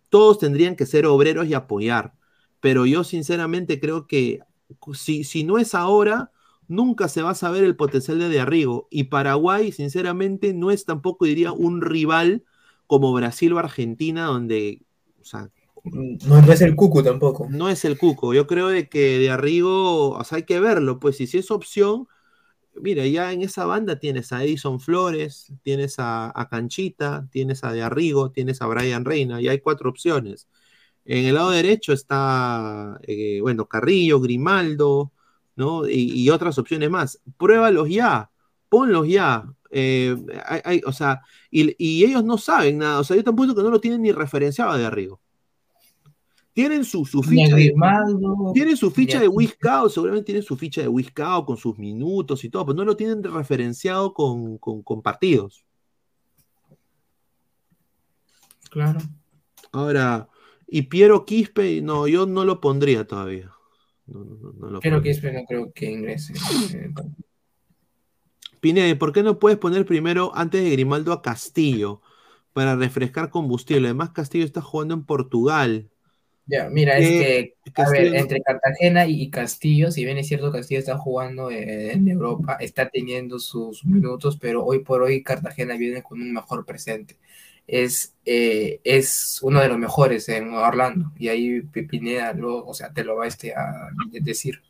todos tendrían que ser obreros y apoyar. Pero yo sinceramente creo que si, si no es ahora, nunca se va a saber el potencial de De Arrigo. Y Paraguay, sinceramente, no es tampoco, diría, un rival como Brasil o Argentina, donde, o sea,
No, no es el cuco tampoco.
No es el cuco. Yo creo de que de Arrigo, o sea, hay que verlo, pues, y si es opción, mira, ya en esa banda tienes a Edison Flores, tienes a, a Canchita, tienes a De Arrigo, tienes a Brian Reina, y hay cuatro opciones. En el lado derecho está, eh, bueno, Carrillo, Grimaldo, ¿no? Y, y otras opciones más. Pruébalos ya, ponlos ya. Eh, hay- hay- o sea, y, y ellos no saben nada. O sea, yo tampoco que no lo tienen ni referenciado a de Arrigo. Tienen su, su ficha. de-
Grimaldo,
tienen su ficha de Wizcao, seguramente tienen su ficha de Wizcao con sus minutos y todo, pero no lo tienen referenciado con, con- con partidos.
Claro.
Ahora, y Piero Quispe, no, yo no lo pondría todavía. No, no, no, no lo pondría.
que no creo que ingrese. eh,
Pineda, ¿por qué no puedes poner primero antes de Grimaldo a Castillo para refrescar combustible? Además, Castillo está jugando en Portugal.
Ya, mira, es
Eh,
que, a ver, entre Cartagena y, y Castillo, si bien es cierto Castillo está jugando eh, en Europa, está teniendo sus minutos, pero hoy por hoy Cartagena viene con un mejor presente. Es, eh, es uno de los mejores en Orlando, y ahí Pineda luego, o sea, te lo va este a decir.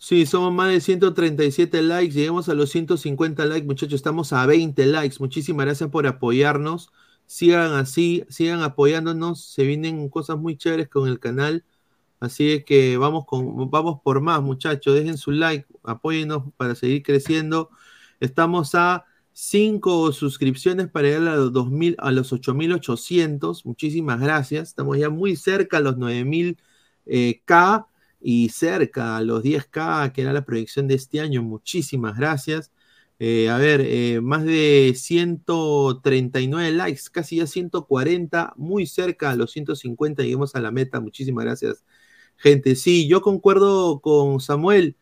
Sí, somos más de 137 likes, llegamos a los 150 likes, muchachos, estamos a 20 likes. Muchísimas gracias por apoyarnos. Sigan así, sigan apoyándonos, se vienen cosas muy chéveres con el canal. Así que vamos con vamos por más, muchachos, dejen su like, apóyennos para seguir creciendo. Estamos a 5 suscripciones para llegar a los 2000 a los 8800. Muchísimas gracias. Estamos ya muy cerca a los 9000 eh, y cerca a los 10K, que era la proyección de este año. Muchísimas gracias. Eh, a ver, eh, más de 139 likes, casi ya 140, muy cerca a los 150, lleguemos a la meta. Muchísimas gracias, gente. Sí, yo concuerdo con Samuel.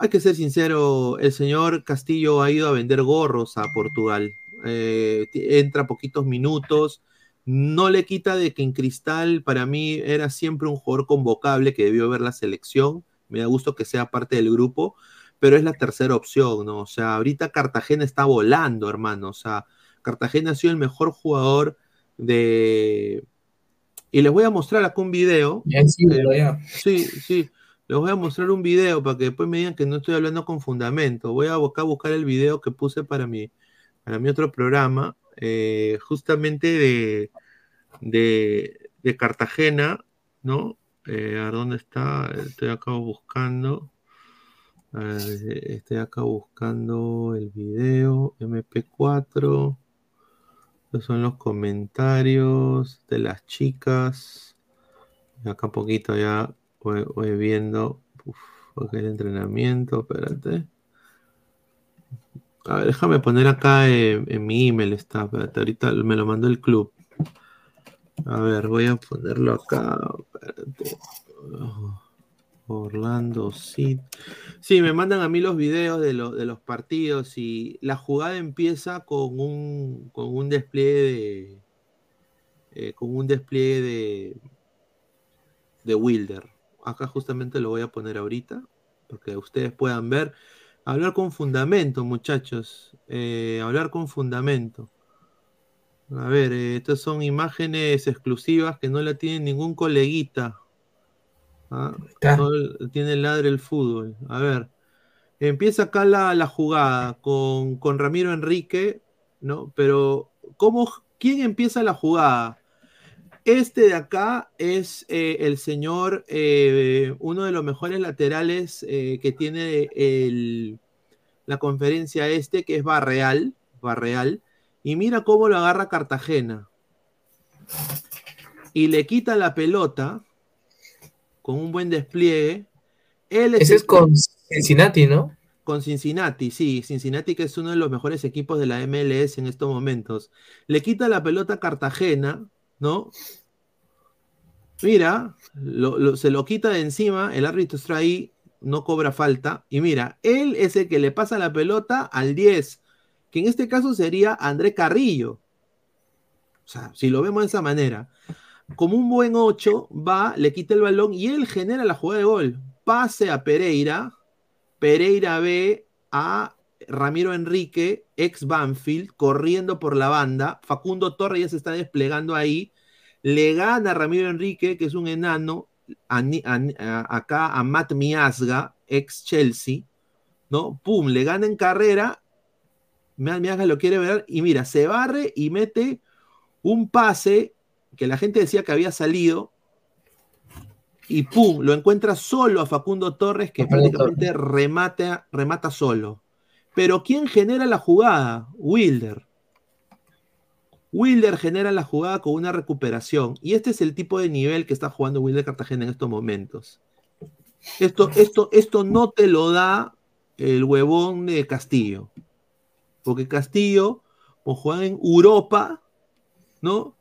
Hay que ser sincero, el señor Castillo ha ido a vender gorros a Portugal. Eh, entra poquitos minutos. No le quita de que en Cristal para mí era siempre un jugador convocable que debió ver la selección. Me da gusto que sea parte del grupo, pero es la tercera opción, ¿no? O sea, ahorita Cartagena está volando, hermano. O sea, Cartagena ha sido el mejor jugador de... Y les voy a mostrar acá un video.
Ya siglo,
Eh,
ya.
Sí, sí. Les voy a mostrar un video para que después me digan que no estoy hablando con fundamento. Voy a acá buscar el video que puse para mi, para mi otro programa, eh, justamente de, de, de Cartagena, ¿no? Eh, a ¿dónde está? Estoy acá buscando. Estoy acá buscando el video MP4. Estos son los comentarios de las chicas. Acá poquito ya voy, viendo. Uf, entrenamiento, espérate. A ver, déjame poner acá en, en mi email está. Espérate, ahorita me lo mandó el club. A ver, voy a ponerlo acá. Espérate. Orlando City. Sí, me mandan a mí los videos de, lo- de los partidos y la jugada empieza con un, con un despliegue de. eh, con un despliegue de. de Wilder. Acá justamente lo voy a poner ahorita. Porque ustedes puedan ver. Hablar con fundamento, muchachos. Eh, hablar con fundamento. A ver, eh, estas son imágenes exclusivas que no la tiene ningún coleguita. Ah, solo tiene el ladre el fútbol. A ver, empieza acá la, la jugada con, con Ramiro Enrique, ¿no? Pero, ¿cómo, ¿quién empieza la jugada? Este de acá es eh, el señor, eh, uno de los mejores laterales eh, que tiene el, la conferencia este, que es Barreal, Barreal, y mira cómo lo agarra Cartagena. Y le quita la pelota con un buen despliegue. Él
Ese es con Cincinnati, ¿no?
con Cincinnati, sí, Cincinnati que es uno de los mejores equipos de la MLS en estos momentos. Le quita la pelota a Cartagena, ¿no? Mira, se lo quita de encima, el árbitro está ahí, no cobra falta, y mira, él es el que le pasa la pelota al 10, que en este caso sería André Carrillo. O sea, si lo vemos de esa manera, como un buen 8, va, le quita el balón y él genera la jugada de gol. Pase a Pereira, Pereira ve a Ramiro Enrique, ex Banfield, corriendo por la banda. Facundo Torres ya se está desplegando ahí. le gana a Ramiro Enrique, que es un enano, a acá a Matt Miasga, ex Chelsea, ¿no? Pum, le gana en carrera, Matt Miasga lo quiere ver, y mira, se barre y mete un pase que la gente decía que había salido, y pum, lo encuentra solo a Facundo Torres, que prácticamente remata, remata solo. Pero ¿quién genera la jugada? Wilder. Wilder genera la jugada con una recuperación. Y este es el tipo de nivel que está jugando Wilder Cartagena en estos momentos. Esto, esto, esto no te lo da el huevón de Castillo. Porque Castillo, como juega en Europa, ¿no?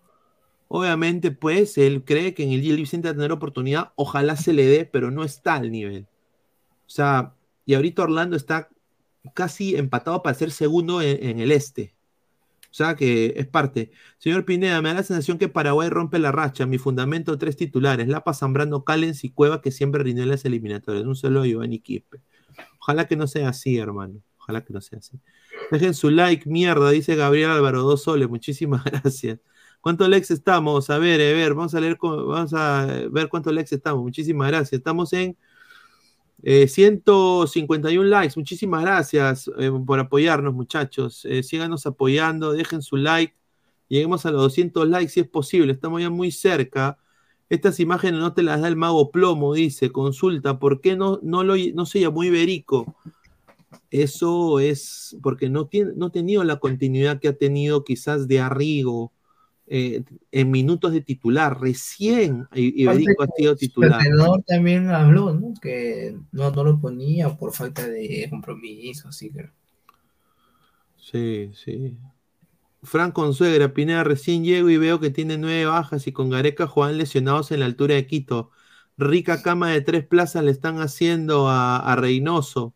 Obviamente, pues, él cree que en el Gil Vicente va a tener oportunidad. Ojalá se le dé, pero no está al nivel. O sea, y ahorita Orlando está casi empatado para ser segundo en, el este. O sea que es parte. Señor Pineda, me da la sensación que Paraguay rompe la racha. Mi fundamento, tres titulares. Lapa, Zambrano, Callens y Cueva, que siempre rindió en las eliminatorias. Un solo Giovanni Quispe. Ojalá que no sea así, hermano. Ojalá que no sea así. Dejen su like, mierda, dice Gabriel Álvaro, dos soles. Muchísimas gracias. ¿Cuántos likes estamos? A ver, a ver, vamos a leer, vamos a ver cuántos likes estamos. Muchísimas gracias. Estamos en eh, 151 likes. Muchísimas gracias eh, por apoyarnos, muchachos. Eh, síganos apoyando, dejen su like. Lleguemos a los 200 likes si es posible. Estamos ya muy cerca. Estas imágenes no te las da el mago plomo, dice. Consulta, ¿por qué no, no, lo, no se llamó? Eso es porque no, tiene, no ha tenido la continuidad que ha tenido quizás de Arrigo eh, en minutos de titular. Recién Iberico ha sido
El
titular.
entrenador también habló, ¿no? Que no, no lo ponía por falta de compromiso, así que.
Sí, sí. Fran Consuegra, Pineda, recién llego y veo que tiene nueve bajas y con Gareca juegan lesionados en la altura de Quito. Rica cama de tres plazas le están haciendo a, a Reynoso.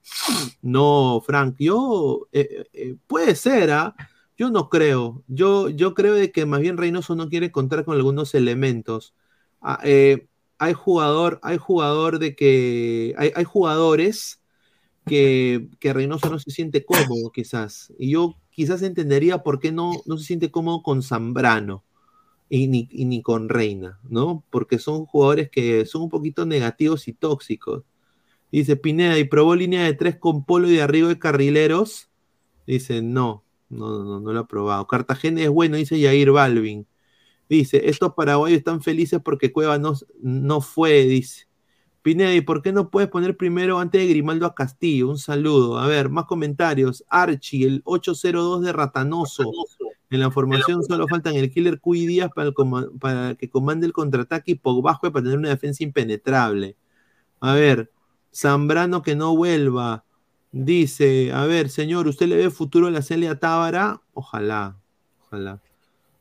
No, Frank, yo eh, eh, puede ser, ¿ah? Yo no creo. Yo, yo creo de que más bien Reynoso no quiere contar con algunos elementos. Ah, eh, hay jugador, hay jugador de que hay, hay jugadores que, que Reynoso no se siente cómodo, quizás. Y yo quizás entendería por qué no, no se siente cómodo con Zambrano y ni, y ni con Reina, ¿no? Porque son jugadores que son un poquito negativos y tóxicos. Dice Pineda, ¿y probó línea de tres con Polo y arriba de carrileros? Dice, no, no, no, no lo ha probado. Cartagena es bueno, dice Yair Balvin. Dice, estos paraguayos están felices porque Cueva no, no fue, dice. Pineda, ¿y por qué no puedes poner primero antes de Grimaldo a Castillo? Un saludo. A ver, más comentarios. Archie, el 802 de Ratanoso. En la formación solo faltan el Killer Q y Díaz para, para que comande el contraataque y Pogba para tener una defensa impenetrable. A ver, Zambrano que no vuelva. Dice, a ver, señor, ¿usted le ve futuro a la Celia Tábara? Ojalá, ojalá.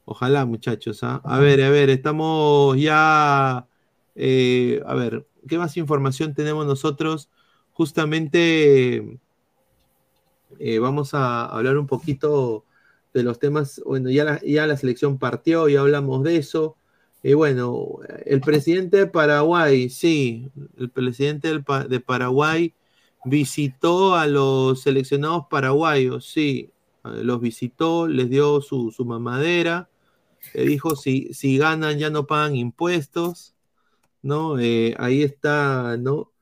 Ojalá, muchachos. ¿ah? A ver, a ver, estamos ya. eh, a ver, ¿qué más información tenemos nosotros? Justamente eh, vamos a hablar un poquito de los temas. Bueno, ya la, ya la selección partió, ya hablamos de eso. Y bueno, el presidente de Paraguay, sí, el presidente de Paraguay visitó a los seleccionados paraguayos, sí, eh, los visitó, les dio su, su mamadera, le dijo si, si ganan ya no pagan impuestos, ¿no? Eh, ahí está, ¿no?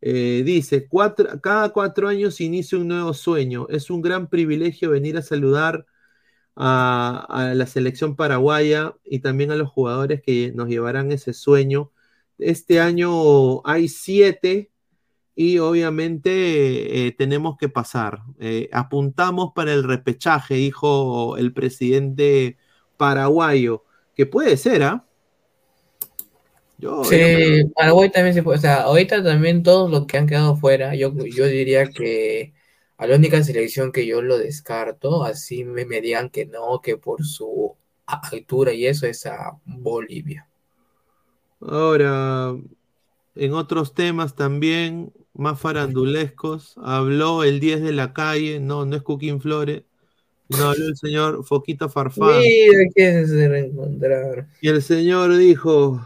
Eh, dice, cada cuatro años inicia un nuevo sueño, es un gran privilegio venir a saludar a, a la selección paraguaya y también a los jugadores que nos llevarán ese sueño. Este año hay siete y obviamente eh, tenemos que pasar. Eh, apuntamos para el repechaje, dijo el presidente paraguayo, que puede ser, ¿ah? Yo,
Sí,
yo-
Paraguay también se puede. O sea, ahorita también todos los que han quedado fuera, yo, yo diría que a la única selección que yo lo descarto, así me, me digan que no, que por su altura y eso es a Bolivia.
Ahora, en otros temas también, más farandulescos, habló el 10 de la calle, no, no es Cooking Flores, no habló el señor Foquita Farfán.
Mira que se reencontraron.
Y el señor dijo,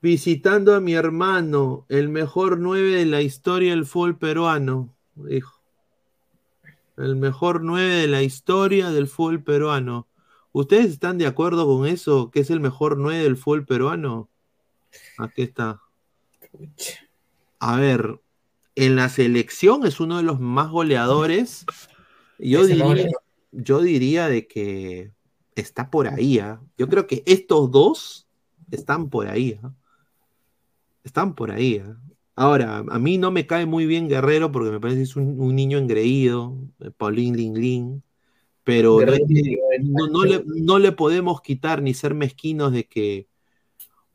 visitando a mi hermano, el mejor 9 de la historia del fútbol peruano, dijo. El mejor 9 de la historia del fútbol peruano. ¿Ustedes están de acuerdo con eso? ¿Que es el mejor 9 del fútbol peruano? Aquí está. A ver, en la selección es uno de los más goleadores. Yo diría, yo diría de que está por ahí. ¿ah? Yo creo que estos dos están por ahí. ¿ah? Están por ahí. ¿ah? Ahora, a mí no me cae muy bien Guerrero porque me parece que es un, un niño engreído, eh, Paulín pero no, que-
tiene que
no- no le, no le podemos quitar ni ser mezquinos de que,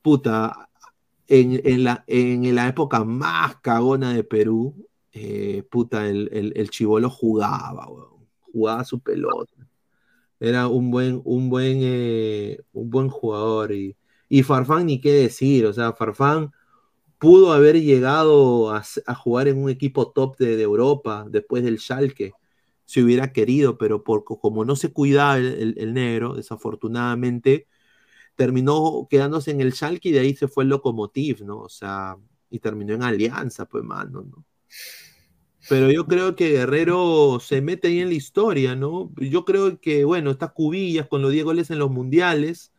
puta, en, en la, en la época más cagona de Perú, eh, puta, el, el, chibolo jugaba, weón, jugaba su pelota. Era un buen, un buen, eh, un buen jugador. Y, y Farfán, ni qué decir, o sea, Farfán pudo haber llegado a, jugar en un equipo top de, de Europa después del Schalke, si hubiera querido, pero por, como no se cuidaba el negro, desafortunadamente, terminó quedándose en el Schalke y de ahí se fue el Lokomotiv, ¿no? O sea, y terminó en Alianza, pues, mano, ¿no? Pero yo creo que Guerrero se mete ahí en la historia, ¿no? Yo creo que, bueno, está Cubillas con los 10 goles en los mundiales,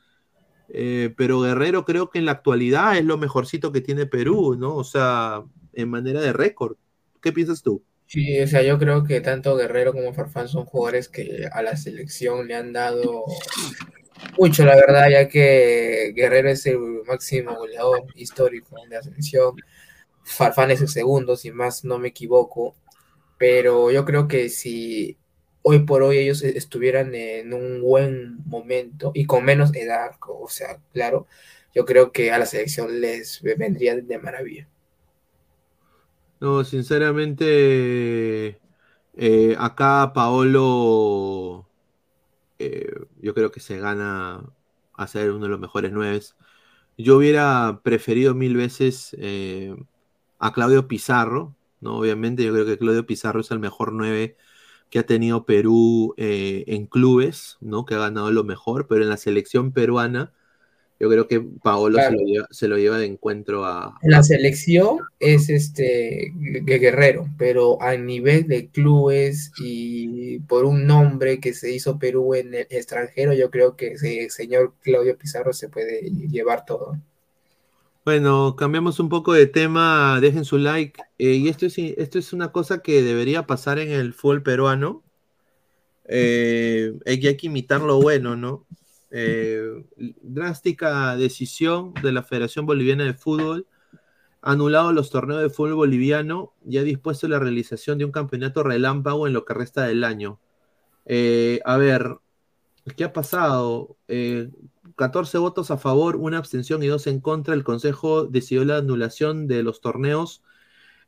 eh, pero Guerrero creo que en la actualidad es lo mejorcito que tiene Perú, ¿no? O sea, en manera de récord. ¿Qué piensas tú?
Sí, o sea, yo creo que tanto Guerrero como Farfán son jugadores que a la selección le han dado mucho, la verdad, ya que Guerrero es el máximo goleador histórico de la selección. Farfán es el segundo, si más no me equivoco. Pero yo creo que si hoy por hoy ellos e- estuvieran en un buen momento y con menos edad, o sea, claro, yo creo que a la selección les vendría de maravilla.
No, sinceramente, eh, acá Paolo, eh, yo creo que se gana a ser uno de los mejores nueves. Yo hubiera preferido mil veces eh, a Claudio Pizarro, ¿no? Obviamente, yo creo que Claudio Pizarro es el mejor nueve que ha tenido Perú eh, en clubes, ¿no? Que ha ganado lo mejor, pero en la selección peruana, yo creo que Paolo se lo lleva, se lo lleva de encuentro a,
la selección es este Gue- Guerrero, pero a nivel de clubes y por un nombre que se hizo Perú en el extranjero, yo creo que ese señor Claudio Pizarro se puede llevar todo.
Bueno, cambiamos un poco de tema, dejen su like. eh, y esto es, esto es una cosa que debería pasar en el fútbol peruano. Eh, hay que imitar lo bueno, ¿no? Eh, drástica decisión de la Federación Boliviana de Fútbol. Anulado los torneos de fútbol boliviano y ha dispuesto la realización de un campeonato relámpago en lo que resta del año. Eh, a ver, ¿qué ha pasado? Eh, 14 votos a favor, una abstención y dos en contra. El Consejo decidió la anulación de los torneos,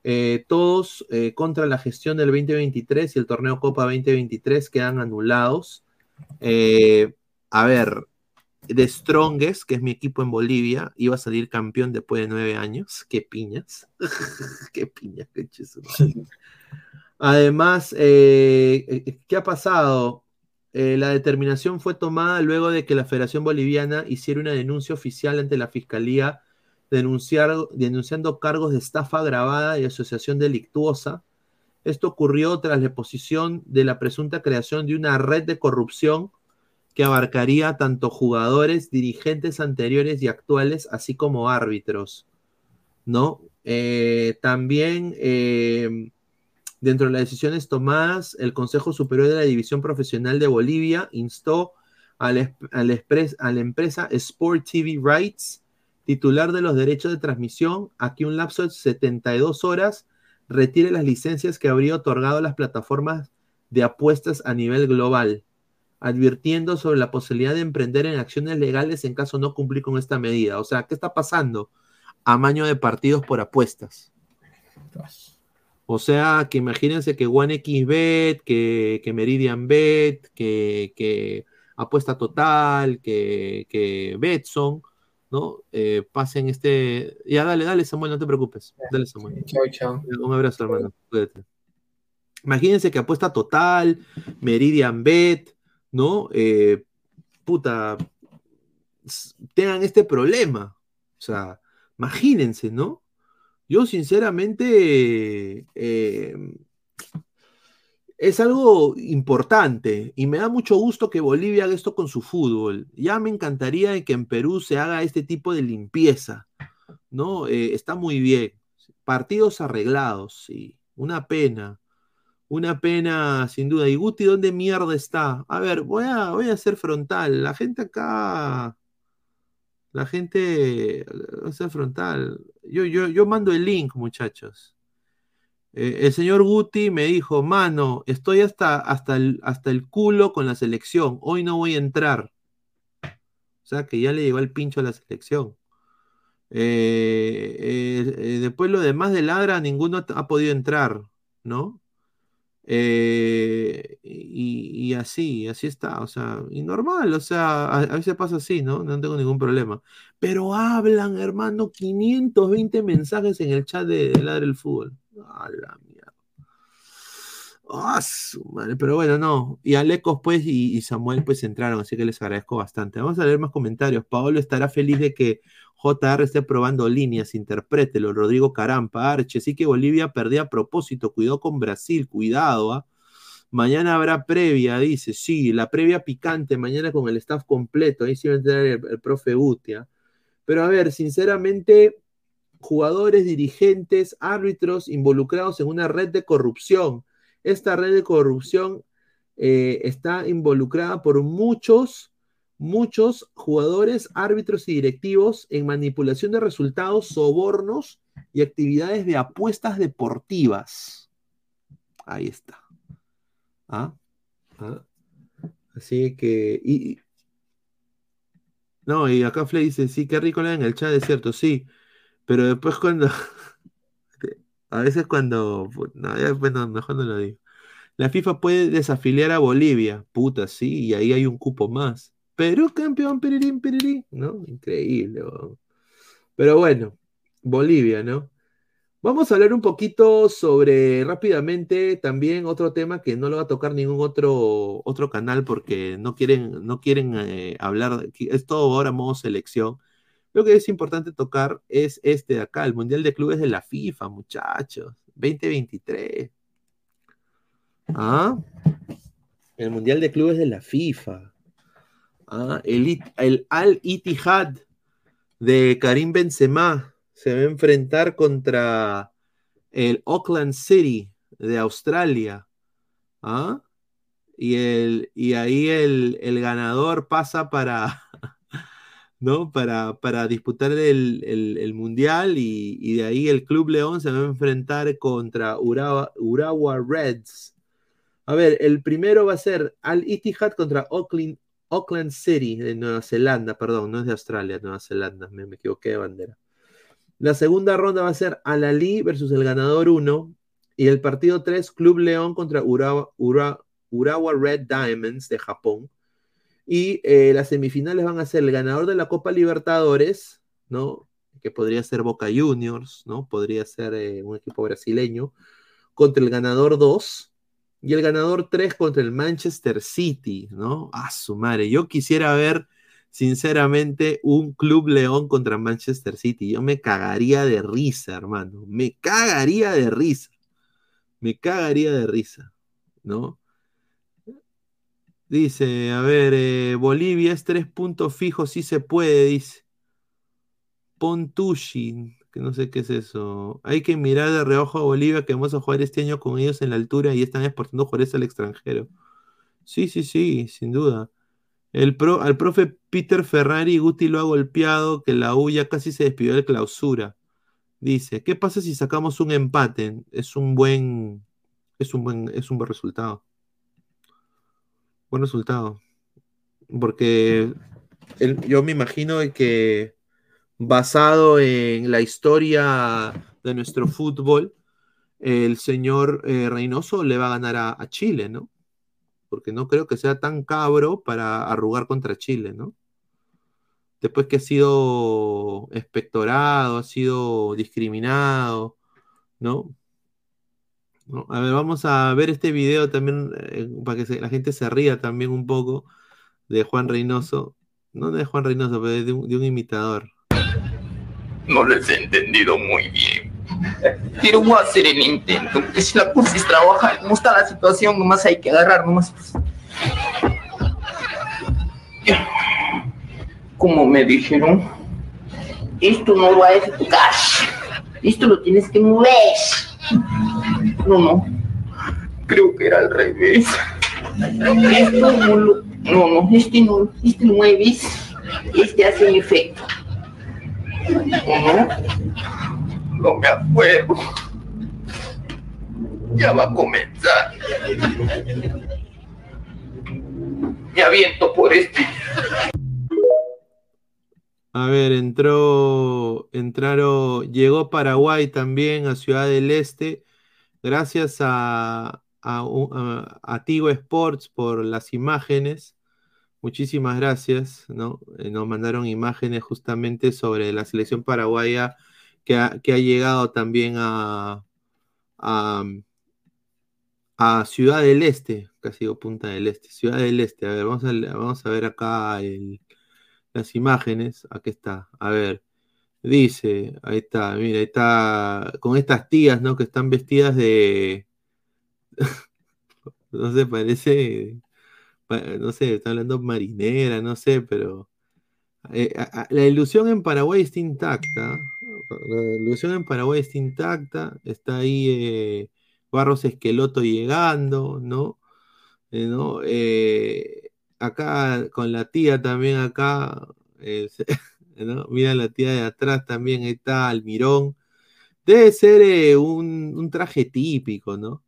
eh, todos contra la gestión del 2023 y el torneo Copa 2023 quedan anulados. A ver, The Strongest, que es mi equipo en Bolivia, iba a salir campeón después de nueve años. Qué piñas. Qué piñas, qué chizo. Además, eh, eh, ¿qué ha pasado? Eh, la determinación fue tomada luego de que la Federación Boliviana hiciera una denuncia oficial ante la Fiscalía denunciar, denunciando cargos de estafa agravada y asociación delictuosa. Esto ocurrió tras la exposición de la presunta creación de una red de corrupción que abarcaría tanto jugadores, dirigentes anteriores y actuales, así como árbitros. ¿No? Eh, también eh, Dentro de las decisiones tomadas, el Consejo Superior de la División Profesional de Bolivia instó a la, a la empresa Sport TV Rights, titular de los derechos de transmisión, a que un lapso de 72 horas retire las licencias que habría otorgado las plataformas de apuestas a nivel global, advirtiendo sobre la posibilidad de emprender en acciones legales en caso no cumplir con esta medida. O sea, ¿qué está pasando? Amaño de partidos por apuestas. O sea, que imagínense que OneXBet, que, que Meridian Bet, que, que Apuesta Total, que, que Betson, ¿no? Eh, pasen este. Ya, dale, dale, Samuel, no te preocupes. Dale, Samuel.
Chao, chao.
Un abrazo, hermano. Cuídate. Imagínense que Apuesta Total, Meridian Bet, ¿no? Eh, puta, tengan este problema. O sea, imagínense, ¿no? Yo sinceramente, eh, es algo importante y me da mucho gusto que Bolivia haga esto con su fútbol. Ya me encantaría que en Perú se haga este tipo de limpieza, ¿no? Eh, está muy bien. Partidos arreglados, sí. Una pena. Una pena, sin duda. ¿Y Guti dónde mierda está? A ver, voy a, voy a ser frontal. La gente acá. La gente. Voy a ser frontal. Yo, yo, yo mando el link, muchachos. Eh, el señor Guti me dijo, mano, estoy hasta, hasta, el, hasta el culo con la selección, hoy no voy a entrar. O sea que ya le llegó el pincho a la selección. Eh, eh, después lo demás de ladra, ninguno ha podido entrar, ¿no? Y, y, así, así está, o sea, y normal, o sea, a, veces pasa así, ¿no? No tengo ningún problema. Pero hablan, hermano, 520 mensajes en el chat de, de Ladra el Fútbol. Ah, Pero bueno, no. Y Alecos, pues, y, Samuel, pues, entraron, así que les agradezco bastante. Vamos a leer más comentarios. Paolo estará feliz de que JR esté probando líneas, interprételo. Rodrigo Carampa, Arche, sí que Bolivia perdía a propósito. Cuidado con Brasil, cuidado, ¿ah? Mañana habrá previa, dice. Sí, la previa picante, mañana con el staff completo. Ahí sí va a entrar el, profe Utia. Pero a ver, sinceramente, jugadores, dirigentes, árbitros involucrados en una red de corrupción. Esta red de corrupción eh, está involucrada por muchos, muchos jugadores, árbitros y directivos en manipulación de resultados, sobornos y actividades de apuestas deportivas. Ahí está. ¿Ah? ¿Ah? Así que. Y, no, y acá Flay dice: Sí, qué rico le en el chat, es cierto, sí. Pero después cuando... A veces cuando... No, ya después no, mejor no lo digo. La FIFA puede desafiliar a Bolivia. Puta, sí, y ahí hay un cupo más. Perú campeón, perirín, perirín. ¿No? Increíble. Pero bueno, Bolivia, ¿no? Vamos a hablar un poquito sobre rápidamente también otro tema que no lo va a tocar ningún otro, otro canal porque no quieren, no quieren eh, hablar, es todo ahora modo selección. Lo que es importante tocar es este de acá, el Mundial de Clubes de la FIFA, muchachos. 2023. ¿Ah? El Mundial de Clubes de la FIFA. ¿Ah? El, el Al Ittihad de Karim Benzema se va a enfrentar contra el Auckland City de Australia. ¿Ah? Y, el, y ahí el, el ganador pasa para, ¿no? Para, para disputar el, Mundial y, de ahí el Club León se va a enfrentar contra Urawa, Reds. A ver, el primero va a ser Al Ittihad contra Auckland, Auckland City de Nueva Zelanda, perdón, no es de Australia, Nueva Zelanda, me, equivoqué de bandera. La segunda ronda va a ser Al Ali versus el ganador 1 y el partido 3 Club León contra Urawa, Urawa Red Diamonds de Japón. Y eh, las semifinales van a ser el ganador de la Copa Libertadores, ¿no? Que podría ser Boca Juniors, ¿no? Podría ser eh, un equipo brasileño, contra el ganador 2 y el ganador 3 contra el Manchester City, ¿no? A su madre. Yo quisiera ver, sinceramente, un Club León contra Manchester City. Yo me cagaría de risa, hermano. Me cagaría de risa. Me cagaría de risa, ¿no? Dice, a ver, eh, Bolivia es tres puntos fijos, sí se puede, dice. Pontushin, que no sé qué es eso. Hay que mirar de reojo a Bolivia, que vamos a jugar este año con ellos en la altura y están exportando jugadores al extranjero. Sí, sí, sí, sin duda. El pro, al profe Peter Ferrari Guti lo ha golpeado, que la U ya casi se despidió de clausura. Dice, ¿qué pasa si sacamos un empate? Es un buen, es un buen, es un buen resultado buen resultado. Porque yo me imagino que basado en la historia de nuestro fútbol, el señor eh, Reynoso le va a ganar a, Chile, ¿no? Porque no creo que sea tan cabro para arrugar contra Chile, ¿no? Después que ha sido espectorado, ha sido discriminado, ¿no? A ver, vamos a ver este video también eh, para que la gente se ría también un poco de Juan Reynoso. No de Juan Reynoso, pero de un, imitador.
No les he entendido muy bien. Pero voy a hacer el intento, si la cosa es trabajar, como está la situación, nomás hay que agarrar, nomás. Como me dijeron, esto no va a ejecutar, esto lo tienes que mover. No, no, creo que era al revés. Esto no lo, no, no, este no, este mueves, este hace efecto. ¿O no? No me acuerdo. Ya va a comenzar. Me aviento por este.
A ver, entró, entraron, llegó Paraguay también a Ciudad del Este, gracias a, a, Tigo Sports por las imágenes. Muchísimas gracias, ¿no? Eh, nos mandaron imágenes justamente sobre la selección paraguaya que ha, llegado también a, a, a Ciudad del Este, casi digo Punta del Este, Ciudad del Este. A ver, vamos a, vamos a ver acá el- las imágenes. Aquí está, a ver. Dice, ahí está, mira, ahí está, con estas tías, ¿no? Que están vestidas de, no sé, parece, pa- no sé, está hablando marinera, no sé, pero eh, la ilusión en Paraguay está intacta. La ilusión en Paraguay está intacta. Está ahí eh, Barros Esqueloto llegando, ¿no? Eh, ¿no? Eh, acá con la tía también acá, eh, ¿no? Mira la tía de atrás también, ahí está Almirón. Debe ser eh, un, un traje típico, ¿no?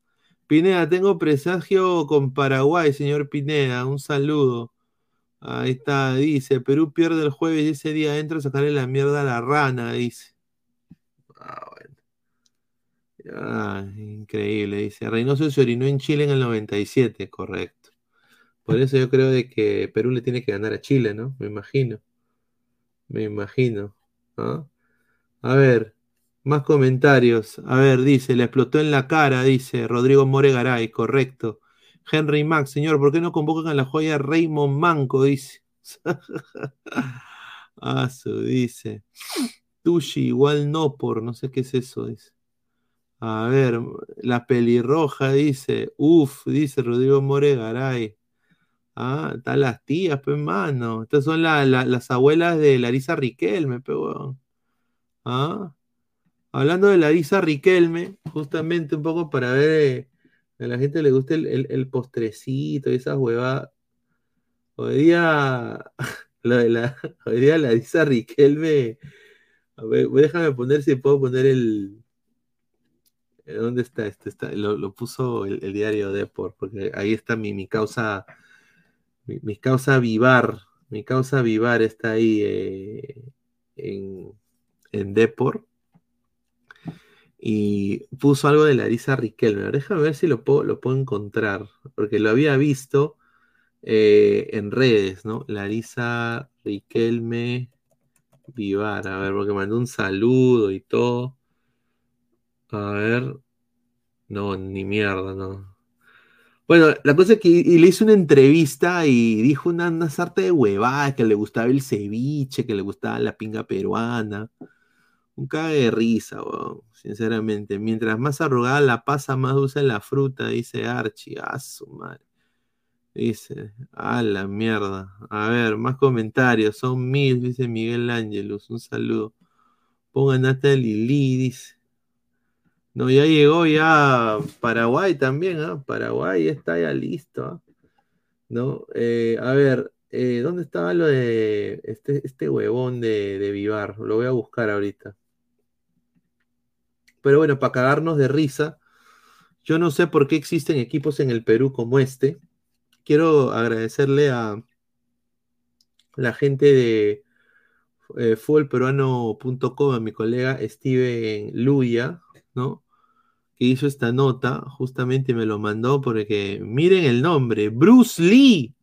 Pineda, tengo presagio con Paraguay, señor Pineda, un saludo. Ahí está, dice, Perú pierde el jueves y ese día entra a sacarle la mierda a la rana, dice. Ah, bueno. Ah, increíble, dice. Reynoso se orinó en Chile en el 97, correcto. Por eso yo creo de que Perú le tiene que ganar a Chile, ¿no? Me imagino. Me imagino. A ver, más comentarios. A ver, dice, le explotó en la cara, dice Rodrigo Moregaray, correcto. Henry Max, señor, ¿por qué no convocan a la joya Raymond Manco? Dice. Ah, su, dice. Tushi, igual no por, no sé qué es eso, dice. A ver, la pelirroja dice, uf, dice Rodrigo Moregaray. Ah, están las tías, pues, mano. Estas son la- la- las abuelas de Larisa Riquelme, weón. Ah, hablando de Larisa Riquelme, justamente un poco para ver, eh, a la gente le gusta el, el- postrecito y esas huevadas. Hoy día, lo de la, hoy día Larisa Riquelme, a ver, déjame poner si puedo poner el, ¿Dónde está este? Está, lo, lo puso el, el diario Deport, porque ahí está mi, mi causa, mi, causa vivar, mi causa vivar está ahí eh, en, en Deport. Y puso algo de Larisa Riquelme. Déjame ver si lo puedo, lo puedo encontrar, porque lo había visto eh, en redes, ¿no? Larisa Riquelme Vivar, a ver, porque mandó un saludo y todo. A ver. No, ni mierda, no. Bueno, la cosa es que le hizo una entrevista y dijo una, una sarta de huevadas, que le gustaba el ceviche, que le gustaba la pinga peruana. Un cague de risa, weón, sinceramente. Mientras más arrugada la pasa, más dulce la fruta, dice Archie. A su madre. Dice, a la mierda. A ver, más comentarios. Son mil, dice Miguel Ángelus. Un saludo. Pongan hasta Lili, dice. No, ya llegó ya Paraguay también, ¿ah? Paraguay está ya listo, ¿ah? ¿No? Eh, a ver, eh, ¿dónde estaba lo de este, este huevón de, de Vivar? Lo voy a buscar ahorita. Pero bueno, para cagarnos de risa, yo no sé por qué existen equipos en el Perú como este. Quiero agradecerle a la gente de eh, a mi colega Steven Luya, ¿no? Que hizo esta nota, justamente me lo mandó porque miren el nombre, Bruce Lee.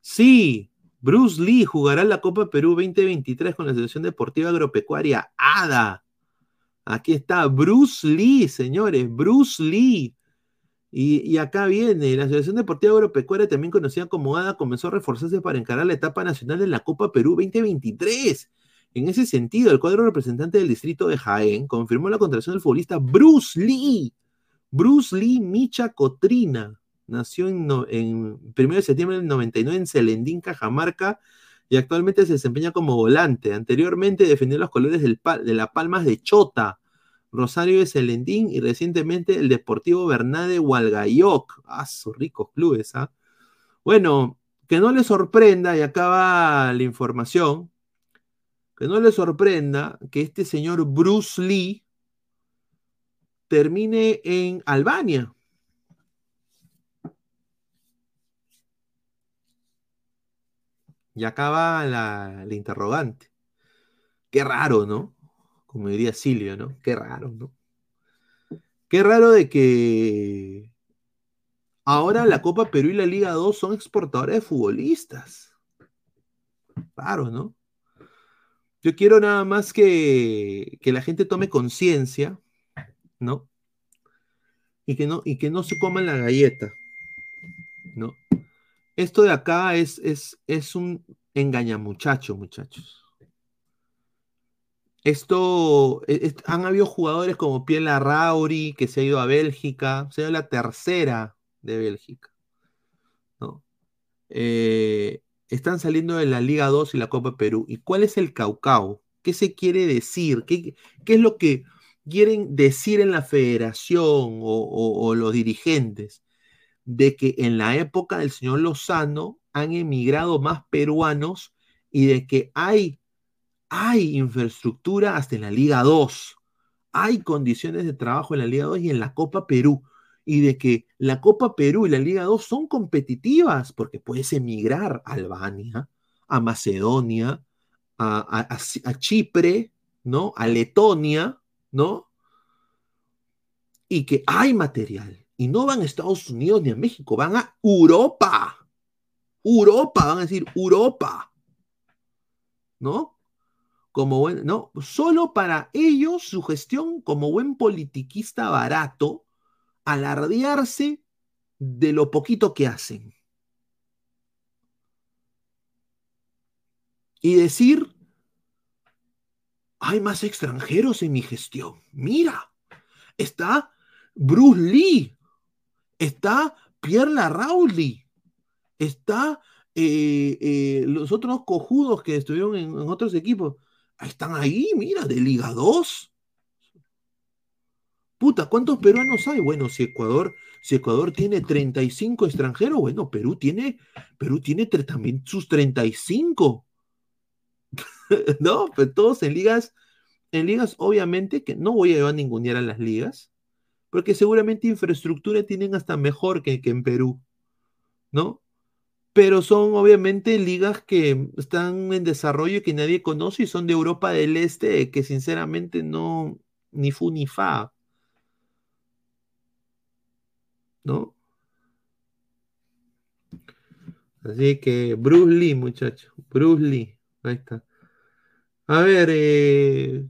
Sí, Bruce Lee jugará la Copa Perú 2023 con la selección deportiva agropecuaria ADA. Aquí está, Bruce Lee, señores, Bruce Lee. Y, y acá viene, la Asociación Deportiva Agropecuaria, también conocida como ADA, comenzó a reforzarse para encarar la etapa nacional de la Copa Perú 2023. En ese sentido, el cuadro representante del distrito de Jaén confirmó la contratación del futbolista Bruce Lee. Bruce Lee Micha Cotrina. Nació en, no- en 1 de septiembre del 99 en Celendín, Cajamarca, y actualmente se desempeña como volante. Anteriormente defendió los colores de la Palmas de Chota, Rosario de Celendín y recientemente el Deportivo Bernade Hualgayoc. Ah, sus ricos clubes, ¿ah? Bueno, que no le sorprenda, y acá va la información, no le sorprenda que este señor Bruce Lee termine en Albania. Y acá va la, la interrogante. Qué raro, ¿no? Como diría Silvio, ¿no? Qué raro, ¿no? Qué raro de que ahora la Copa Perú y la Liga 2 son exportadores de futbolistas. Raro, ¿no? Yo quiero nada más que, que la gente tome conciencia, ¿no? Y que no, y que no se coman la galleta, ¿no? Esto de acá es, es, es un engañamuchacho, muchachos. Esto, e- es- han habido jugadores como Piela Rauri, que se ha ido a Bélgica, se ha ido la tercera de Bélgica, ¿no? Eh, están saliendo de la Liga 2 y la Copa Perú. ¿Y cuál es el caucao? ¿Qué se quiere decir? ¿Qué, qué es lo que quieren decir en la federación o, o- los dirigentes? De que en la época del señor Lozano han emigrado más peruanos y de que hay, hay infraestructura hasta en la Liga 2. Hay condiciones de trabajo en la Liga 2 y en la Copa Perú. Y de que la Copa Perú y la Liga 2 son competitivas porque puedes emigrar a Albania, a Macedonia, a, Chipre, ¿no? A Letonia, ¿no? Y que hay material. Y no van a Estados Unidos ni a México, van a Europa. Europa, van a decir Europa. ¿No? Como buen, no, solo para ellos su gestión como buen politiquista barato, alardearse de lo poquito que hacen. Y decir, hay más extranjeros en mi gestión. Mira, está Bruce Lee, está Pierre Larrauli, está eh, eh, los otros cojudos que estuvieron en, en otros equipos. Están ahí, mira, de Liga 2. Puta, ¿cuántos peruanos hay? Bueno, si Ecuador, si Ecuador tiene 35 extranjeros, bueno, Perú tiene, Perú tiene también sus 35. ¿No? Pues todos en ligas, en ligas, obviamente, que no voy a llevar ningunear a las ligas, porque seguramente infraestructura tienen hasta mejor que, que en Perú, ¿no? Pero son obviamente ligas que están en desarrollo y que nadie conoce y son de Europa del Este, que sinceramente no, ni fu ni fa, ¿no? Así que Bruce Lee, muchachos, Bruce Lee, ahí está. A ver, eh,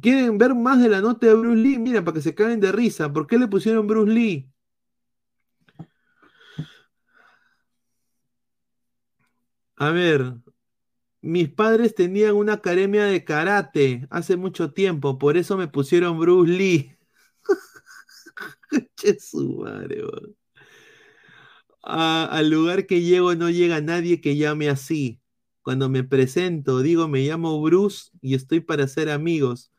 ¿quieren ver más de la nota de Bruce Lee? Mira, para que se caguen de risa, ¿por qué le pusieron Bruce Lee? A ver, mis padres tenían una academia de karate hace mucho tiempo, por eso me pusieron Bruce Lee. Su madre, al lugar que llego no llega nadie que llame así. Cuando me presento, digo me llamo Bruce y estoy para ser amigos.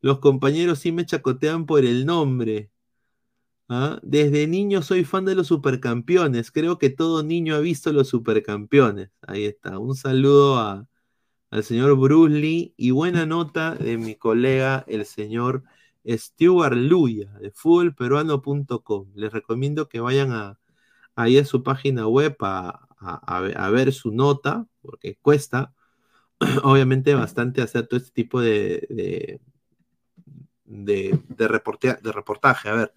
Los compañeros sí me chacotean por el nombre. ¿Ah? Desde niño soy fan de los supercampeones. Creo que todo niño ha visto los supercampeones. Ahí está. Un saludo a, al señor Bruce Lee y buena nota de mi colega, el señor Stuart Luya, de futbolperuano.com. Les recomiendo que vayan a, ahí a su página web a, a- a ver- su nota, porque cuesta, obviamente, bastante hacer todo este tipo de, de, de, de reportea- de reportaje. A ver,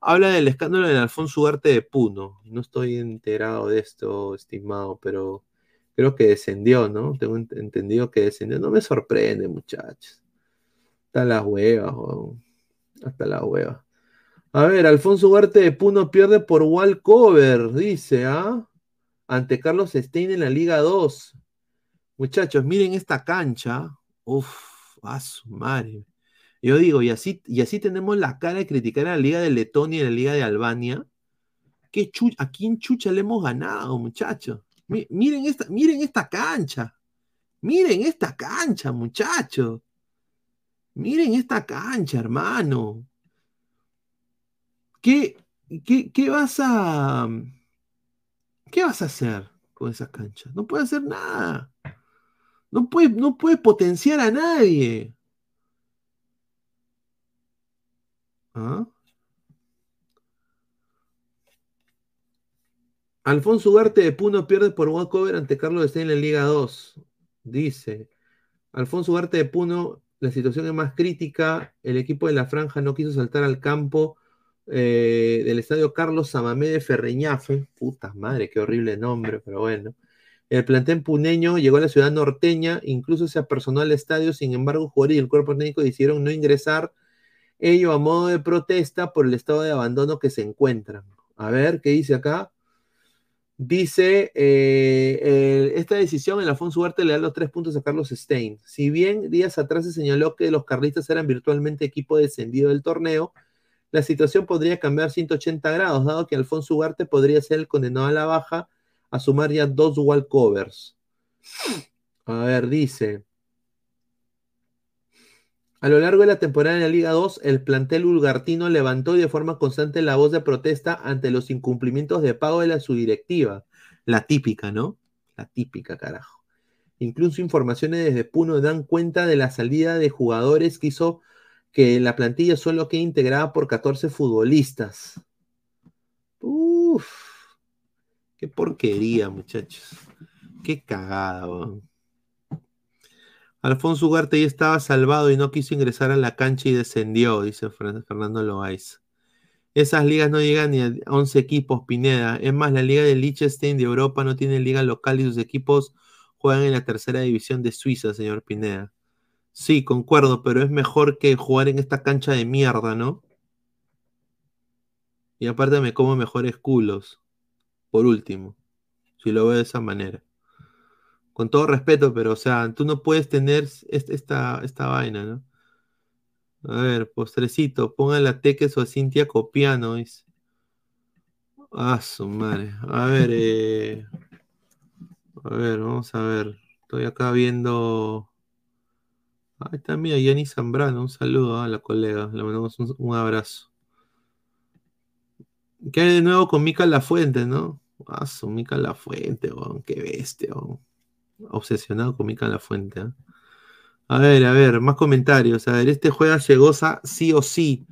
habla del escándalo del Alfonso Ugarte de Puno. No estoy enterado de esto, estimado, pero creo que descendió, ¿no? Tengo ent- entendido que descendió. No me sorprende, muchachos. Hasta las huevas, weón. Hasta las huevas. A ver, Alfonso Ugarte de Puno pierde por walkover, dice, ¿ah? Ante Carlos Stein en la Liga 2. Muchachos, miren esta cancha. Uf, a su madre. Yo digo, y así, y así tenemos la cara de criticar a la Liga de Letonia y la Liga de Albania. ¿Qué ¿A quién chucha le hemos ganado, muchachos? Mi- miren, esta, miren esta cancha. Miren esta cancha, muchachos. Miren esta cancha, hermano. ¿Qué, qué, qué vas a. ¿Qué vas a hacer con esa cancha? No puedes hacer nada. No puedes, no potenciar a nadie. ¿Ah? Alfonso Ugarte de Puno pierde por walkover ante Carlos Stein en la Liga 2. Dice Alfonso Ugarte de Puno, la situación es más crítica. El equipo de la Franja no quiso saltar al campo eh, del estadio Carlos Samamé de Ferreñafe. Puta madre, qué horrible nombre, pero bueno. El plantel puneño llegó a la ciudad norteña, incluso se apersonó al estadio, sin embargo, jugadores y el cuerpo técnico decidieron no ingresar, ello a modo de protesta por el estado de abandono que se encuentran. A ver, ¿qué dice acá? Dice, eh, eh, esta decisión, el Alfonso Huerta le da los tres puntos a Carlos Stein. Si bien días atrás se señaló que los carlistas eran virtualmente equipo descendido del torneo, la situación podría cambiar 180 grados, dado que Alfonso Ugarte podría ser el condenado a la baja a sumar ya dos walkovers. A ver, dice. A lo largo de la temporada en la Liga 2, el plantel ulgartino levantó de forma constante la voz de protesta ante los incumplimientos de pago de la subdirectiva. La típica, ¿no? La típica, carajo. Incluso informaciones desde Puno dan cuenta de la salida de jugadores que hizo que la plantilla solo quede integrada por 14 futbolistas. Uf, qué porquería, muchachos. Qué cagada, weón. Alfonso Ugarte ya estaba salvado y no quiso ingresar a la cancha y descendió, dice Fer- Fernando Loaiz. Esas ligas no llegan ni a 11 equipos, Pineda. Es más, la liga de Liechtenstein de Europa no tiene liga local y sus equipos juegan en la tercera división de Suiza, señor Pineda. Sí, concuerdo, pero es mejor que jugar en esta cancha de mierda, ¿no? Y aparte me como mejores culos. Por último, si lo veo de esa manera. Con todo respeto, pero o sea, tú no puedes tener est- esta, esta vaina, ¿no? A ver, postrecito, pongan la Teques o a Cintia Copiano, dice. Ah, su madre. A ver, eh, a ver, vamos a ver. Estoy acá viendo. Ahí está, mira, Yanni Zambrano. Un saludo a la colega. Le mandamos un, abrazo. ¿Qué hay de nuevo con Mica La Fuente, no? Ah, su Mica La Fuente. Qué bestia. Obsesionado con Mica La Fuente, ¿eh? A ver, a ver, más comentarios. A ver, este juega Llegosa sí o sí.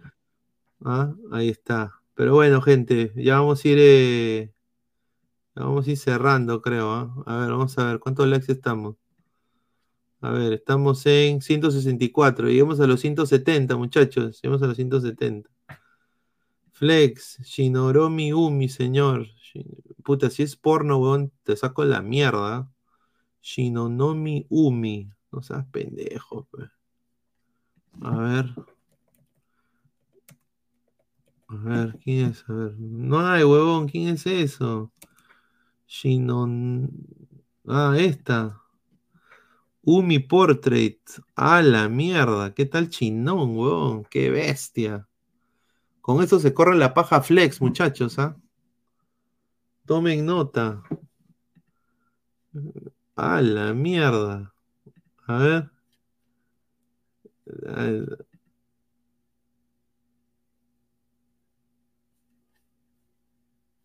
Ah, ahí está. Pero bueno, gente, ya vamos a ir, eh, ya vamos a ir cerrando, creo. ¿ah? A ver, vamos a ver, ¿cuántos likes estamos? A ver, estamos en 164. Llegamos a los 170, muchachos. Llegamos a los 170. Flex, Shinoromi Umi, señor. Puta, si es porno, weón, te saco la mierda. Shinonomi Umi. No seas pendejo, pe. A ver. A ver, ¿quién es? A ver. No hay, huevón, ¿quién es eso? Shinon. Ah, esta. Umi Portrait. A la mierda. ¿Qué tal chinón, huevón? Qué bestia. Con esto se corre la paja flex, muchachos, ¿ah? Tomen nota. A la mierda. A ver.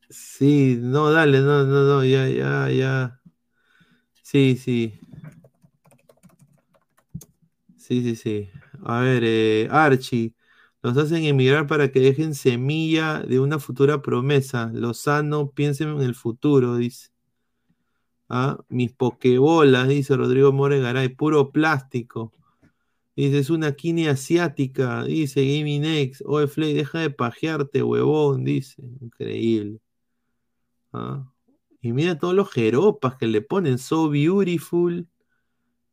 Sí, no, dale, no, no, no, ya, ya, ya. Sí, sí. Sí, sí, sí. A ver, eh, Archie, nos hacen emigrar para que dejen semilla de una futura promesa. Lozano, piensen en el futuro, dice. Ah, mis pokebolas, dice Rodrigo Moregaray, puro plástico. Dice, es una kine asiática, dice Gaming X. Oye, Flay, deja de pajearte, huevón, dice. Increíble. Ah, Y mira todos los jeropas que le ponen, so beautiful.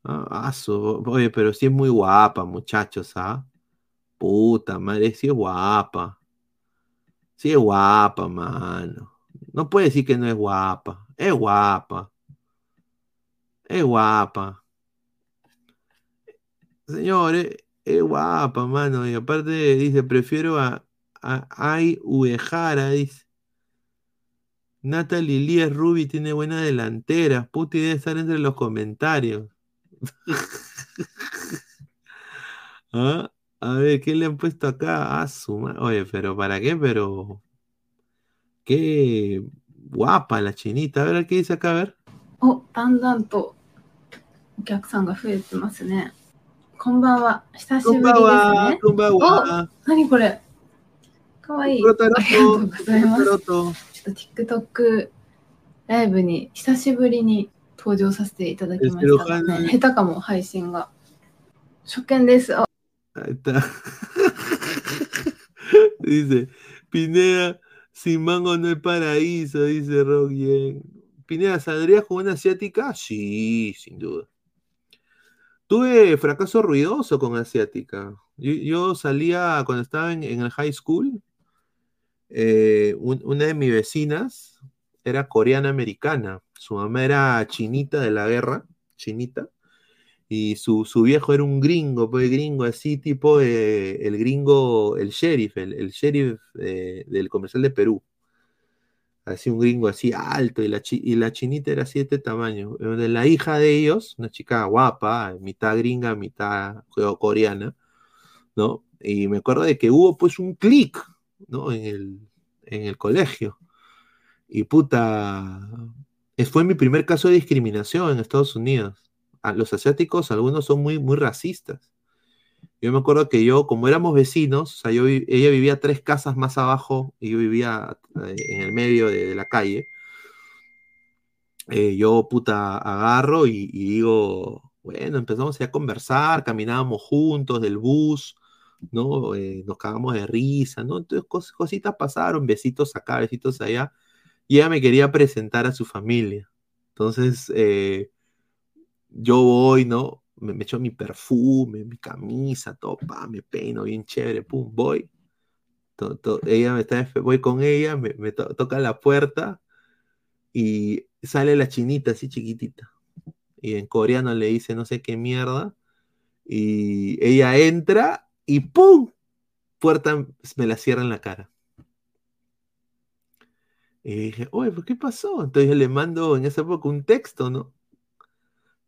Ah, su- oye, pero sí es muy guapa, muchachos, ¿ah? Puta madre, sí es guapa. Sí es guapa, mano. No puede decir que no es guapa. Es guapa. Es guapa. Señores, es guapa, mano. Y aparte dice, prefiero a, a Ay Uejara, dice. Natalie Líez Ruby tiene buena delantera. Puta idea de estar entre los comentarios. ¿Ah? A ver, ¿qué le han puesto acá? A suma. Oye, pero ¿para qué? Pero. Qué guapa la chinita. A ver, ¿qué dice acá? A ver.
Oh, tan tanto. お客さんが増えてますね。こんばんは。久しぶりです
こんばんは
ね。
こんばんは
お、何これ？かわいい。ありがとうございます。ちょっと TikTok ライブに久しぶりに登場させていただきましたがね。下手かも、配信が。初見です。あ
dice, Pineda, sin mango no hay paraíso, dice Rock Yen. Pineda, ¿saldrías con una asiática? Sí, sin duda. Tuve fracaso ruidoso con asiática. Yo, salía cuando estaba en, el high school. eh, un- una de mis vecinas era coreana americana. Su mamá era chinita de la guerra, chinita. Y su, su viejo era un gringo, pues gringo así, tipo eh, el gringo, el sheriff, el, el sheriff eh, del comercial de Perú. Así un gringo así alto, y la, y la chinita era así de este tamaño. Eh, La hija de ellos, una chica guapa, mitad gringa, mitad co- coreana, ¿no? Y me acuerdo de que hubo pues un clic, ¿no? En el, en el colegio. Y puta, fue mi primer caso de discriminación en Estados Unidos a los asiáticos, algunos son muy, muy racistas. Yo me acuerdo que yo, como éramos vecinos, o sea, yo, ella vivía tres casas más abajo y yo vivía eh, en el medio de, la calle. Eh, yo, puta, agarro y, digo, bueno, empezamos a conversar, caminábamos juntos del bus, ¿no? Eh, nos cagamos de risa, ¿no? Entonces, cos- cositas pasaron, besitos acá, besitos allá, y ella me quería presentar a su familia. Entonces, yo voy, ¿no? Me, me mi perfume, mi camisa, todo, pa, me peino bien chévere, pum, voy. To- to- ella me está, voy con ella, me, me to- toca la puerta y sale la chinita así chiquitita. Y en coreano le dice no sé qué mierda. Y ella entra y ¡pum! Puerta me la cierra en la cara. Y dije, oye, ¿por qué pasó? Entonces yo le mando en esa época un texto, ¿no?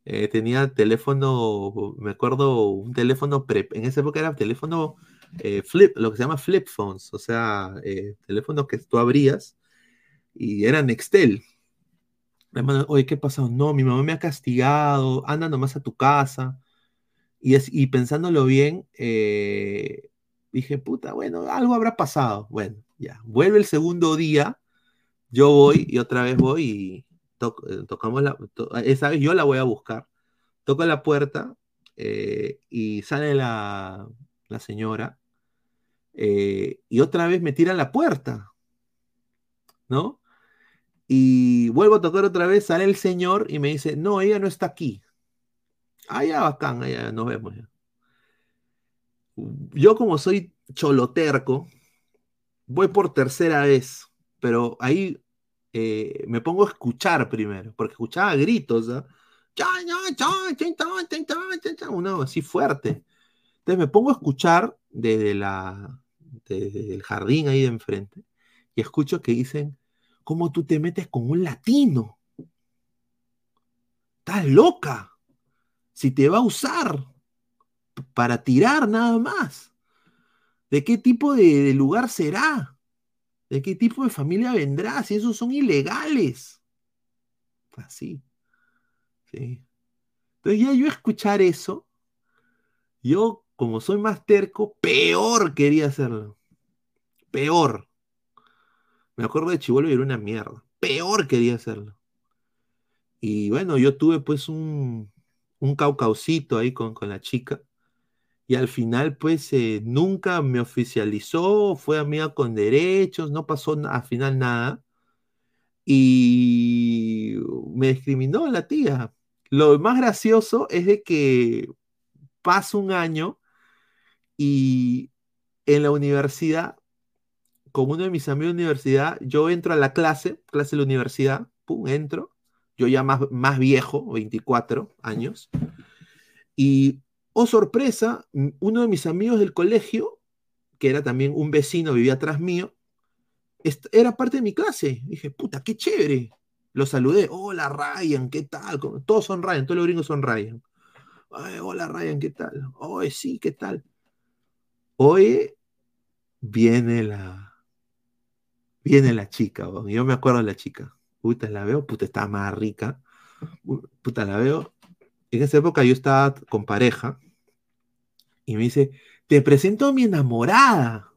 Eh, tenía teléfono, me acuerdo, un teléfono, pre- en esa época era teléfono eh, flip, lo que se llama flip phones, o sea, eh, teléfonos que tú abrías y eran Nextel. Le mando, oye, ¿qué pasó? No, mi mamá me ha castigado, anda nomás a tu casa. Y, es, y pensándolo bien, eh, dije, puta, bueno, algo habrá pasado. Bueno, ya, vuelve el segundo día, yo voy y otra vez voy y eh, tocamos la, to- esa vez yo la voy a buscar. Toco la puerta eh, y sale la, la señora eh, y otra vez me tira la puerta, ¿no? Y vuelvo a tocar otra vez, sale el señor y me dice, no, ella no está aquí. Ah, ya, bacán, ya, nos vemos ya. Yo como soy choloterco, voy por tercera vez, pero ahí eh, me pongo a escuchar primero, porque escuchaba gritos, ¿no? uno así fuerte. Entonces me pongo a escuchar desde, la, desde el jardín ahí de enfrente y escucho que dicen, ¿cómo tú te metes con un latino? Estás loca. Si te va a usar para tirar nada más. ¿De qué tipo de, de lugar será? ¿De qué tipo de familia vendrá? Si esos son ilegales. Así. Sí. Entonces ya yo escuchar eso, yo como soy más terco, peor quería hacerlo. Peor. Me acuerdo de Chivolo y era una mierda. Peor quería hacerlo. Y bueno, yo tuve pues un, un caucaucito ahí con, con la chica. Y al final, pues, eh, nunca me oficializó, fue amiga con derechos, no pasó al final nada. Y me discriminó la tía. Lo más gracioso es de que pasa un año y en la universidad, con uno de mis amigos de universidad, yo entro a la clase, clase de la universidad, pum, entro, yo ya más, más viejo, 24 años, y Oh, sorpresa, m- uno de mis amigos del colegio, que era también un vecino, vivía atrás mío, era parte de mi clase. Dije, puta, qué chévere. Lo saludé. Hola, Ryan, ¿qué tal? ¿Cómo- Todos son Ryan, todos los gringos son Ryan. Hola, Ryan, ¿qué tal? Oye, sí, ¿qué tal? Hoy viene la, viene la chica. Yo me acuerdo de la chica. Puta, la veo, puta, estaba más rica. Pu- Puta, la veo. En esa época yo estaba con pareja y me dice, te presento a mi enamorada.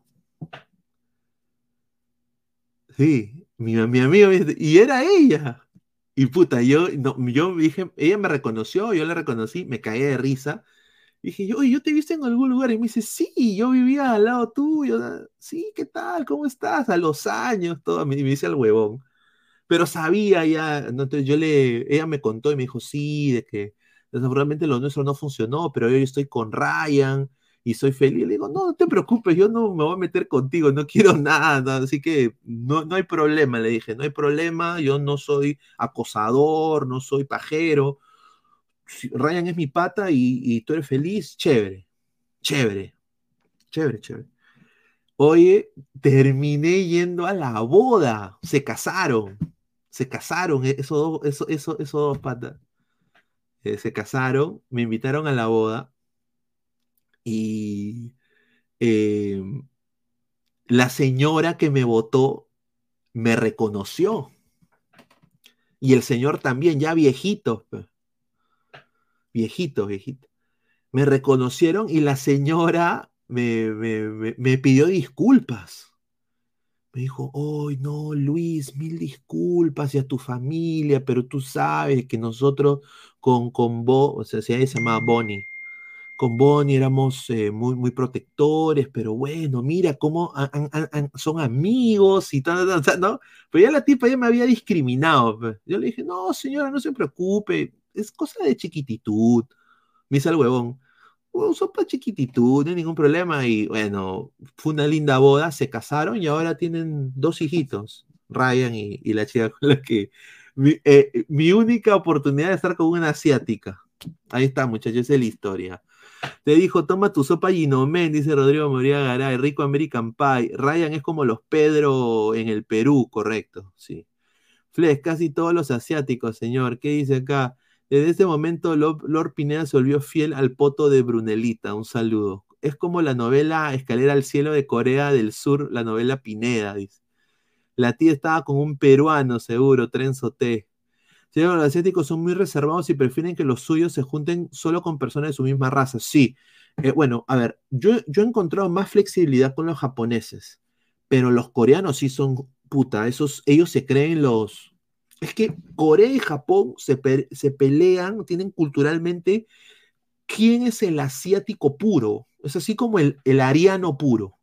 Sí, mi, mi amigo, me dice, y era ella. Y puta, yo, no, yo dije, ella me reconoció, yo la reconocí, me caí de risa. Dije, yo, yo te he visto en algún lugar. Y me dice, sí, yo vivía al lado tuyo. Sí, ¿qué tal? ¿Cómo estás? A los años, todo. Me, me dice el huevón. Pero sabía ya, entonces yo le, ella me contó y me dijo, sí, de que desafortunadamente lo nuestro no funcionó, pero yo estoy con Ryan y soy feliz. Le digo, no, no te preocupes, yo no me voy a meter contigo, no quiero nada, así que no, no hay problema, le dije, no hay problema, yo no soy acosador, no soy pajero. Ryan es mi pata y, tú eres feliz, chévere, chévere, chévere, chévere. Oye, terminé yendo a la boda, se casaron, se casaron, eh, esos dos, eso, eso, esos dos patas. Eh, se casaron, me invitaron a la boda y eh, la señora que me votó me reconoció. Y el señor también, ya viejitos, pe. viejitos, viejitos. Me reconocieron y la señora me- me- me pidió disculpas. Me dijo, hoy no, Luis, mil disculpas y a tu familia, pero tú sabes que nosotros con, con vos, o sea, se llamaba Bonnie, con Bonnie éramos eh, muy, muy protectores, pero bueno, mira cómo son amigos y tal, tal, tal, ¿no? Pero ya la tipa ya me había discriminado. pe. Yo le dije, no, señora, no se preocupe, es cosa de chiquititud. Me dice el huevón, "Oh, son para chiquititud, no hay ningún problema. Y bueno, fue una linda boda, se casaron y ahora tienen dos hijitos, Ryan y, la chica con la que... Mi, eh, mi única oportunidad de estar con una asiática. Ahí está, muchachos, esa es la historia. Te dijo, toma tu sopa Ginomen, dice Rodrigo Moría Garay, rico American Pie. Ryan es como los Pedro en el Perú, correcto, sí. Flex, casi todos los asiáticos, señor. ¿Qué dice acá? Desde ese momento, Lo- Lord Pineda se volvió fiel al poto de Brunelita. Un saludo. Es como la novela Escalera al Cielo de Corea del Sur, la novela Pineda, dice. La tía estaba con un peruano, seguro, Trenzo T. Señor, los asiáticos son muy reservados y prefieren que los suyos se junten solo con personas de su misma raza. Sí. Eh, bueno, a ver, yo, yo he encontrado más flexibilidad con los japoneses, pero los coreanos sí son puta, esos, ellos se creen los... Es que Corea y Japón se, pe- se pelean, tienen culturalmente quién es el asiático puro. Es así como el, el ariano puro. O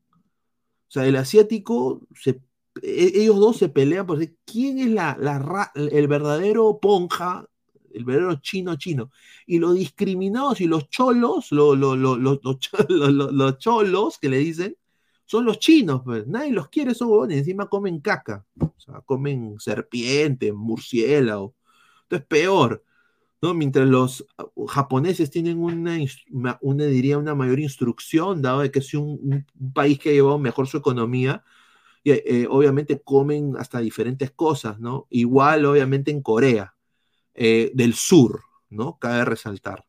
sea, el asiático, e- ellos dos se pelean por decir quién es la, la el verdadero ponja, el verdadero chino chino. Y los discriminados y los cholos, lo- lo- lo- lo- los cho- lo- lo- los cholos que le dicen, son los chinos. pues. Nadie los quiere, son huevones. Encima comen caca. O sea, comen serpientes, murciélago. Entonces, peor. ¿no? Mientras los uh, japoneses tienen una, una, diría, una mayor instrucción, dado de que es un país que ha llevado mejor su economía, y, eh, obviamente comen hasta diferentes cosas, ¿no? Igual, obviamente, en Corea eh, del Sur, ¿no? Cabe resaltar.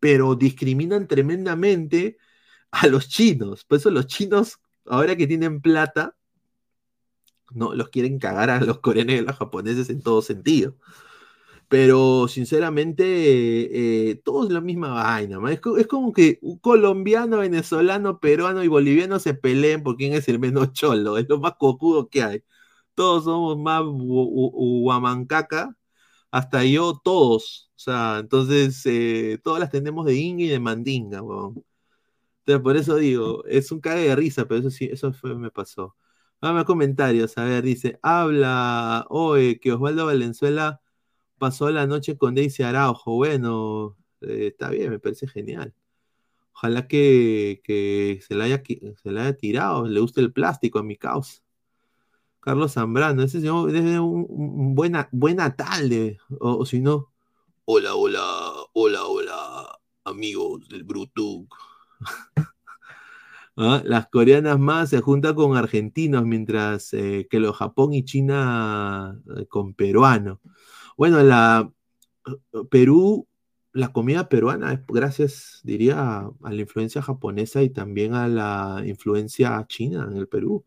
Pero discriminan tremendamente a los chinos. Por eso los chinos, ahora que tienen plata, no los quieren cagar a los coreanos y a los japoneses en todo sentido. Pero sinceramente, eh, eh, todo es la misma vaina. Es, co- es como que un colombiano, venezolano, peruano y boliviano se peleen por quién es el menos cholo. Es lo más cojudo que hay. Todos somos más gu- gu- guamancaca, hasta yo, todos. O sea, entonces, eh, todas las tenemos de inga y de mandinga, weón. Entonces, por eso digo, es un cague de risa, pero eso sí, eso fue, me pasó. Vamos comentarios, a ver, dice, habla hoy que Osvaldo Valenzuela pasó la noche con Daisy Araujo. Bueno, eh, está bien, me parece genial. Ojalá que, que se, la haya, se la haya tirado, le guste el plástico a mi causa. Carlos Zambrano, ese señor debe un, un buen, buen Natal, de- o, o si no, hola, hola, hola, hola, amigos del Brutuk. ¿Ah? Las coreanas más se juntan con argentinos, mientras eh, que los Japón y China eh, con peruanos. Bueno, la Perú, la comida peruana es gracias, diría, a la influencia japonesa y también a la influencia china en el Perú.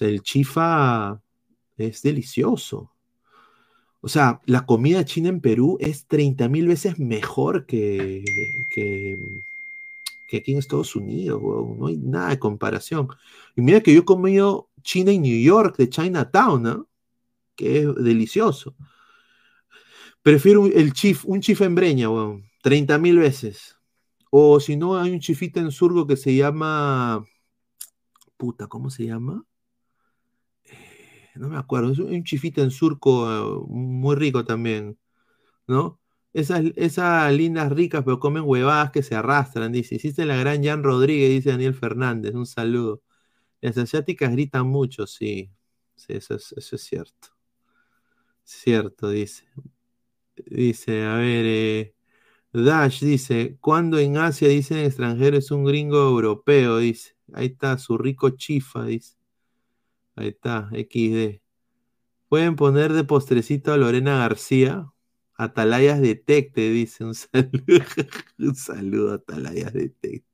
El chifa es delicioso. O sea, la comida china en Perú es 30 mil veces mejor que, aquí en Estados Unidos, No hay nada de comparación. Y mira que yo he comido China en New York, de Chinatown, ¿no? Que es delicioso. Prefiero el chif, un chif en breña, weón. 30 mil veces. O si no, hay un chifita en surgo que se llama. Puta, ¿cómo se llama? Eh, no me acuerdo. Es un chifita en surco eh, muy rico también. ¿No? Esas, esas lindas ricas, pero comen huevadas que se arrastran, dice. Hiciste la gran Jan Rodríguez, dice Daniel Fernández. Un saludo. Las asiáticas gritan mucho, sí. Sí, eso es, eso es cierto. Cierto, dice. Dice, a ver, eh, Dash dice, cuando en Asia dicen extranjero es un gringo europeo, dice. Ahí está, su rico chifa, dice. Ahí está, XD. Pueden poner de postrecito a Lorena García. Atalayas Detecte, dice. Un saludo, un saludo a Atalayas Detecte.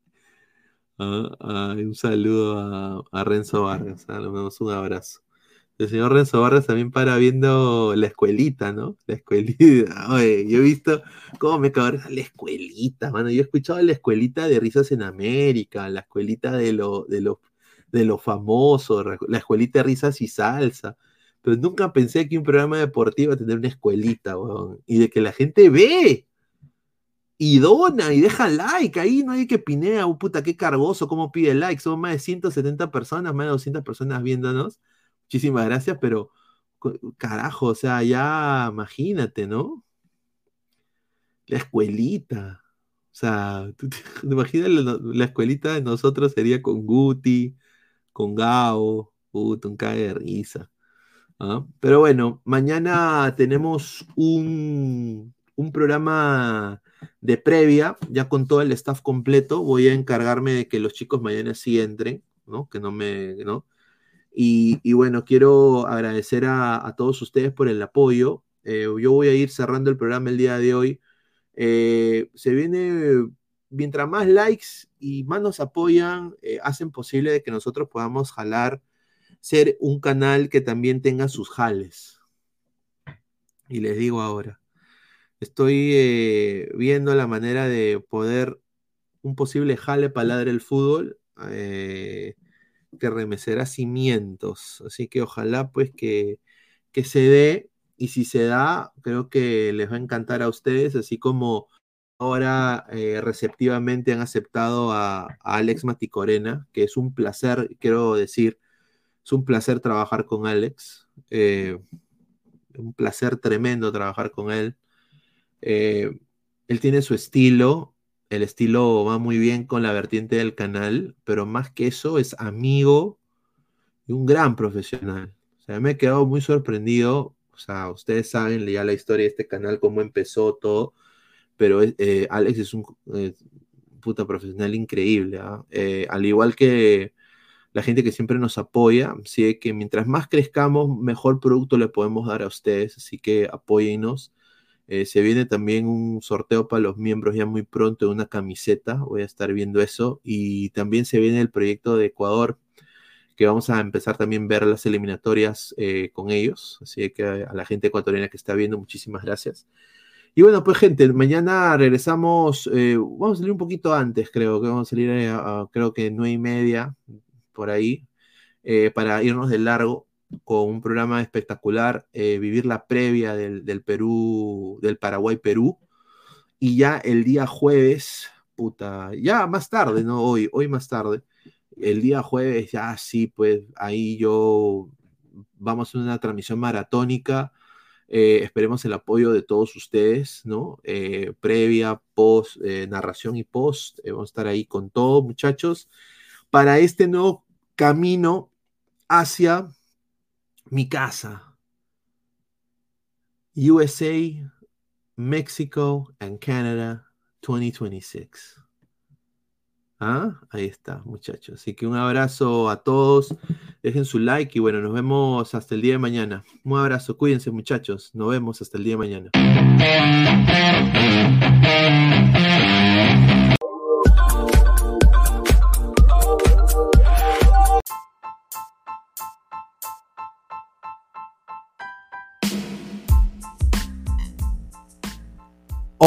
Ah, un saludo a, Renzo Vargas. Ah, le damos un abrazo. El señor Renzo Vargas también para viendo la escuelita, ¿no? La escuelita. Yo he visto cómo me cago la escuelita, mano. Yo he escuchado la escuelita de Risas en América, la escuelita de lo, de lo, de lo famoso, la escuelita de Risas y Salsa. Pero nunca pensé que un programa deportivo iba a tener una escuelita, weón. Y de que la gente ve y dona y deja like. Ahí no hay que pinea, oh, puta, qué cargoso, cómo pide like. Son más de 170 personas, más de 200 personas viéndonos muchísimas gracias, pero carajo, o sea, ya imagínate, ¿no? La escuelita. O sea, ¿tú la, escuelita de nosotros sería con Guti, con Gao, puto, un cae de risa. ¿Ah? Pero bueno, mañana tenemos un, un programa de previa, ya con todo el staff completo. Voy a encargarme de que los chicos mañana sí entren, ¿no? Que no me, ¿no? Y, bueno, quiero agradecer a, todos ustedes por el apoyo. Eh, yo voy a ir cerrando el programa el día de hoy. Eh, se viene, mientras más likes y más nos apoyan, eh, hacen posible de que nosotros podamos jalar, ser un canal que también tenga sus jales. Y les digo ahora, estoy viendo la manera de poder un posible jale para ladrar el fútbol que remecerá cimientos. Así que ojalá pues que, que se dé y si se da, creo que les va a encantar a ustedes, así como ahora eh, receptivamente han aceptado a, Alex Maticorena, que es un placer, quiero decir, es un placer trabajar con Alex, eh, un placer tremendo trabajar con él. Eh, él tiene su estilo, el estilo va muy bien con la vertiente del canal, pero más que eso es amigo y un gran profesional. O sea, me he quedado muy sorprendido. O sea, ustedes saben ya la historia de este canal, cómo empezó todo, pero eh, Alex es un eh, puta profesional increíble. ¿ah? Al igual que la gente que siempre nos apoya, sí que mientras más crezcamos, mejor producto le podemos dar a ustedes, así que apóyennos. Eh, se viene también un sorteo para los miembros ya muy pronto de una camiseta. Voy a estar viendo eso. Y también se viene el proyecto de Ecuador, que vamos a empezar también a ver las eliminatorias eh, con ellos. Así que a la gente ecuatoriana que está viendo, muchísimas gracias. Y bueno, pues gente, mañana regresamos, eh, vamos a salir un poquito antes, creo que vamos a salir a, creo que nueve y media, por ahí, para irnos de largo con un programa espectacular, eh, vivir la previa del, Perú, del Paraguay-Perú. Y ya el día jueves, puta, ya más tarde, ¿no? Hoy, hoy más tarde. El día jueves, ya sí, pues ahí yo vamos a una transmisión maratónica. Eh, esperemos el apoyo de todos ustedes, ¿no? Eh, previa, post, narración y post. vamos a estar ahí con todos, muchachos, para este nuevo camino hacia mi casa. USA, Mexico, and Canada
2026. ¿Ah? Ahí está, muchachos. Así que un abrazo a todos. Dejen su like y bueno, nos vemos hasta el día de mañana. Un abrazo, cuídense muchachos. Nos vemos hasta el día de mañana.